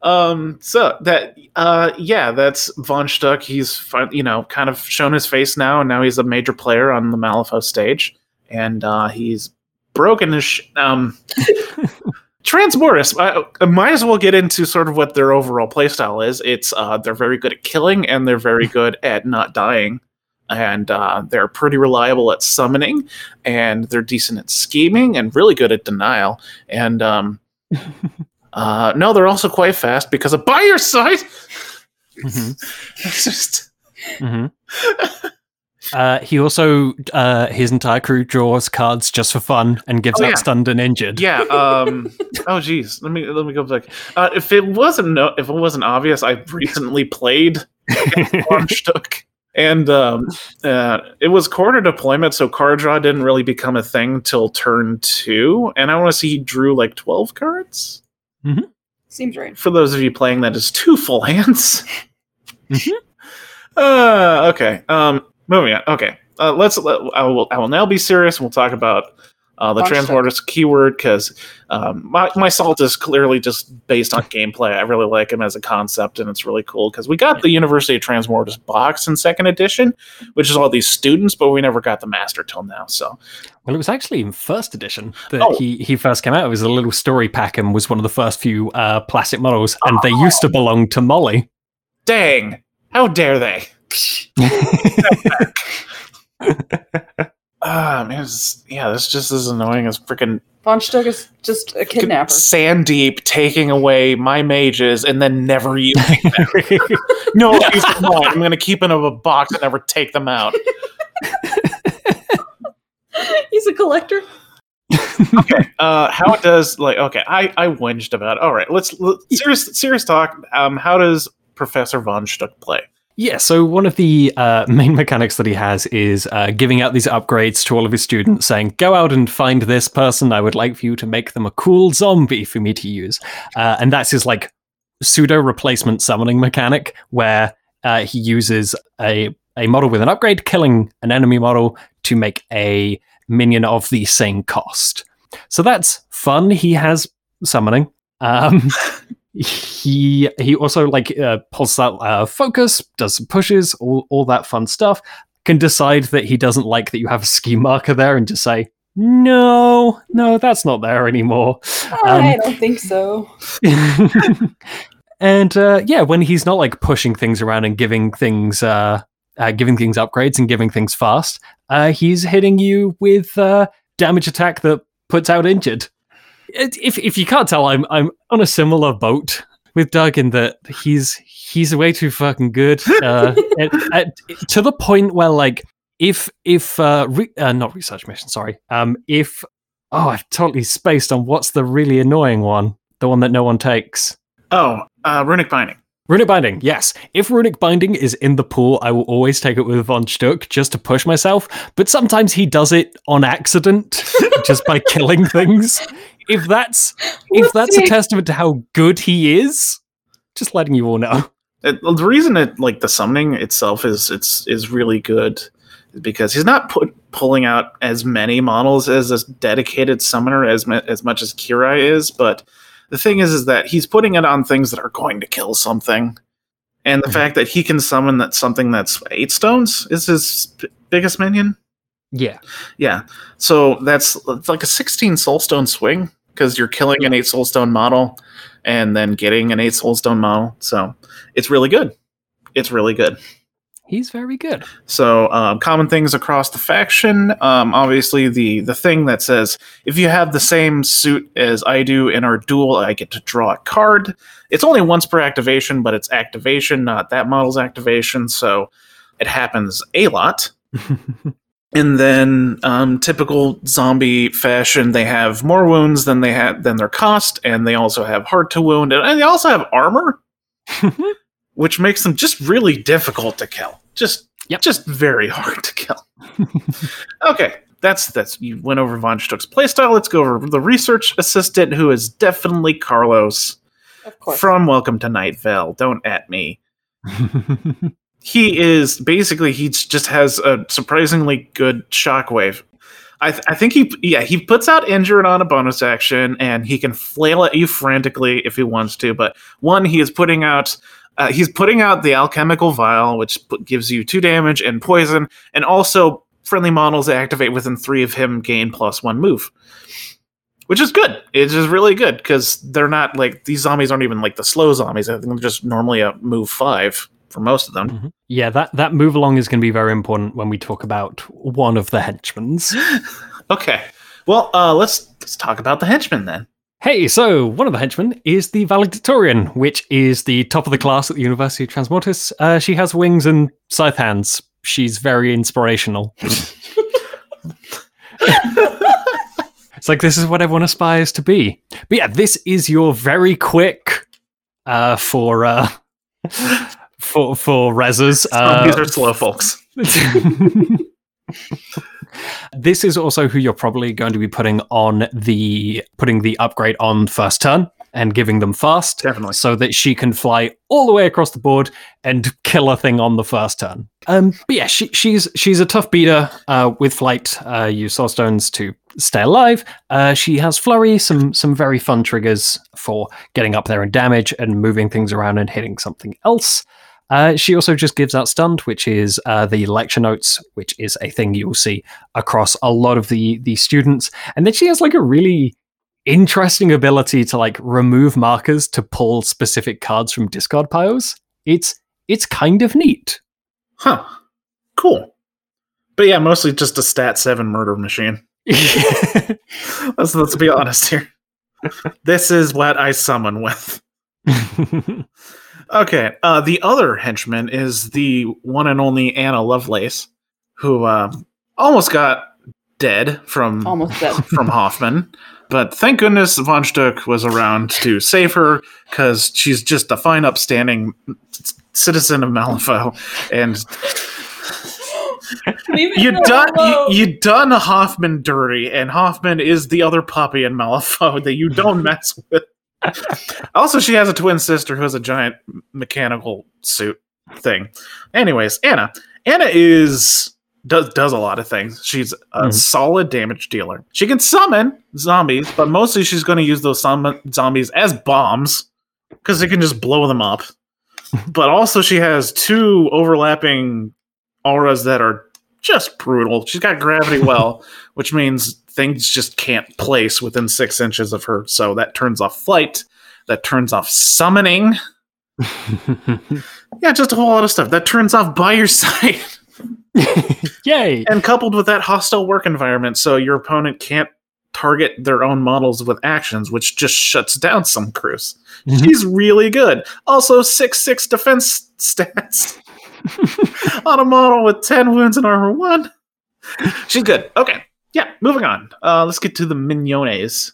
Um, so that, uh, yeah, that's Von Schtook. He's, fin- you know, kind of shown his face now, and now he's a major player on the Malifaux stage, and uh, he's broken his. Sh- um, Transmortis, I, I might as well get into sort of what their overall playstyle is. It's uh, they're very good at killing, and they're very good at not dying. And uh, they're pretty reliable at summoning, and they're decent at scheming, and really good at denial. And um, uh, no, they're also quite fast because of by your side. Mhm. It's just hmm Uh, he also uh, his entire crew draws cards just for fun and gives Oh, out yeah. stunned and injured. yeah. Um, oh, geez. Let me let me go back. Uh, if it wasn't no, if it wasn't obvious, I recently played Armstuck. And um, uh, it was quarter deployment, so card draw didn't really become a thing till turn two. And I want to see he drew like twelve cards. Seems right. For those of you playing, that is two full hands. Mhm. uh, okay. Um, moving on. Okay. Uh, let's. Let, I will. I will now be serious. and We'll talk about uh, the Bunch of- transporter's keyword because um, my my salt is clearly just based on gameplay. I really like him as a concept, and it's really cool because we got the University of Transmortis box in second edition, which is all these students, but we never got the master till now. So Well, it was actually in first edition that Oh. he, he first came out. It was a little story pack and was one of the first few uh, plastic models, and they used to belong to Molly. dang, how dare they? Ah, man, it's, yeah, that's just as annoying as freaking Von Schtook is just a kidnapper. Sandeep taking away my mages and then never using them. no. I'm going to keep them in a box and never take them out. He's a collector. okay. Uh, how does like okay? I I whinged about. It. All right, let's, let's serious serious talk. Um, how does Professor von Schtook play? Yeah, so one of the uh, main mechanics that he has is uh, giving out these upgrades to all of his students, saying, Go out and find this person. I would like for you to make them a cool zombie for me to use. Uh, and that's his like pseudo replacement summoning mechanic, where uh, he uses a, a model with an upgrade, killing an enemy model to make a minion of the same cost. So that's fun. He has summoning. Um, he he also like uh, pulls out uh, focus, does some pushes, all all that fun stuff. Can decide that he doesn't like that you have a scheme marker there, and just say no, no, that's not there anymore. I don't think so. and uh, yeah, when he's not like pushing things around and giving things uh, uh, giving things upgrades and giving things fast, uh, he's hitting you with uh, damage attack that puts out injured. If if you can't tell, I'm I'm on a similar boat with Doug in that he's he's way too fucking good. Uh, at- at- to the point where like if if uh, re- uh not research mission, sorry, um if oh I've totally spaced on what's the really annoying one, the one that no one takes. Oh, uh, runic binding. Runic Binding, yes. If Runic Binding is in the pool, I will always take it with Von Schtook just to push myself. But sometimes he does it on accident, just by killing things. If that's if that's a testament to how good he is, just letting you all know. It, well, the reason it like the summoning itself is it's is really good is because he's not put, pulling out as many models as a dedicated summoner as as much as Kirai is, but the thing is is that he's putting it on things that are going to kill something. And the Mhm. fact that he can summon that something that's eight stones is his b- biggest minion. Yeah. Yeah. So that's it's like a 16 soulstone swing because you're killing an eight soulstone model and then getting an eight soulstone model. So it's really good. It's really good. He's very good. So um, common things across the faction. Um, obviously, the the thing that says if you have the same suit as I do in our duel, I get to draw a card. It's only once per activation, but it's activation, not that model's activation. So it happens a lot. And then, um, typical zombie fashion, they have more wounds than they had than their cost, and they also have hard to wound, and they also have armor, which makes them just really difficult to kill. Just, Yep. just very hard to kill. okay, that's that's you went over Von Schtook's playstyle. Let's go over the research assistant, who is definitely Carlos Of course. from Welcome to Night Vale. Don't at me he is basically he just has a surprisingly good shockwave. I, th- I think he yeah he puts out injured on a bonus action and he can flail at you frantically if he wants to. But one he is putting out uh, he's putting out the alchemical vial which gives you two damage and poison and also friendly models activate within three of him gain plus one move. Which is good. It's just really good because they're not like these zombies aren't even like the slow zombies. I think they're just normally a move five for most of them. Mhm. Yeah, that, that move along is going to be very important when we talk about one of the henchmen's. Okay. Well, uh, let's let's talk about the henchmen then. Hey, so one of the henchmen is the valedictorian, which is the top of the class at the University of Transmortis. Uh, she has wings and scythe hands. She's very inspirational. it's like this is what everyone aspires to be. But yeah, this is your very quick uh, for uh, for for reses. Uh, These are slow folks. this is also who you're probably going to be putting on the putting the upgrade on first turn and giving them fast Definitely. so that she can fly all the way across the board and kill a thing on the first turn. Um, but yeah, she, she's she's a tough beater uh, with flight. Uh, use soul stones to stay alive. Uh, she has flurry, some some very fun triggers for getting up there and damage and moving things around and hitting something else. Uh, she also just gives out stunned, which is uh, the lecture notes, which is a thing you will see across a lot of the the students. And then she has like a really interesting ability to like remove markers to pull specific cards from discard piles. It's it's kind of neat. Huh. Cool. But yeah, mostly just a stat seven murder machine. Let's let's be honest here. this is what I summon with. Okay. Uh, the other henchman is the one and only Anna Lovelace, who uh, almost got dead from Almost dead. from Hoffman. But thank goodness Von Schtook was around to save her because she's just a fine, upstanding citizen of Malifaux. And you done you, you done Hoffman dirty, and Hoffman is the other puppy in Malifaux that you don't mess with. Also, she has a twin sister who has a giant mechanical suit thing. Anyways, Anna. Anna is does does a lot of things. She's a Mhm. solid damage dealer. She can summon zombies, but mostly she's going to use those zombies as bombs because they can just blow them up. but also, she has two overlapping auras that are just brutal. She's got gravity well, which means things just can't place within six inches of her. So that turns off flight. That turns off summoning. Yeah, just a whole lot of stuff. That turns off by your side. Yay! and coupled with that hostile work environment, so your opponent can't target their own models with actions, which just shuts down some crews. Mhm. She's really good. Also, 6 6 defense stats on a model with 10 wounds and armor 1. She's good. Okay. Yeah, moving on. Uh, let's get to the mignones.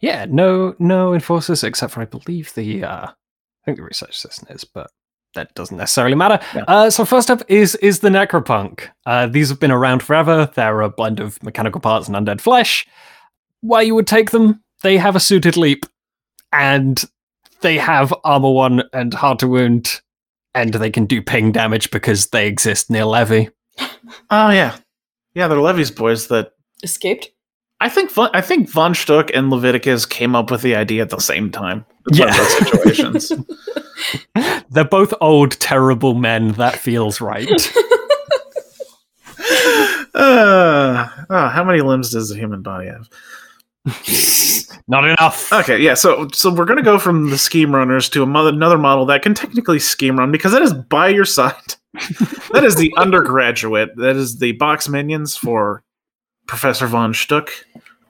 Yeah, no, no enforcers except for I believe the uh, I think the research assistant is, but that doesn't necessarily matter. Yeah. Uh, so first up is is the necropunk. Uh, these have been around forever. They're a blend of mechanical parts and undead flesh. Why you would take them? They have a suited leap, and they have armor one and hard to wound, and they can do ping damage because they exist near Levy. Oh, yeah. Yeah, they're Levy's boys that Escaped. I think Von, I think Von Schtook and Leviticus came up with the idea at the same time. It's one of Yeah. situations. They're both old, terrible men. That feels right. uh, oh, how many limbs does a human body have? Not enough. Okay, yeah. So so we're gonna go from the scheme runners to a mo- another model that can technically scheme run because that is by your side. that is the undergraduate. That is the box minions for Professor von Schtook.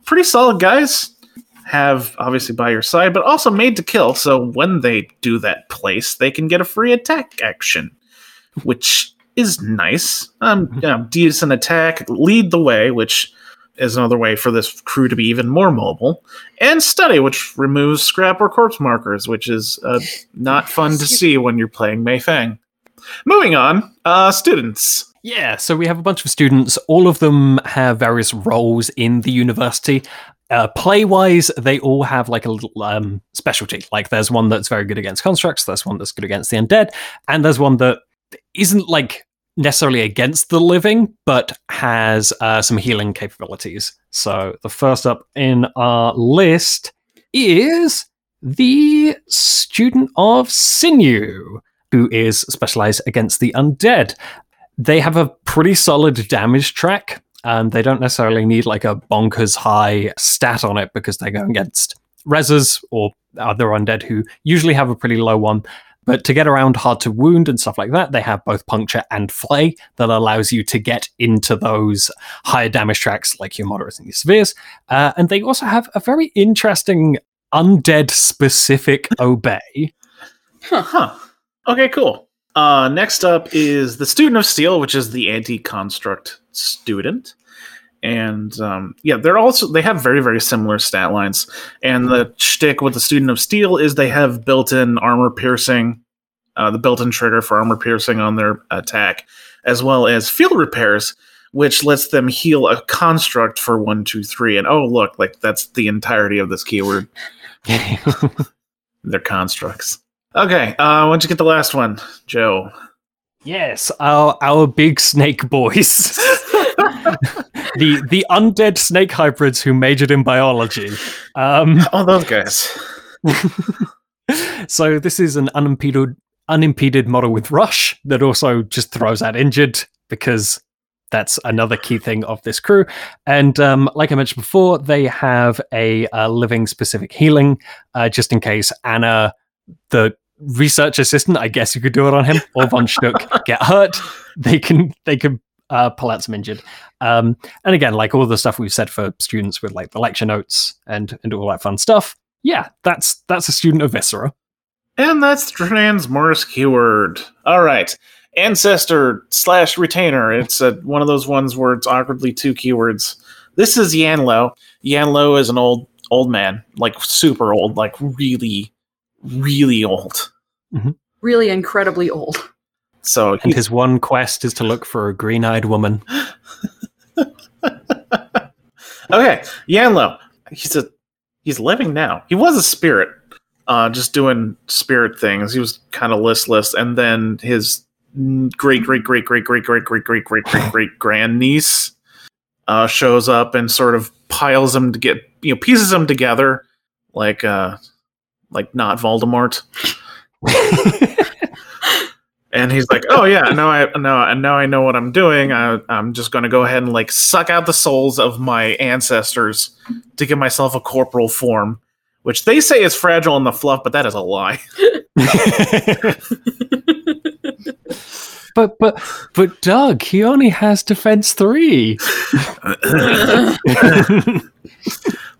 Pretty solid guys. Have obviously by your side, but also made to kill. So when they do that place, they can get a free attack action, which is nice. Um, you know, decent attack, lead the way, which is another way for this crew to be even more mobile and study, which removes scrap or corpse markers, which is uh, not fun to see when you're playing Mei Feng. Moving on, uh, students. Yeah, so we have a bunch of students. All of them have various roles in the university. Uh, play wise, they all have like a little um, specialty. Like there's one that's very good against constructs, there's one that's good against the undead, and there's one that isn't like necessarily against the living, but has uh, some healing capabilities. So the first up in our list is the student of sinew, who is specialized against the undead they have a pretty solid damage track and they don't necessarily need like a bonkers high stat on it because they're going against reses or other undead who usually have a pretty low one but to get around hard to wound and stuff like that they have both puncture and flay that allows you to get into those higher damage tracks like your moderates and your severes uh, and they also have a very interesting undead specific obey Huh. Okay, cool. Uh, next up is the Student of Steel, which is the anti-construct student. And um, yeah, they're also they have very very similar stat lines. And the shtick with the Student of Steel is they have built-in armor piercing, uh, the built-in trigger for armor piercing on their attack, as well as field repairs, which lets them heal a construct for one, two, three. And oh look, like that's the entirety of this keyword. They're constructs. Okay, uh, why don't you get the last one, Joe? Yes, our our big snake boys. the the undead snake hybrids who majored in biology. Um, Oh, those guys. so this is an unimpeded unimpeded model with rush that also just throws out injured because that's another key thing of this crew. And um, like I mentioned before, they have a, uh living specific healing uh, just in case Anna, the research assistant, I guess you could do it on him, or Von Schtook get hurt. They can they can uh, pull out some injured. Um, and again, like all the stuff we've said for students with like the lecture notes and and all that fun stuff. Yeah, that's that's a student of Viscera. And that's the Transmortis keyword. All right. Ancestor slash retainer. It's a, one of those ones where it's awkwardly two keywords. this is Yan Lo. Yanlo is an old old man, like super old, like really, really old. Really incredibly old. So And his one quest is to look for a green-eyed woman. okay, Yan Lo. He's a he's living now. He was a spirit, uh, just doing spirit things. He was kind of listless, and then his great great great great great great great great great great great grandniece uh, shows up and sort of piles them to get you know pieces them together like uh like not Voldemort. and he's like, "Oh yeah, now I now and now I know what I'm doing. I, I'm just going to go ahead and like suck out the souls of my ancestors to give myself a corporal form." Which they say is fragile in the fluff, but that is a lie. but but but Doug, he only has defense three.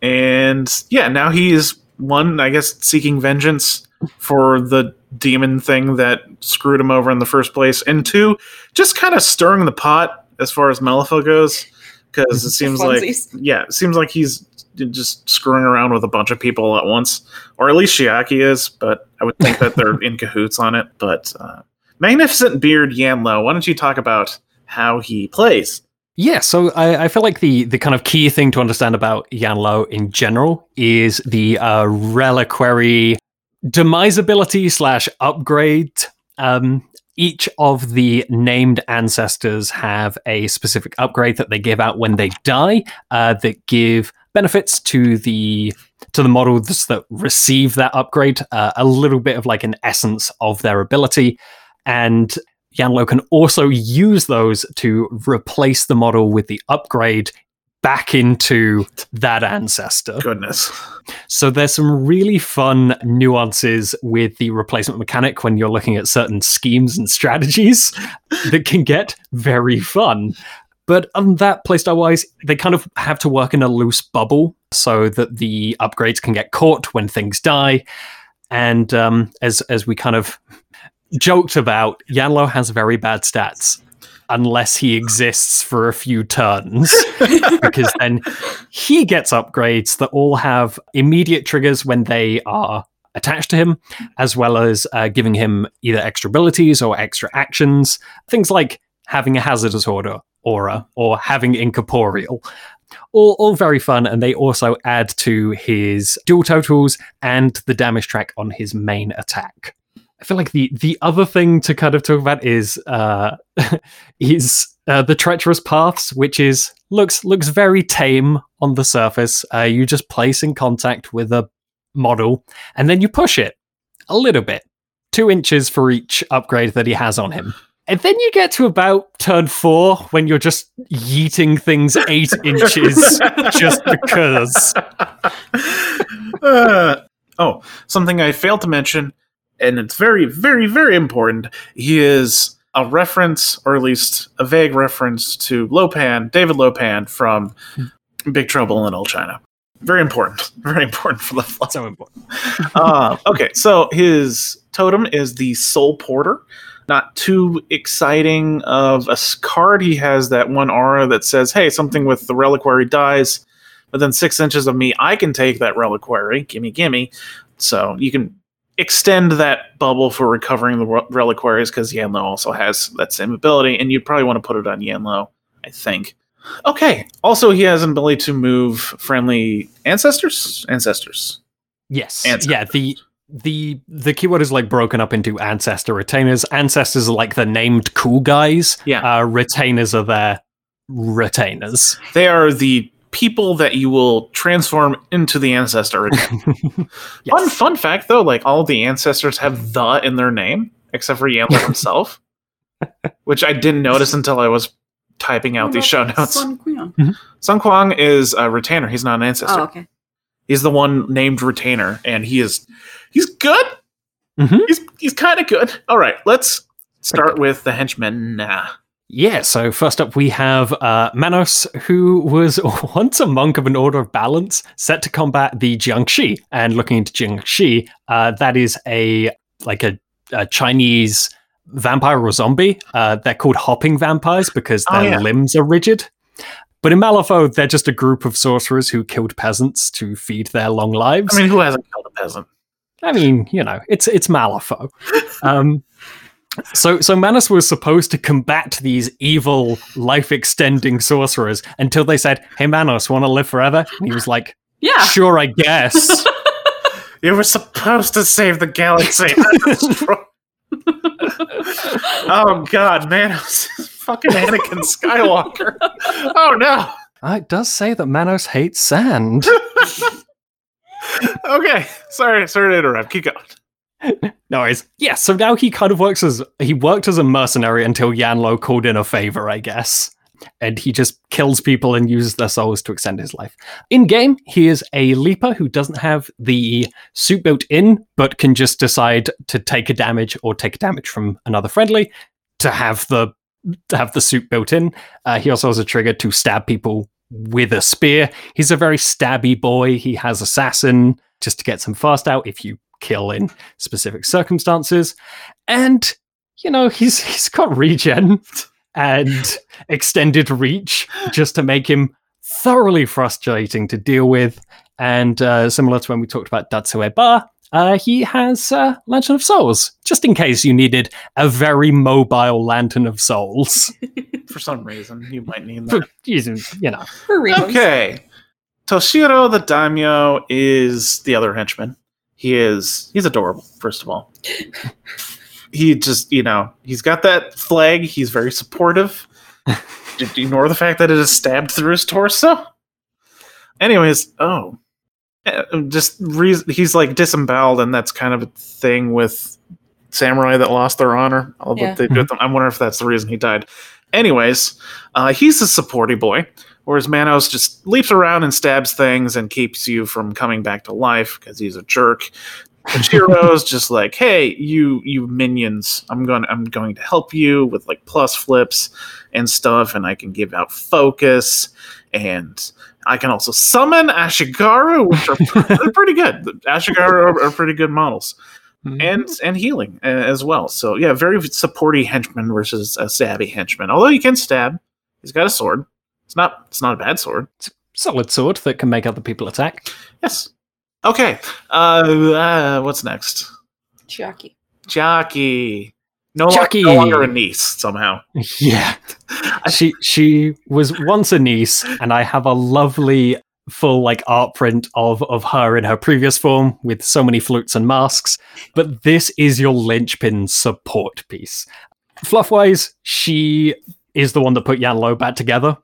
and yeah, now he's one, I guess, seeking vengeance for the demon thing that screwed him over in the first place, and two, just kind of stirring the pot as far as Malifaux goes, because it seems like yeah, it seems like he's just screwing around with a bunch of people at once, or at least Chiaki is, but I would think that they're in cahoots on it. But uh, Magnificent Beard Yan Lo, why don't you talk about how he plays? Yeah, so I, I feel like the the kind of key thing to understand about Yan Lo in general is the uh, reliquary demise ability slash upgrade. Um, each of the named ancestors have a specific upgrade that they give out when they die uh, that give benefits to the to the models that receive that upgrade. Uh, a little bit of like an essence of their ability, and Yan Lo can also use those to replace the model with the upgrade back into that ancestor. Goodness. So there's some really fun nuances with the replacement mechanic when you're looking at certain schemes and strategies that can get very fun. But on that playstyle wise, they kind of have to work in a loose bubble so that the upgrades can get caught when things die. And um, as as we kind of joked about, Yan Lo has very bad stats unless he exists for a few turns because then he gets upgrades that all have immediate triggers when they are attached to him, as well as uh, giving him either extra abilities or extra actions. Things like having a hazardous order aura or having incorporeal. All, all very fun, and they also add to his duel totals and the damage track on his main attack. I feel like the the other thing to kind of talk about is uh, is uh, the treacherous paths, which is looks looks very tame on the surface. Uh, you just place in contact with a model, and then you push it a little bit, two inches for each upgrade that he has on him. And then you get to about turn four when you're just yeeting things eight inches just because. Uh, oh, something I failed to mention, and it's very, very, very important. He is a reference, or at least a vague reference, to Lo Pan, David Lo Pan from Big Trouble in Little China. Very important. Very important for the plot. So important. uh, okay, so his totem is the Soul Porter. Not too exciting of a card. He has that one aura that says, "Hey, something with the reliquary dies within six inches of me. I can take that reliquary. Gimme, gimme." So you can extend that bubble for recovering the reliquaries because Yan Lo also has that same ability, and you'd probably want to put it on Yan Lo, I think. Okay. Also, he has an ability to move friendly ancestors. Ancestors. Yes. Ancestor. Yeah, the the the keyword is like broken up into ancestor retainers. Ancestors are like the named cool guys. Yeah. Uh, retainers are their retainers. They are the people that you will transform into the ancestor. Fun Yes. fun fact though, like all the ancestors have the in their name, except for Yan Lo himself. which I didn't notice until I was typing out these show notes. Sun Quan? Sun Quan is a retainer. He's not an ancestor. Oh, okay. He's the one named retainer, and he is he's good. Mhm. He's he's kind of good. All right, let's start with the henchman. Nah. Yeah, so first up we have uh, Manos, who was once a monk of an order of balance, set to combat the Jiangshi. And looking into Jiangshi, uh, that is a like a, a Chinese vampire or zombie. Uh, they're called hopping vampires because Oh, their yeah. limbs are rigid. But in Malifaux, they're just a group of sorcerers who killed peasants to feed their long lives. I mean, who hasn't killed a peasant? I mean, you know, it's it's Malifaux. Um, so so Manos was supposed to combat these evil life extending sorcerers until they said, "Hey Manos, want to live forever?" And he was like, Yeah. "Sure, I guess." You were supposed to save the galaxy. oh God, man, it was fucking Anakin Skywalker. Oh no. Uh, it does say that Manos hates sand. Okay, sorry, sorry to interrupt. Keep going. No worries. Yeah, so now he kind of works as he worked as a mercenary until Yan Lo called in a favor, I guess. And he just kills people and uses their souls to extend his life. In game, he is a leaper who doesn't have the suit built in, but can just decide to take a damage or take a damage from another friendly to have the to have the suit built in. Uh, he also has a trigger to stab people with a spear. He's a very stabby boy. He has assassin just to get some fast out if you kill in specific circumstances. And you know, he's he's got regen and extended reach just to make him thoroughly frustrating to deal with. And uh, similar to when we talked about Datsue Ba, uh, he has uh, Lantern of Souls, just in case you needed a very mobile Lantern of Souls. For some reason, you might need For that. using, you know, For reasons. Okay. Toshiro the daimyo is the other henchman. He is he's adorable, first of all. he just, you know, he's got that flag, he's very supportive. Just ignore the fact that it is stabbed through his torso. Anyways, oh. Uh, Just re- he's like disemboweled, and that's kind of a thing with samurai that lost their honor. All Yeah. that they do with them. I wonder if that's the reason he died. Anyways, uh, he's a supporty boy, whereas Manos just leaps around and stabs things and keeps you from coming back to life because he's a jerk. Chiro's just like, hey, you you minions, I'm going I'm going to help you with like plus flips and stuff, and I can give out focus, and I can also summon Ashigaru, which are pretty good. Ashigaru are, pretty good models and and healing uh, as well. So yeah, very supporty henchman versus a stabby henchman. Although he can stab, he's got a sword. It's not it's not a bad sword. It's a solid sword that can make other people attack. Yes. Okay. Uh, uh what's next? Chucky. Jockey. No, lo- Jockey. no longer a niece somehow. Yeah. she she was once a niece, and I have a lovely full like art print of of her in her previous form with so many flutes and masks. But this is your linchpin support piece. Fluffwise, she is the one that put Yan Lo back together,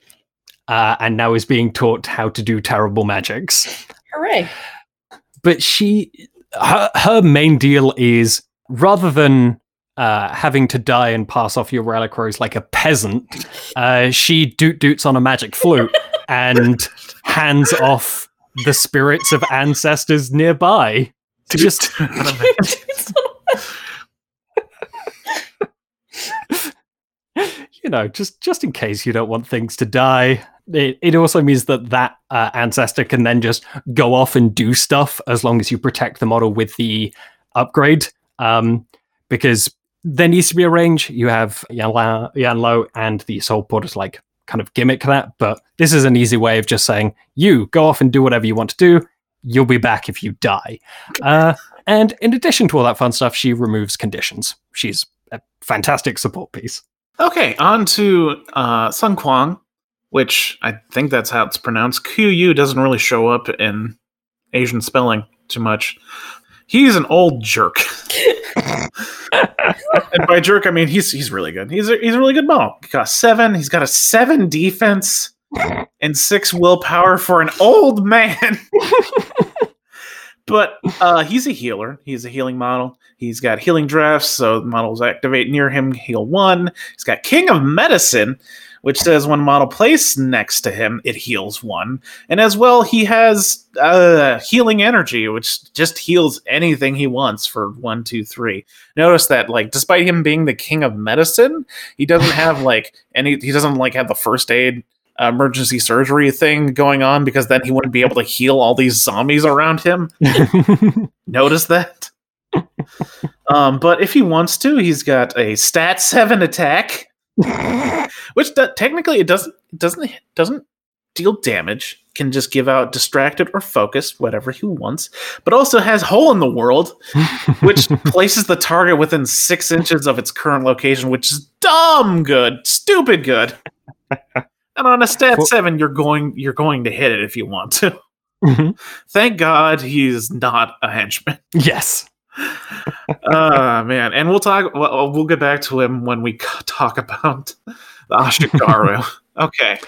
uh, and now is being taught how to do terrible magics Hooray. but she her her main deal is rather than uh, having to die and pass off your reliquaries like a peasant, uh, she doot doots on a magic flute and hands off the spirits of ancestors nearby to just you know just just in case you don't want things to die. It, it also means that that uh, ancestor can then just go off and do stuff as long as you protect the model with the upgrade. Um, because there needs to be a range. You have Yan Lo and the soul porters like kind of gimmick that but this is an easy way of just saying you go off and do whatever you want to do. You'll be back if you die. Uh, and in addition to all that fun stuff she removes conditions. She's a fantastic support piece Okay, on to uh, Sun Quan, which I think that's how it's pronounced. QU doesn't really show up in Asian spelling too much. He's an old jerk. and by jerk, I mean he's he's really good. He's a, he's a really good model. He got seven. He's got a seven defense and six willpower for an old man. but uh, he's a healer. He's a healing model. He's got healing drafts, so models activate near him, heal one. He's got King of Medicine, which says when a model placed next to him, it heals one. And as well, he has uh, healing energy, which just heals anything he wants for one, two, three. Notice that, like, despite him being the King of Medicine, he doesn't have like any. He doesn't like have the first aid emergency surgery thing going on because then he wouldn't be able to heal all these zombies around him. Notice that. um, but if he wants to, he's got a stat seven attack, which do- technically it doesn't doesn't doesn't deal damage, can just give out distracted or focused, whatever he wants, but also has hole in the world, which places the target within six inches of its current location, which is dumb good, stupid good. And on a stat Well- seven, you're going you're going to hit it if you want to. Mhm. Thank God he's not a henchman. yes. uh man, and we'll talk. Well, we'll get back to him when we talk about the Ashigaru. okay,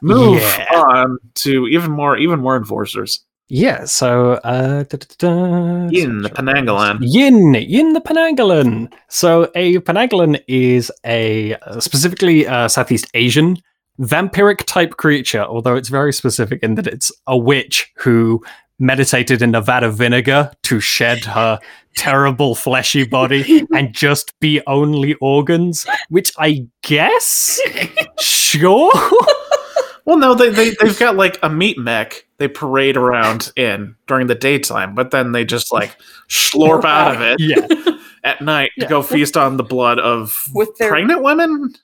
move Yeah. on to even more, even more enforcers. Yeah, so uh da, da, da, da, In the Penangalan. Yin, Yin the Penangalan. So a Penangalan is a uh, specifically uh, Southeast Asian vampiric type creature, although it's very specific in that it's a witch who meditated in a vat of vinegar to shed her terrible fleshy body and just be only organs, which I guess sure. Well, no, they, they they've got like a meat mech they parade around in during the daytime, but then they just like slurp out of it yeah. at night to go feast on the blood of With their- pregnant women,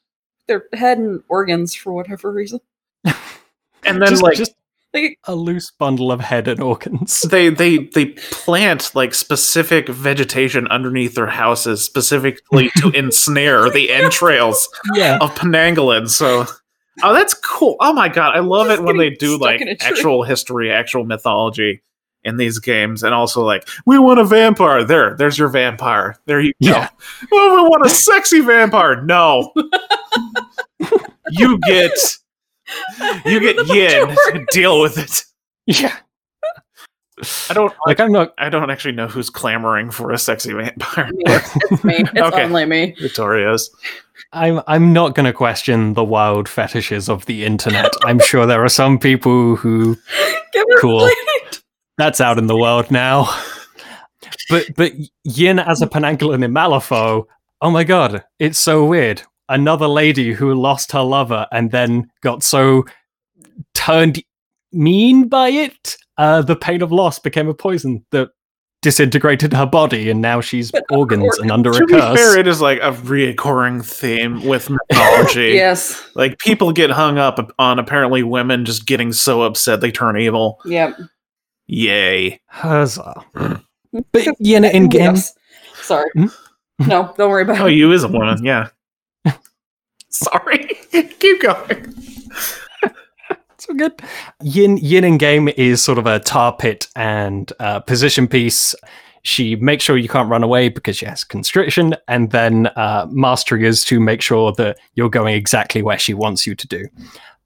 Their head and organs for whatever reason. and then just, like just Like, a loose bundle of head and organs. they they they plant like specific vegetation underneath their houses specifically to ensnare the entrails Yeah. of Penangalan. So, oh, that's cool. Oh my god, I love Just it when they do like in a tree. actual history, actual mythology in these games, and also like we want a vampire. There, there's your vampire. There you go. Yeah. Oh, we want a sexy vampire. No, you get you get yin. Deal with it. Yeah. I don't. Like I'm not I don't actually know who's clamoring for a sexy vampire. it's me. It's Okay. only me. Victoria's. I'm I'm not going to question the wild fetishes of the internet. I'm sure there are some people who Give Cool. that's out in the world now. But but Yin as a Penangalan in Malifaux, oh my god, it's so weird. Another lady who lost her lover and then got so turned mean by it, uh, the pain of loss became a poison that disintegrated her body, and now she's But organs and under To a be curse. fair, it is like a reoccurring theme with mythology. Yes. Like people get hung up on apparently women just getting so upset they turn evil. Yep. Yay. Huzzah. But Yin in games. Sorry. Hmm? No, don't worry about Oh, it. Oh, you is a woman, yeah. Sorry. Keep going. so good. Yin Yin in game is sort of a tar pit and uh, position piece. She makes sure you can't run away because she has constriction, and then uh, mastery is to make sure that you're going exactly where she wants you to do.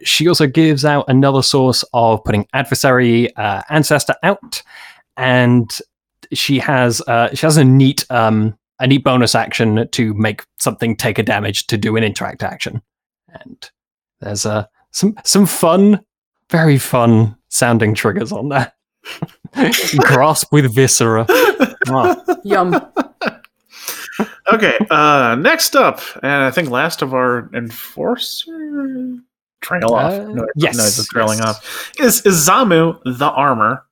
She also gives out another source of putting adversary uh, ancestor out, and she has uh, she has a neat um, a neat bonus action to make something take a damage to do an interact action, and there's uh, some some fun, very fun sounding triggers on there. Grasp with viscera. Mwah. Yum. Okay, uh next up, and I think last of our enforcer trail off. Uh, no, yes, no, it's trailing yes. off. Is is Zamu the armor?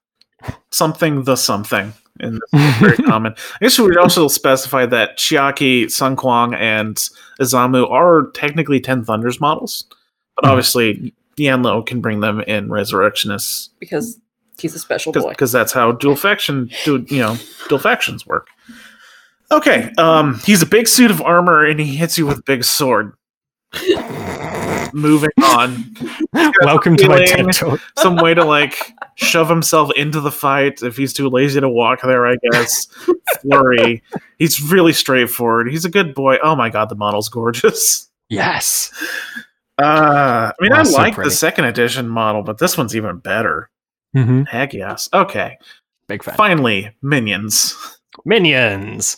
Something the something. And very common. I guess we would also specify that Chiaki, Sun Quan, and Izamu are technically Ten Thunders models, but Mhm. obviously Yan Lo can bring them in Resurrectionists Because he's a special boy. because that's how dual faction do you know dual factions work. Okay, um, he's a big suit of armor and he hits you with a big sword. Moving on, Welcome to my feeling- TED talk. some way to like shove himself into the fight if he's too lazy to walk there. I guess flurry. He's really straightforward. He's a good boy. Oh my god, the model's gorgeous. Yes. Uh, I mean, Wow, I so like pretty. the second edition model, but this one's even better. hmm Heck yes. Okay, Big fan. finally, minions. Minions.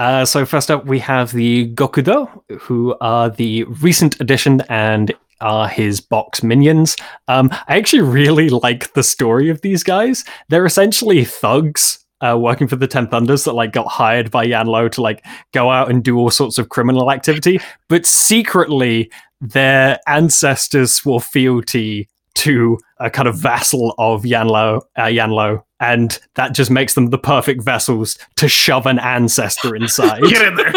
Uh, so first up, we have the Gokudo, who are the recent addition and are his box minions. Um, I actually really like the story of these guys. They're essentially thugs. Uh, working for the Ten Thunders that like got hired by Yan Lo to like go out and do all sorts of criminal activity, but secretly their ancestors swore fealty to a kind of vassal of Yan Lo, uh, Yan Lo, and that just makes them the perfect vessels to shove an ancestor inside. Get in there.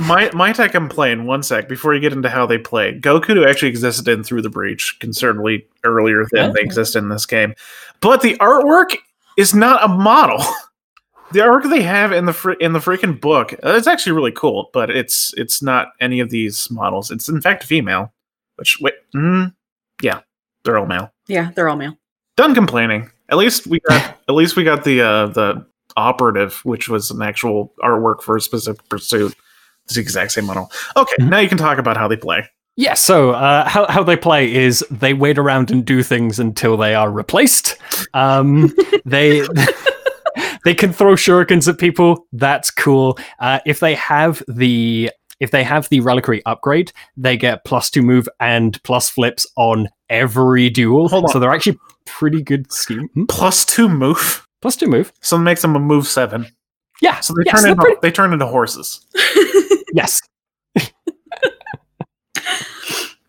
my my tech complain one sec before you get into how they play. Goku actually existed in Through the Breach considerably earlier than they exist in this game, but the artwork is not a model. The artwork they have in the fr- in the freaking book uh, it's actually really cool, but it's it's not any of these models. It's in fact female, which wait, mm, yeah, they're all male. Yeah, they're all male. Done complaining. At least we got at least we got the uh, the operative, which was an actual artwork for a specific pursuit. It's the exact same model. Okay, Mhm. now you can talk about how they play. Yeah, so uh, how, how they play is they wait around and do things until they are replaced. Um, they they can throw shurikens at people. That's cool. Uh, if they have the if they have the reliquary upgrade, they get plus two move and plus flips on every duel. Hold on. So they're actually pretty good scheme. Hmm? Plus two move, Plus two move. so it makes them a move seven. Yeah. So they yes, turn into pretty- they turn into horses. yes.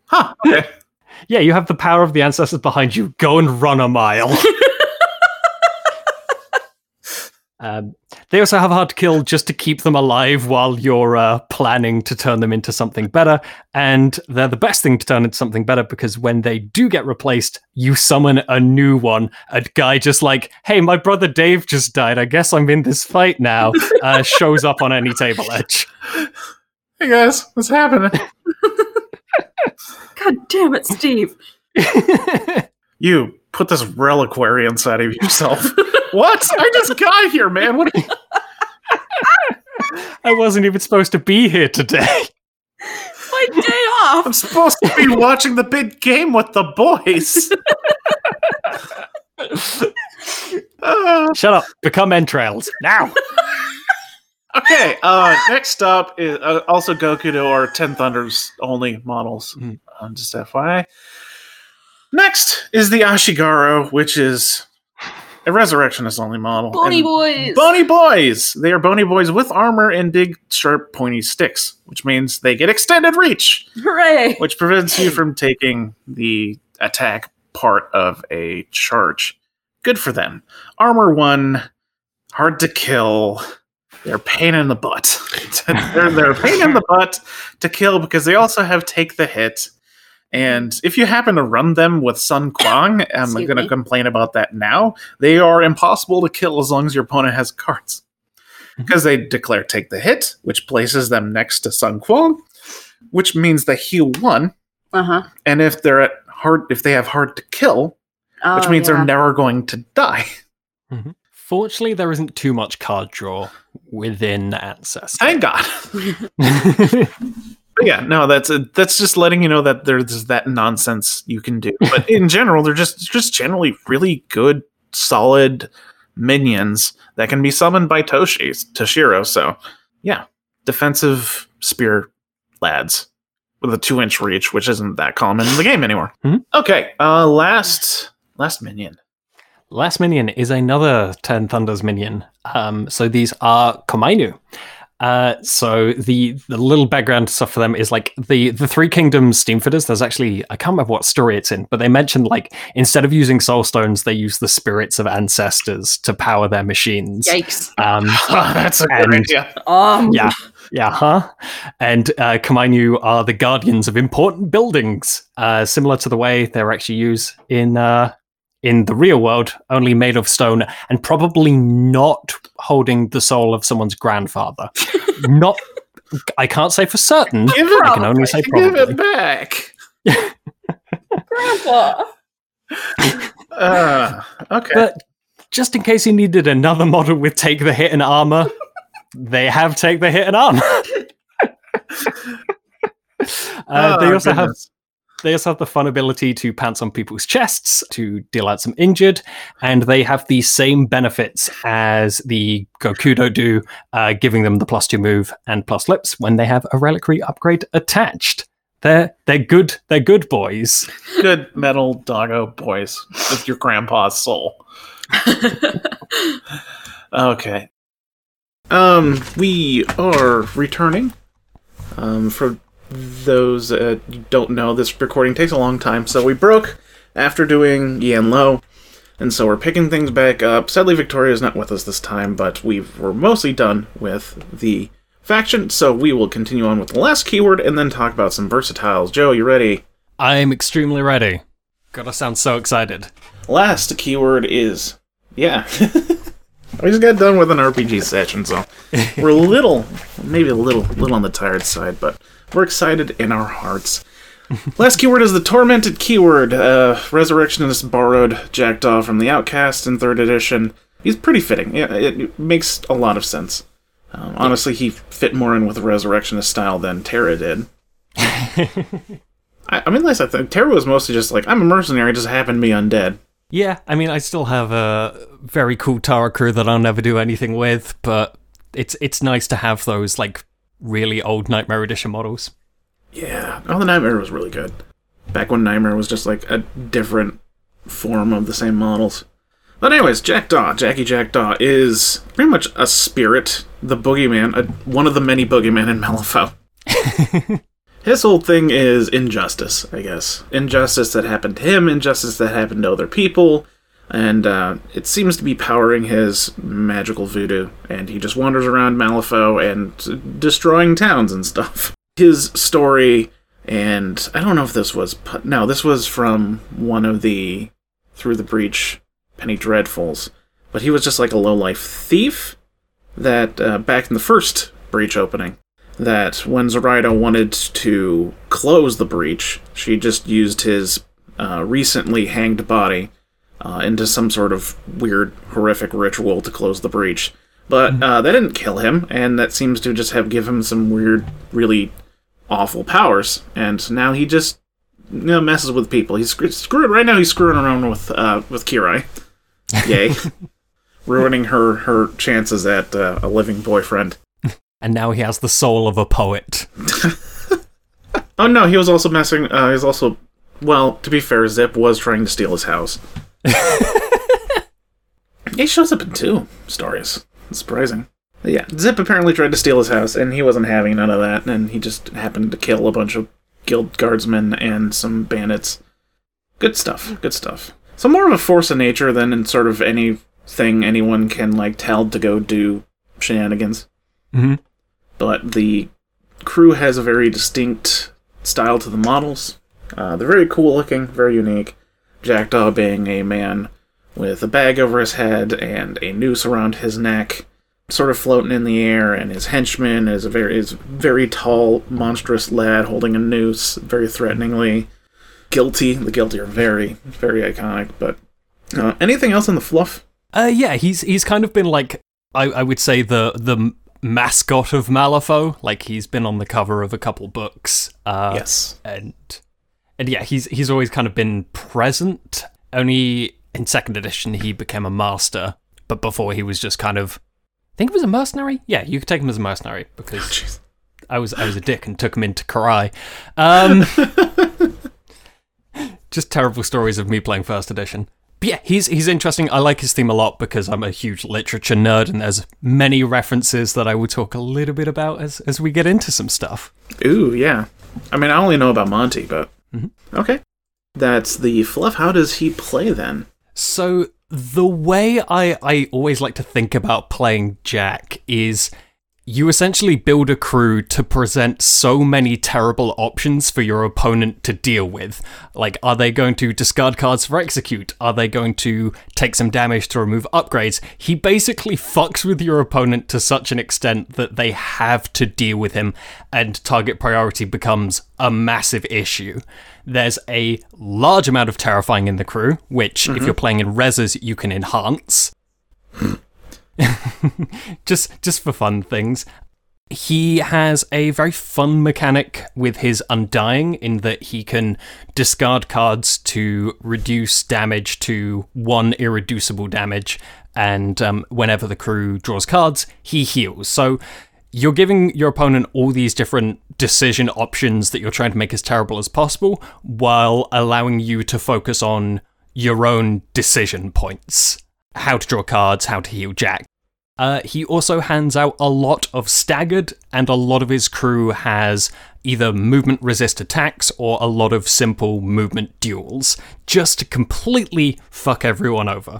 Huh. Okay. Yeah, you have the power of the ancestors behind you. Go and run a mile. um, they also have hard to kill just to keep them alive while you're uh, planning to turn them into something better. And they're the best thing to turn into something better because when they do get replaced, you summon a new one. A guy just like, hey, my brother Dave just died. I guess I'm in this fight now. Uh, shows up on any table edge. Hey guys, what's happening? God damn it, Steve. You put this reliquary inside of yourself. What? I just got here, man. What? Are you- I wasn't even supposed to be here today. My day off. I'm supposed to be watching the big game with the boys. Uh, Shut up. Become entrails. Now. okay. Uh, next up is uh, also Goku to our Ten Thunders only models. Um, just FYI. Next is the Ashigaru, which is a Resurrectionist only model. Bony And- boys. Bony boys! They are bony boys with armor and big, sharp, pointy sticks, which means they get extended reach, Hooray. which prevents you from taking the attack part of a charge. Good for them. Armor one, hard to kill. They're pain in the butt. they're, they're a pain in the butt to kill because they also have take the hit. And if you happen to run them with Sun Quan, I'm going to complain about that now. They are impossible to kill as long as your opponent has cards. Because they declare take the hit, which places them next to Sun Quan, which means they heal one. Uh huh. And if they're at hard, if they have hard to kill, which means they're never going to die. Fortunately, there isn't too much card draw within Ancestor. Thank God. Yeah, no, that's a, that's just letting you know that there's that nonsense you can do. But in general, they're just just generally really good, solid minions that can be summoned by Toshi Toshiro. So yeah, defensive spear lads with a two inch reach, which isn't that common in the game anymore. Mhm. Okay, uh, last last minion. Last minion is another Ten Thunders minion. Um, so these are Komainu. Uh, so the the little background stuff for them is like the the Three Kingdoms Steamfitters. There's actually I can't remember what story it's in, but they mentioned like instead of using soul stones, they use the spirits of ancestors to power their machines. Yikes. Um, that's a good And- idea. Um. yeah, yeah, huh? And uh, Komainu are the guardians of important buildings, uh, similar to the way they're actually used in uh, in the real world, only made of stone, and probably not holding the soul of someone's grandfather. not, I can't say for certain. Give it, I can only say probably. give it back. Grandpa. Uh, okay. But just in case you needed another model with take the hit and armor, they have take the hit and armor. Uh, they Oh, also have goodness. They also have the fun ability to pounce on people's chests to deal out some injured, and they have the same benefits as the Gokudo do, uh, giving them the plus two move and plus lips when they have a reliquary upgrade attached. They're they're good. They're good boys. good metal doggo boys with your grandpa's soul. Okay. Um, we are returning. Um, for those uh, that don't know, this recording takes a long time, so we broke after doing Yan Lo, and so we're picking things back up. Sadly, Victoria's not with us this time, but we were mostly done with the faction. So we will continue on with the last keyword and then talk about some versatiles. Joe, you ready? I'm extremely ready. God, I sound so excited. Last keyword is yeah. we just got done with an RPG session, so we're a little, maybe a little, little on the tired side, but we're excited in our hearts. Last keyword is the tormented keyword. Uh, Resurrectionist borrowed Jack Daw from the Outcast in third edition. He's pretty fitting. Yeah, it, it makes a lot of sense. Um, honestly, he fit more in with the Resurrectionist style than Tara did. I, I mean, last I think Tara was mostly just like I'm a mercenary, just happened to be undead. Yeah, I mean, I still have a very cool Tara crew that I'll never do anything with, but it's it's nice to have those like really old Nightmare Edition models. Yeah. Oh, the Nightmare was really good. Back when Nightmare was just like a different form of the same models. But anyways, Jack Daw, Jackie Jack Daw is pretty much a spirit, the boogeyman, a, one of the many boogeymen in Malifaux. His whole thing is injustice, I guess. Injustice that happened to him, injustice that happened to other people, and uh, it seems to be powering his magical voodoo. And he just wanders around Malifaux and destroying towns and stuff. His story, and I don't know if this was no, this was from one of the Through the Breach Penny Dreadfuls, but he was just like a low life thief that uh, back in the first breach opening that when Zoraida wanted to close the breach, she just used his uh, recently hanged body uh, into some sort of weird, horrific ritual to close the breach. But uh, that didn't kill him, and that seems to just have given him some weird, really awful powers. And now he just you know, messes with people. He's screw- screwed right now. He's screwing around with uh, with Kirai. Yay, ruining her her chances at uh, a living boyfriend. And now he has the soul of a poet. Oh no, he was also messing. Uh, he was also, well, to be fair, Zip was trying to steal his house. He shows up in two stories. It's surprising. But yeah, Zip apparently tried to steal his house, and he wasn't having none of that. And he just happened to kill a bunch of guild guardsmen and some bandits. Good stuff. Good stuff. So more of a force of nature than in sort of anything anyone can like tell to go do shenanigans hmm but the crew has a very distinct style to the models. Uh, they're very cool looking, very unique. Jack Daw being a man with a bag over his head and a noose around his neck, sort of floating in the air, and his henchman is a very is very tall, monstrous lad holding a noose, very threateningly. Guilty, the guilty are very, very iconic. But uh, anything else in the fluff? Uh, yeah, he's he's kind of been like I, I would say the the mascot of Malifaux. Like he's been on the cover of a couple books. Uh, yes. and and yeah, he's he's always kind of been present. Only in second edition he became a master, but before he was just kind of. I think he was a mercenary. Yeah, you could take him as a mercenary because Jeez. I was I was a dick and took him into Kirai. Um, just terrible stories of me playing first edition. But yeah, he's he's interesting. I like his theme a lot because I'm a huge literature nerd, and there's many references that I will talk a little bit about as as we get into some stuff. Ooh, yeah. I mean, I only know about Monty, but Mm-hmm. okay. That's the fluff. How does he play then? So the way I, I always like to think about playing Jack is you essentially build a crew to present so many terrible options for your opponent to deal with. Like, are they going to discard cards for execute? Are they going to take some damage to remove upgrades? He basically fucks with your opponent to such an extent that they have to deal with him, and target priority becomes a massive issue. There's a large amount of terrifying in the crew, which, if mm-hmm. you're playing in reses, you can enhance just just for fun things. He has a very fun mechanic with his undying in that he can discard cards to reduce damage to one irreducible damage, and um, whenever the crew draws cards, he heals. So you're giving your opponent all these different decision options that you're trying to make as terrible as possible, while allowing you to focus on your own decision points how to draw cards, how to heal Jack. Uh, he also hands out a lot of staggered, and a lot of his crew has either movement resist attacks or a lot of simple movement duels, just to completely fuck everyone over.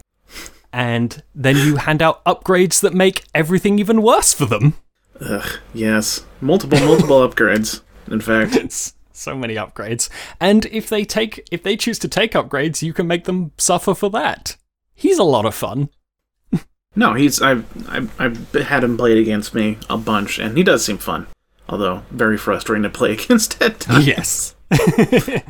And then you hand out upgrades that make everything even worse for them. Ugh, yes. Multiple, multiple upgrades. In fact, It's so many upgrades. And if they take if they choose to take upgrades, you can make them suffer for that. He's a lot of fun. no, he's I've, I've I've had him played against me a bunch, and he does seem fun. Although very frustrating to play against at times. Yes.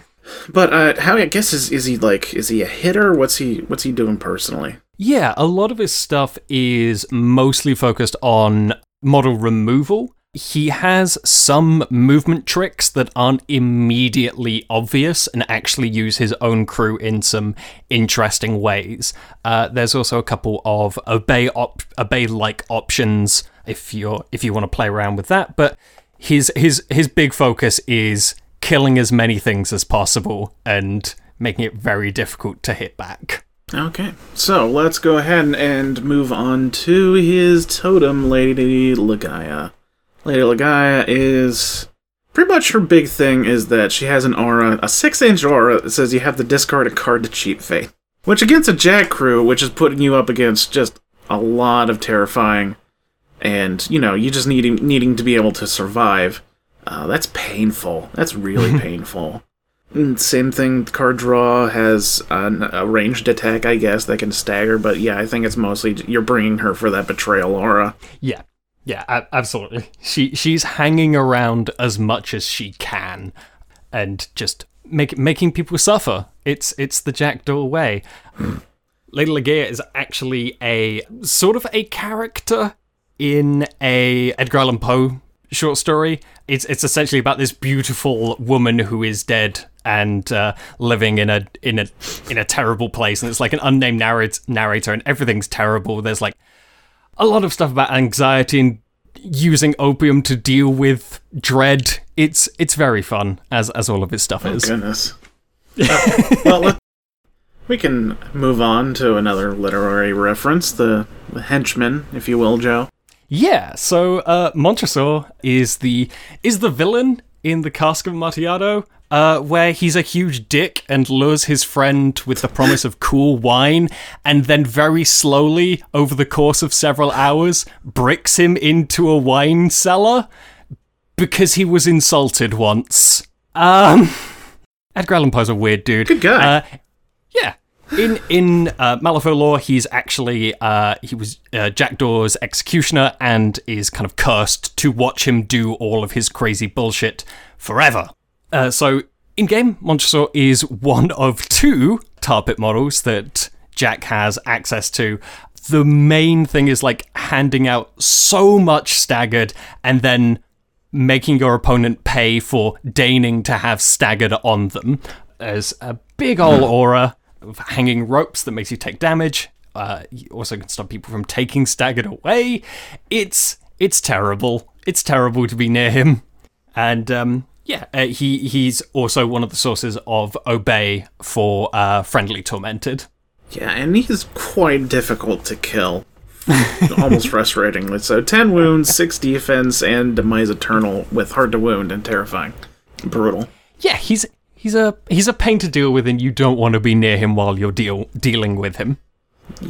But uh, how I guess is is he like is he a hitter? What's he what's he doing personally? Yeah, a lot of his stuff is mostly focused on model removal. He has some movement tricks that aren't immediately obvious and actually use his own crew in some interesting ways. Uh, there's also a couple of obey op- obey like options if you're if you want to play around with that. But his his his big focus is killing as many things as possible and making it very difficult to hit back. Okay, so let's go ahead and, move on to his totem, Lady Ligeia. Lady Ligeia is pretty much her big thing is that she has an aura, a six inch aura that says you have to discard a card to cheat fate. Which against a Jack crew, which is putting you up against just a lot of terrifying, and you know you just needing needing to be able to survive. Uh, that's painful. That's really painful. Mm, Same thing. Card draw has an, a ranged attack, I guess, that can stagger. But yeah, I think it's mostly you're bringing her for that betrayal aura. Yeah, yeah, absolutely. She she's hanging around as much as she can, and just make, making people suffer. It's it's the jackdaw way. Lady Ligeia is actually a sort of a character in a Edgar Allan Poe short story. It's it's essentially about this beautiful woman who is dead and uh, living in a in a in a terrible place, and it's like an unnamed narrat- narrator, and everything's terrible. There's like a lot of stuff about anxiety and using opium to deal with dread. It's it's very fun as as all of his stuff is. Goodness. Uh, well, we can move on to another literary reference, the, the henchman, if you will, Joe. Yeah, so uh, Montresor is the is the villain in the Cask of Amontillado, uh, where he's a huge dick and lures his friend with the promise of cool wine, and then very slowly, over the course of several hours, bricks him into a wine cellar because he was insulted once. Um, Edgar Allan Poe's a weird dude. Good guy. Uh, yeah. In in uh, Malifaux lore, he's actually uh, he was uh, Jackdaw's executioner and is kind of cursed to watch him do all of his crazy bullshit forever. Uh, so in game, Montresor is one of two tar pit models that Jack has access to. The main thing is like handing out so much staggered and then making your opponent pay for deigning to have staggered on them. There's a big ol' aura of hanging ropes that makes you take damage. Uh, you also can stop people from taking staggered away. It's it's terrible. It's terrible to be near him. And um, yeah, uh, he he's also one of the sources of obey for uh, friendly tormented. Yeah, and he's quite difficult to kill. Almost frustratingly. So 10 wounds, 6 defense, and Demise Eternal with hard to wound and terrifying. Brutal. Yeah, he's he's a he's a pain to deal with, and you don't want to be near him while you're deal dealing with him.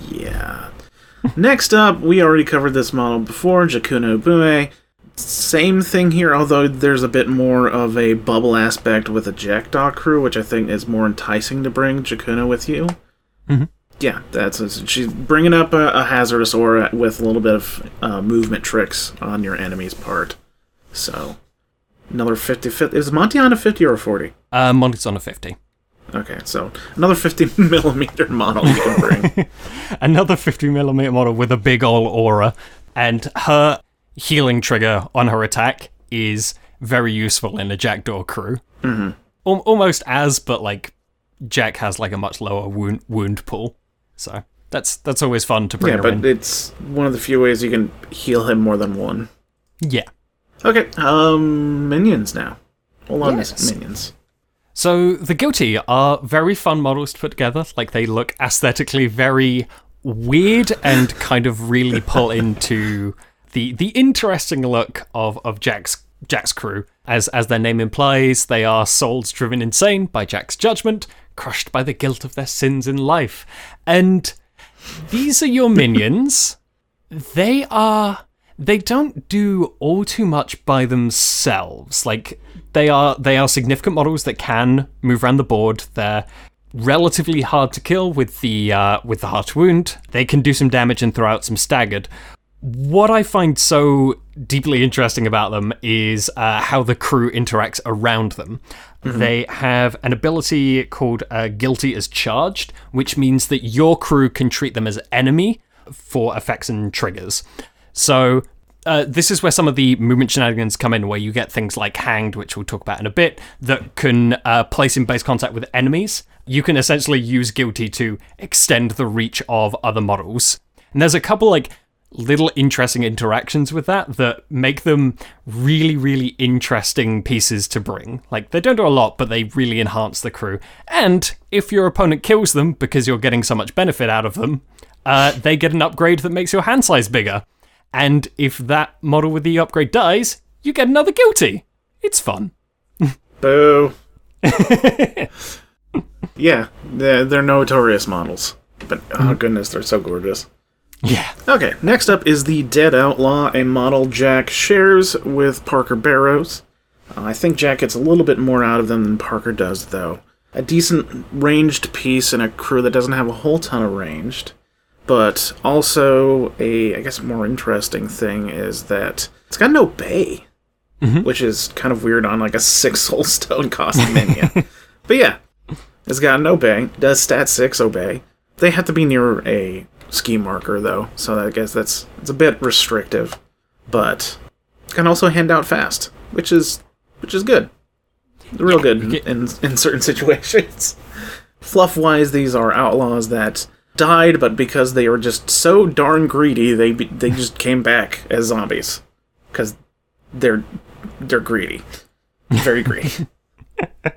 Yeah. Next up, we already covered this model before, Jakuna Ubume. Same thing here, although there's a bit more of a bubble aspect with a Jackdaw crew, which I think is more enticing to bring Jakuno with you. Mhm. Yeah, that's she's bringing up a, a hazardous aura with a little bit of uh, movement tricks on your enemy's part. So, another 50, 50 Is Monty on a 50 or a 40? Uh, Monty's on a fifty. Okay, so another 50 millimeter model you can bring. Another fifty millimeter model with a big ol' aura, and her healing trigger on her attack is very useful in a Jackdaw crew. Mm-hmm. Al- almost as, but like Jack has like a much lower wound wound pool, so that's that's always fun to bring yeah, but in. it's one of the few ways you can heal him more than one. yeah. Okay, um, minions now. Hold on, Yes. Minions. So the guilty are very fun models to put together. Like they look aesthetically very weird and kind of really pull into the the interesting look of of Jack's Jack's crew. As as their name implies, they are souls driven insane by Jack's judgment, crushed by the guilt of their sins in life. And these are your minions. they are they don't do all too much by themselves. Like they are they are significant models that can move around the board. They're relatively hard to kill with the uh, with the heart wound. They can do some damage and throw out some staggered. What I find so deeply interesting about them is uh, how the crew interacts around them. They have an ability called uh, Guilty as Charged, which means that your crew can treat them as enemy for effects and triggers. So uh, this is where some of the movement shenanigans come in, where you get things like Hanged, which we'll talk about in a bit, that can uh, place in base contact with enemies. You can essentially use Guilty to extend the reach of other models. And there's a couple like little interesting interactions with that that make them really, really interesting pieces to bring. Like, they don't do a lot, but they really enhance the crew. And if your opponent kills them because you're getting so much benefit out of them, uh, they get an upgrade that makes your hand size bigger. And if that model with the upgrade dies, you get another guilty. It's fun. Boo. yeah, they're, they're notorious models. But oh goodness, they're so gorgeous. Yeah. Okay, next up is the Dead Outlaw, a model Jack shares with Parker Barrows. Uh, I think Jack gets a little bit more out of them than Parker does, though. A decent ranged piece in a crew that doesn't have a whole ton of ranged. But also, a, I guess, more interesting thing is that it's got no bay, mm-hmm. which is kind of weird on like a six soul stone costing minion. but yeah, it's got no bay, does stat 6 obey. They have to be near a scheme marker though, so I guess that's it's a bit restrictive. But can also hand out fast, which is which is good. Real good in, in in certain situations. Fluff wise, these are outlaws that died, but because they were just so darn greedy, they they just came back as zombies because they're they're greedy, very greedy.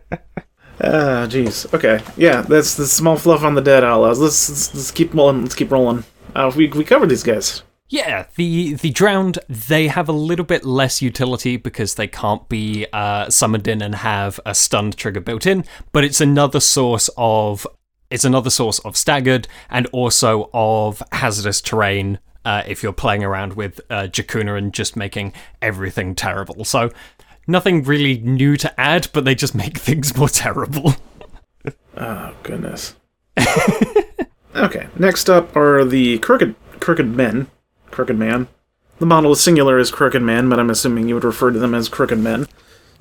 Ah, jeez. Okay, yeah, that's the small fluff on the dead outlaws. Let's let's, let's keep rolling. Let's keep rolling. Uh, we we covered these guys. Yeah, the the drowned they have a little bit less utility because they can't be uh, summoned in and have a stunned trigger built in, but it's another source of it's another source of staggered and also of hazardous terrain. Uh, if you're playing around with uh, Jakuna and just making everything terrible, so nothing really new to add, but they just make things more terrible. Oh goodness. okay, next up are the crooked crooked men. Crooked man. The model is singular as crooked man, but I'm assuming you would refer to them as crooked men.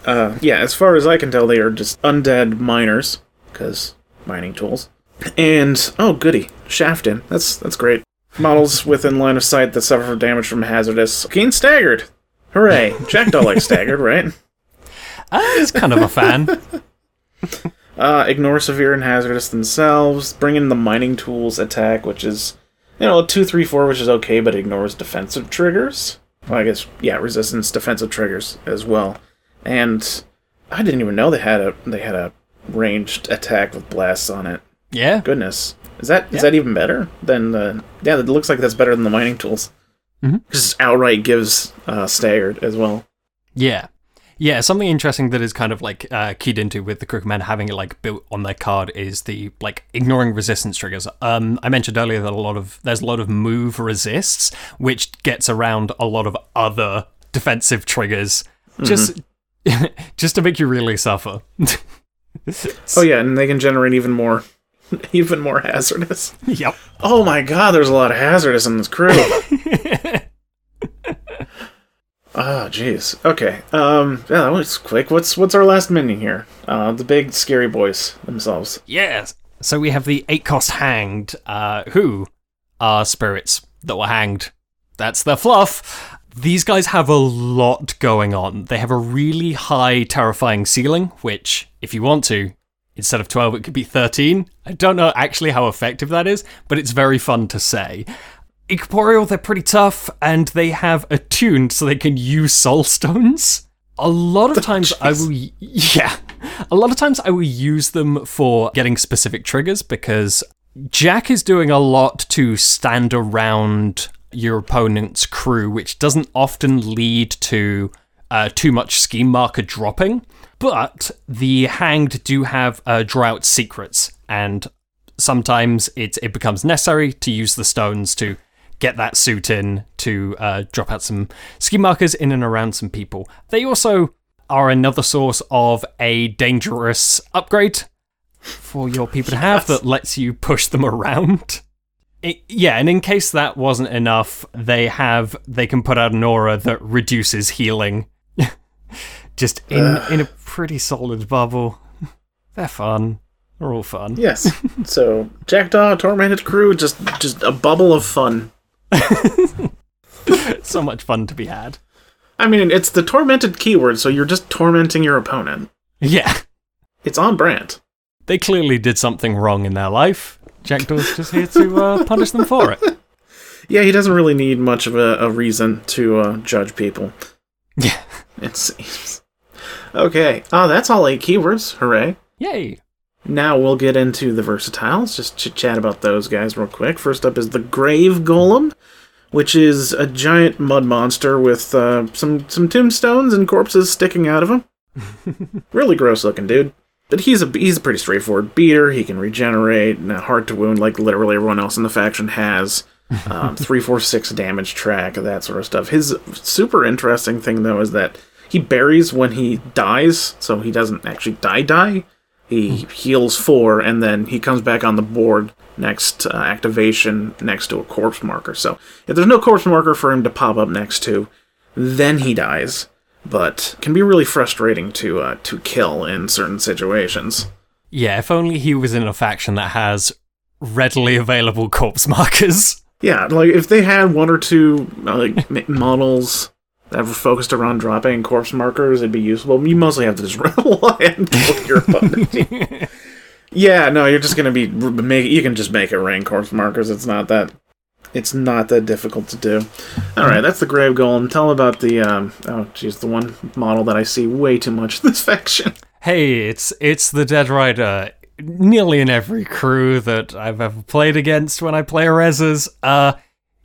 Uh, yeah, as far as I can tell, they are just undead miners, because mining tools. And oh, goody, Shafton. That's that's great. Models within line of sight that suffer damage from hazardous. Keen staggered. Hooray! Jackdaw like staggered, right? Uh, it's kind of a fan. Uh, ignore severe and hazardous themselves. Bring in the mining tools attack, which is, you know, two, three, four, which is okay, but ignores defensive triggers. Well, I guess yeah, resistance defensive triggers as well. And I didn't even know they had a they had a ranged attack with blasts on it. Yeah, Goodness, is that is Yeah. that even better than the? Yeah, it looks like that's better than the mining tools. Mhm. Just outright gives uh, staggered as well. Yeah. Yeah, something interesting that is kind of like uh, keyed into with the Crooked Men having it like built on their card is the like ignoring resistance triggers. Um, I mentioned earlier that a lot of there's a lot of move resists, which gets around a lot of other defensive triggers, just just to make you really suffer. Oh yeah, and they can generate even more, even more hazardous. yep. Oh my god, there's a lot of hazardous in this crew. Ah, jeez. Okay. Um, yeah, that was quick. What's what's our last minion here? Uh, the big scary boys themselves. Yes. So we have the eight cost hanged, uh, who are spirits that were hanged. That's the fluff. These guys have a lot going on. They have a really high, terrifying ceiling, which, if you want to, instead of 12, it could be 13. I don't know actually how effective that is, but it's very fun to say. Incorporeal, they're pretty tough, and they have attuned so they can use soul stones. A lot of times I will, yeah, a lot of times I will use them for getting specific triggers because Jack is doing a lot to stand around your opponent's crew, which doesn't often lead to uh, too much scheme marker dropping. But the hanged do have uh, drought secrets, and sometimes it it becomes necessary to use the stones to get that suit in to uh, drop out some scheme markers in and around some people. They also are another source of a dangerous upgrade for your people to have that lets you push them around. It- yeah, and in case that wasn't enough, they have they can put out an aura that reduces healing. Just in in a pretty solid bubble. They're fun. They're all fun. Yes. so Jackdaw, Tormented Crew, just just a bubble of fun. so much fun to be had. I mean, it's the tormented keyword, so you're just tormenting your opponent. Yeah. It's on brand. They clearly did something wrong in their life. Jackdaw's just here to uh, punish them for it. Yeah, he doesn't really need much of a, a reason to uh, judge people. Yeah. It seems. Okay. Oh, that's all eight keywords. Hooray. Yay. Now we'll get into the versatiles. Just chit chat about those guys real quick. First up is the Grave Golem, which is a giant mud monster with uh, some some tombstones and corpses sticking out of him. really gross looking dude. But he's a he's a pretty straightforward beater. He can regenerate, and hard to wound like literally everyone else in the faction has. Um, three, four, six damage track, that sort of stuff. His super interesting thing though is that he buries when he dies, so he doesn't actually die die. He heals four, and then he comes back on the board next uh, activation next to a corpse marker. So if there's no corpse marker for him to pop up next to, then he dies. But can be really frustrating to uh, to kill in certain situations. Yeah, if only he was in a faction that has readily available corpse markers. Yeah, like if they had one or two uh, like models were focused around dropping corpse markers, it'd be useful. You mostly have to just rely and kill your opponent. yeah, no, you're just gonna be make. You can just make it rain corpse markers. It's not that. It's not that difficult to do. All right, that's the grave golem. Tell about the um. Oh, geez, the one model that I see way too much in this faction. Hey, it's it's the Dead Rider. Nearly in every crew that I've ever played against when I play Rezzers, uh,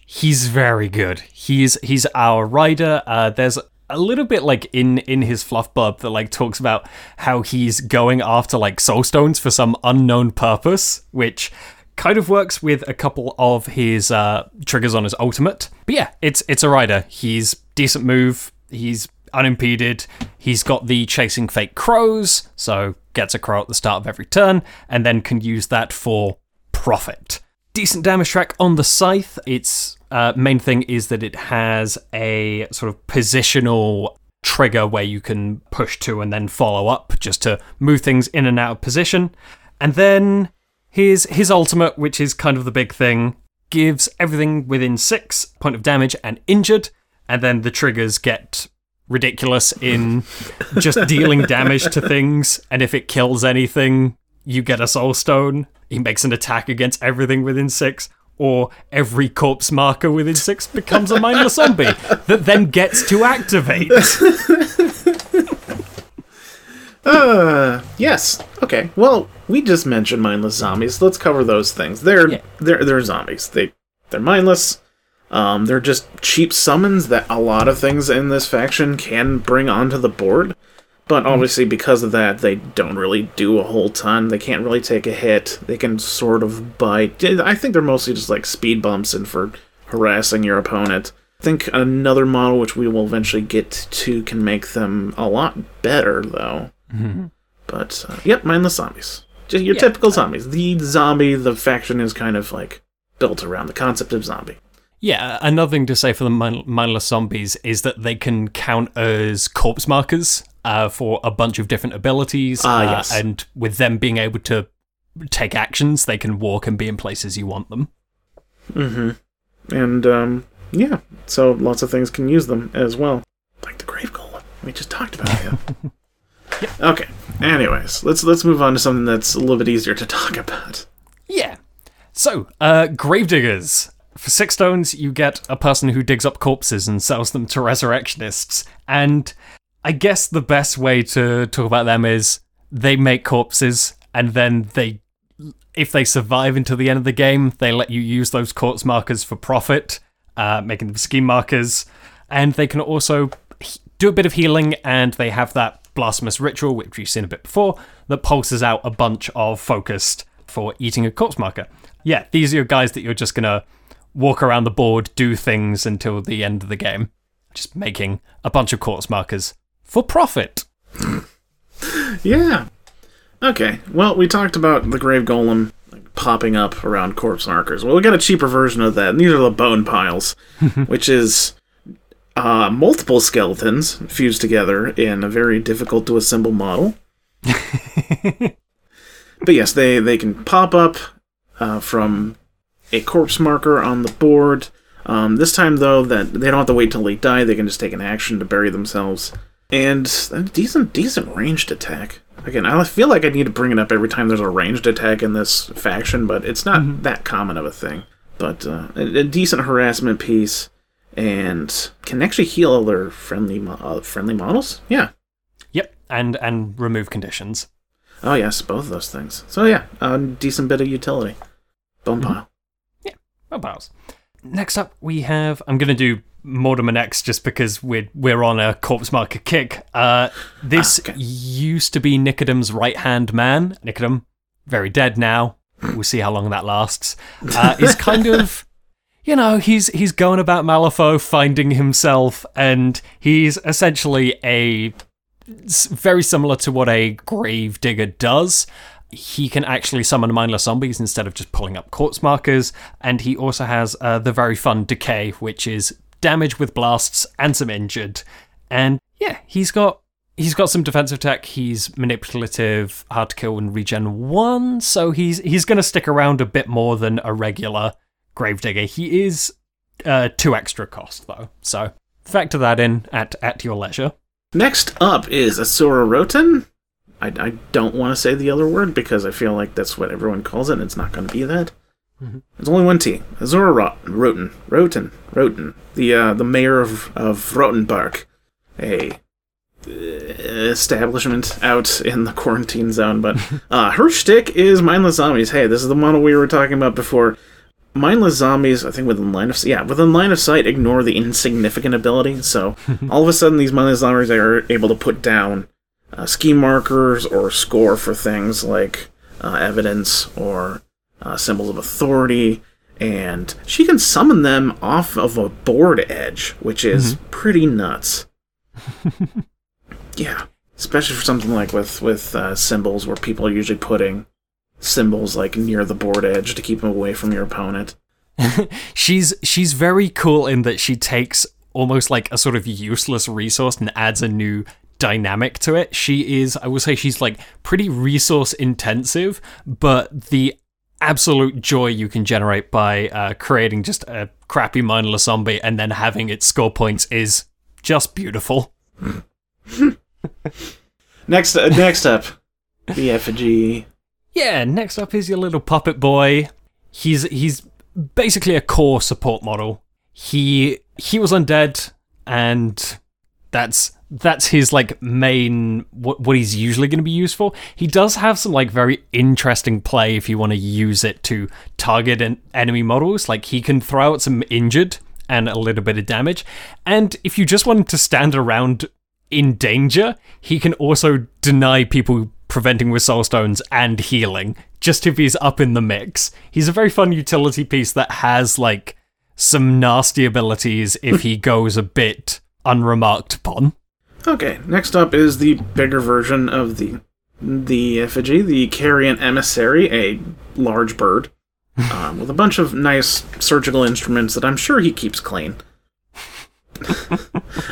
he's very good. He's he's our rider. Uh, there's a little bit like in in his fluff bub that like talks about how he's going after like soul stones for some unknown purpose, which kind of works with a couple of his uh, triggers on his ultimate. But yeah, it's it's a rider. He's decent move. He's unimpeded. He's got the chasing fake crows, so gets a crow at the start of every turn, and then can use that for profit. Decent damage track on the scythe. Its uh, main thing is that it has a sort of positional trigger where you can push to and then follow up just to move things in and out of position. And then his his ultimate, which is kind of the big thing, gives everything within six point of damage and injured, and then the triggers get ridiculous in just dealing damage to things, and if it kills anything, you get a soul stone. He makes an attack against everything within six, or every corpse marker within six becomes a mindless zombie that then gets to activate. Uh, yes. Okay. Well, we just mentioned mindless zombies. Let's cover those things. They're Yeah. they're they're zombies. They they're mindless. Um, they're just cheap summons that a lot of things in this faction can bring onto the board. But obviously, because of that, they don't really do a whole ton. They can't really take a hit. They can sort of bite. I think they're mostly just like speed bumps and for harassing your opponent. I think another model, which we will eventually get to, can make them a lot better, though. But uh, yep, mindless zombies. Just your Yeah. typical zombies. The zombie, the faction is kind of like built around the concept of zombie. Yeah, another thing to say for the mindless zombies is that they can count as corpse markers uh, for a bunch of different abilities. Ah, uh, yes. And with them being able to take actions, they can walk and be in places you want them. Mm-hmm. And um, yeah, so lots of things can use them as well, like the grave golem we just talked about. Yeah. Okay. Anyways, let's let's move on to something that's a little bit easier to talk about. Yeah. So, uh, gravediggers. For six stones, you get a person who digs up corpses and sells them to resurrectionists. And I guess the best way to talk about them is they make corpses and then they if they survive until the end of the game, they let you use those corpse markers for profit, uh, making them scheme markers. And they can also do a bit of healing, and they have that blasphemous ritual, which we've seen a bit before, that pulses out a bunch of focused for eating a corpse marker. Yeah, these are your guys that you're just gonna walk around the board, do things until the end of the game, just making a bunch of corpse markers for profit. Yeah. Okay. Well, we talked about the grave golem like, popping up around corpse markers. Well, we got a cheaper version of that. And these are the bone piles, which is uh, multiple skeletons fused together in a very difficult to assemble model. but yes, they they can pop up uh, from a corpse marker on the board. Um, this time, though, that they don't have to wait till they die; they can just take an action to bury themselves, and a decent decent ranged attack. Again, I feel like I need to bring it up every time there's a ranged attack in this faction, but it's not that common of a thing. But uh, a, a decent harassment piece, and can actually heal other friendly mo- uh, friendly models. Yeah. Yep, and and remove conditions. Oh yes, both of those things. So yeah, a decent bit of utility. Bone pile. Yeah, bone piles. Next up, we have. I'm going to do Mortimer X just because we're we're on a corpse marker kick. Uh, this Ah, okay. used to be Nicodem's right hand man. Nicodem, very dead now. We'll see how long that lasts. Uh, is kind of, you know, he's he's going about Malifaux, finding himself, and he's essentially a very similar to what a grave digger does. He can actually summon mindless zombies instead of just pulling up corpse markers, and he also has uh, the very fun decay, which is damage with blasts and some injured. And yeah, he's got he's got some defensive tech. He's manipulative, hard to kill, and regen one, so he's he's going to stick around a bit more than a regular gravedigger. He is uh, two extra cost though, so factor that in at at your leisure. Next up is Asura Roten. I, I don't want to say the other word because I feel like that's what everyone calls it, and it's not going to be that. There's only one T. Asura Rot- Roten. Roten. Roten. The uh, the mayor of, of Rotenbark. A uh, establishment out in the quarantine zone. But uh, her shtick is mindless zombies. Hey, this is the model we were talking about before. Mindless zombies, I think within line of yeah, within line of sight, ignore the insignificant ability. So all of a sudden, these mindless zombies are able to put down uh, scheme markers or score for things like uh, evidence or uh, symbols of authority, and she can summon them off of a board edge, which is pretty nuts. yeah, especially for something like with with uh, symbols where people are usually putting symbols like near the board edge to keep them away from your opponent. she's she's very cool in that she takes almost like a sort of useless resource and adds a new dynamic to it. She is I will say she's like pretty resource intensive, but the absolute joy you can generate by uh, creating just a crappy mindless zombie and then having its score points is just beautiful. Next, uh, next up, the effigy. Yeah, next up is your little puppet boy. He's he's basically a core support model. He he was undead and that's that's his like main what what he's usually going to be used for. He does have some like very interesting play if you want to use it to target an enemy models. Like he can throw out some injured and a little bit of damage. And if you just want to stand around in danger, he can also deny people preventing with soul stones and healing just if he's up in the mix. He's a very fun utility piece that has like some nasty abilities if he goes a bit unremarked upon. Okay, next up is the bigger version of the the effigy, the carrion emissary, a large bird um, with a bunch of nice surgical instruments that I'm sure he keeps clean. uh,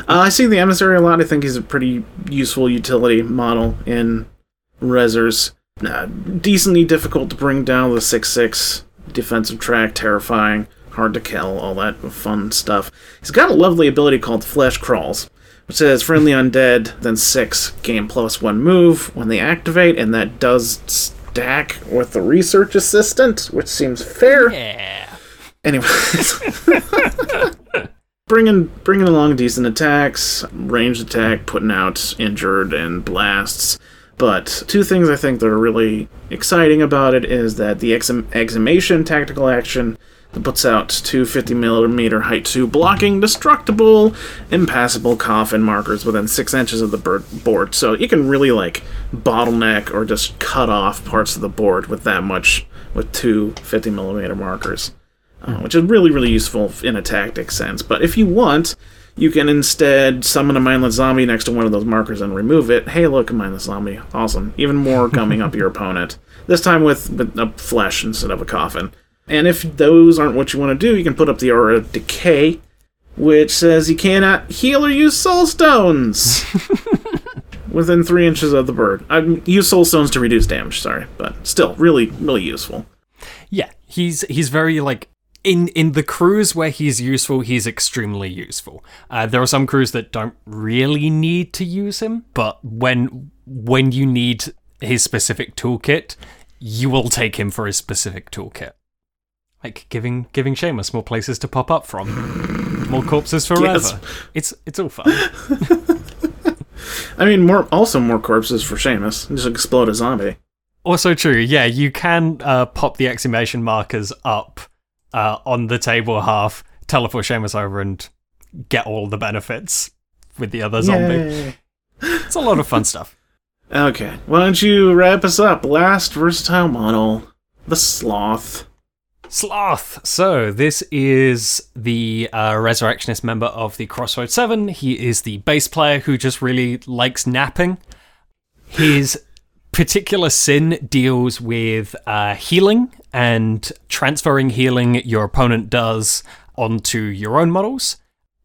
I see the emissary a lot. I think he's a pretty useful utility model in Rezzers. Uh, decently difficult to bring down the six six defensive track, terrifying, hard to kill, all that fun stuff. He's got a lovely ability called Flesh Crawls, which says friendly undead, then six gain plus one move when they activate, and that does stack with the research assistant, which seems fair. Yeah. Anyways, bringing bringing along decent attacks, ranged attack, putting out injured and blasts. But two things I think that are really exciting about it is that the exhumation tactical action that puts out two 50 millimeter height two blocking destructible, impassable coffin markers within six inches of the bird- board. So you can really like bottleneck or just cut off parts of the board with that much with two 50 millimeter markers. uh, which is really, really useful in a tactic sense. But if you want, you can instead summon a mindless zombie next to one of those markers and remove it. Hey, look, a mindless zombie. Awesome. Even more coming up your opponent. This time with, with a flesh instead of a coffin. And if those aren't what you want to do, you can put up the Aura of Decay, which says you cannot heal or use soul stones within three inches of the bird. I use soul stones to reduce damage, sorry, but still, really, really useful. Yeah, he's he's very like in in the crews where he's useful, he's extremely useful. Uh, there are some crews that don't really need to use him, but when when you need his specific toolkit, you will take him for his specific toolkit. Like giving giving Seamus more places to pop up from, more corpses forever. Yes. It's it's all fun. I mean, more also more corpses for Seamus. Just explode a zombie. Also true, yeah, you can uh, pop the exclamation markers up uh, on the table half, teleport Seamus over, and get all the benefits with the other zombie. Yay. It's a lot of fun stuff. Okay, why don't you wrap us up? Last versatile model, the Sloth. Sloth. So this is the uh, resurrectionist member of the Crossroads Seven. He is the bass player who just really likes napping. His particular sin deals with uh, healing and transferring healing your opponent does onto your own models.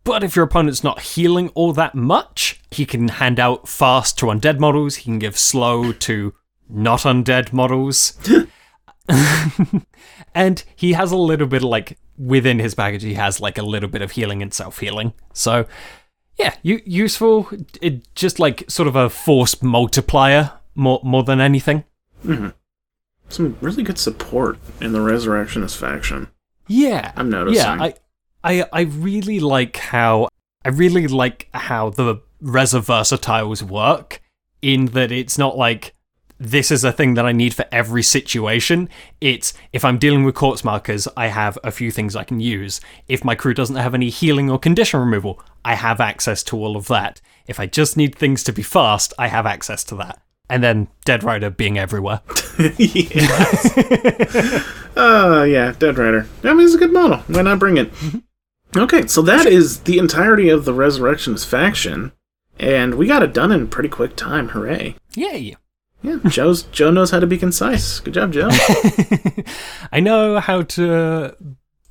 But if your opponent's not healing all that much, he can hand out fast to undead models. He can give slow to not undead models. and he has a little bit of like within his package he has like a little bit of healing and self-healing. So yeah u- useful. It just like sort of a force multiplier more more than anything. Mm-hmm. Some really good support in the Resurrectionist faction. yeah. I'm noticing. yeah i i i really like how i really like how the Rezzer versatiles work in that it's not like this is a thing that I need for every situation. It's if I'm dealing with corpse markers, I have a few things I can use. If my crew doesn't have any healing or condition removal, I have access to all of that. If I just need things to be fast, I have access to that. And then Dead Rider being everywhere. yes. uh, yeah, Dead Rider. I mean, it's a good model. Why not bring it? Okay, so that is the entirety of the Resurrections faction, and we got it done in pretty quick time. Hooray! Yay! Yeah, Joe's Joe knows how to be concise. Good job, Joe. I know how to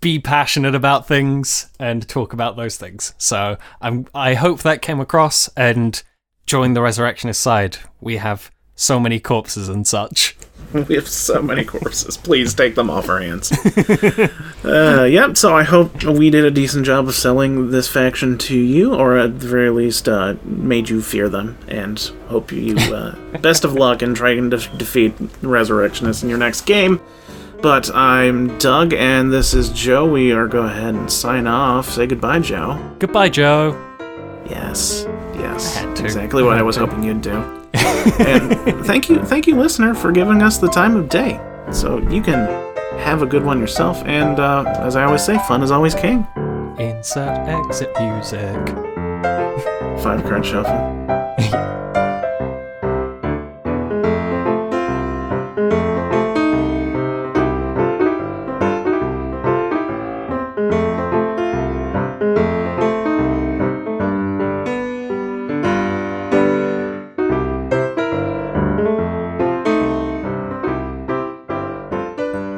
be passionate about things and talk about those things. So I'm I hope that came across and join the resurrectionist side. We have so many corpses and such. we have so many corpses. Please take them off our hands. uh, yep. So I hope we did a decent job of selling this faction to you, or at the very least, uh, made you fear them. And hope you uh, best of luck in trying to defeat Resurrectionists in your next game. But I'm Doug, and this is Joe. We are go ahead and sign off. Say goodbye, Joe. Goodbye, Joe. Yes, yes, I had to. exactly what I I was to. hoping you'd do. And thank you, thank you, listener, for giving us the time of day. So you can have a good one yourself. And uh, as I always say, fun is always king. Insert exit music. Five card shuffle.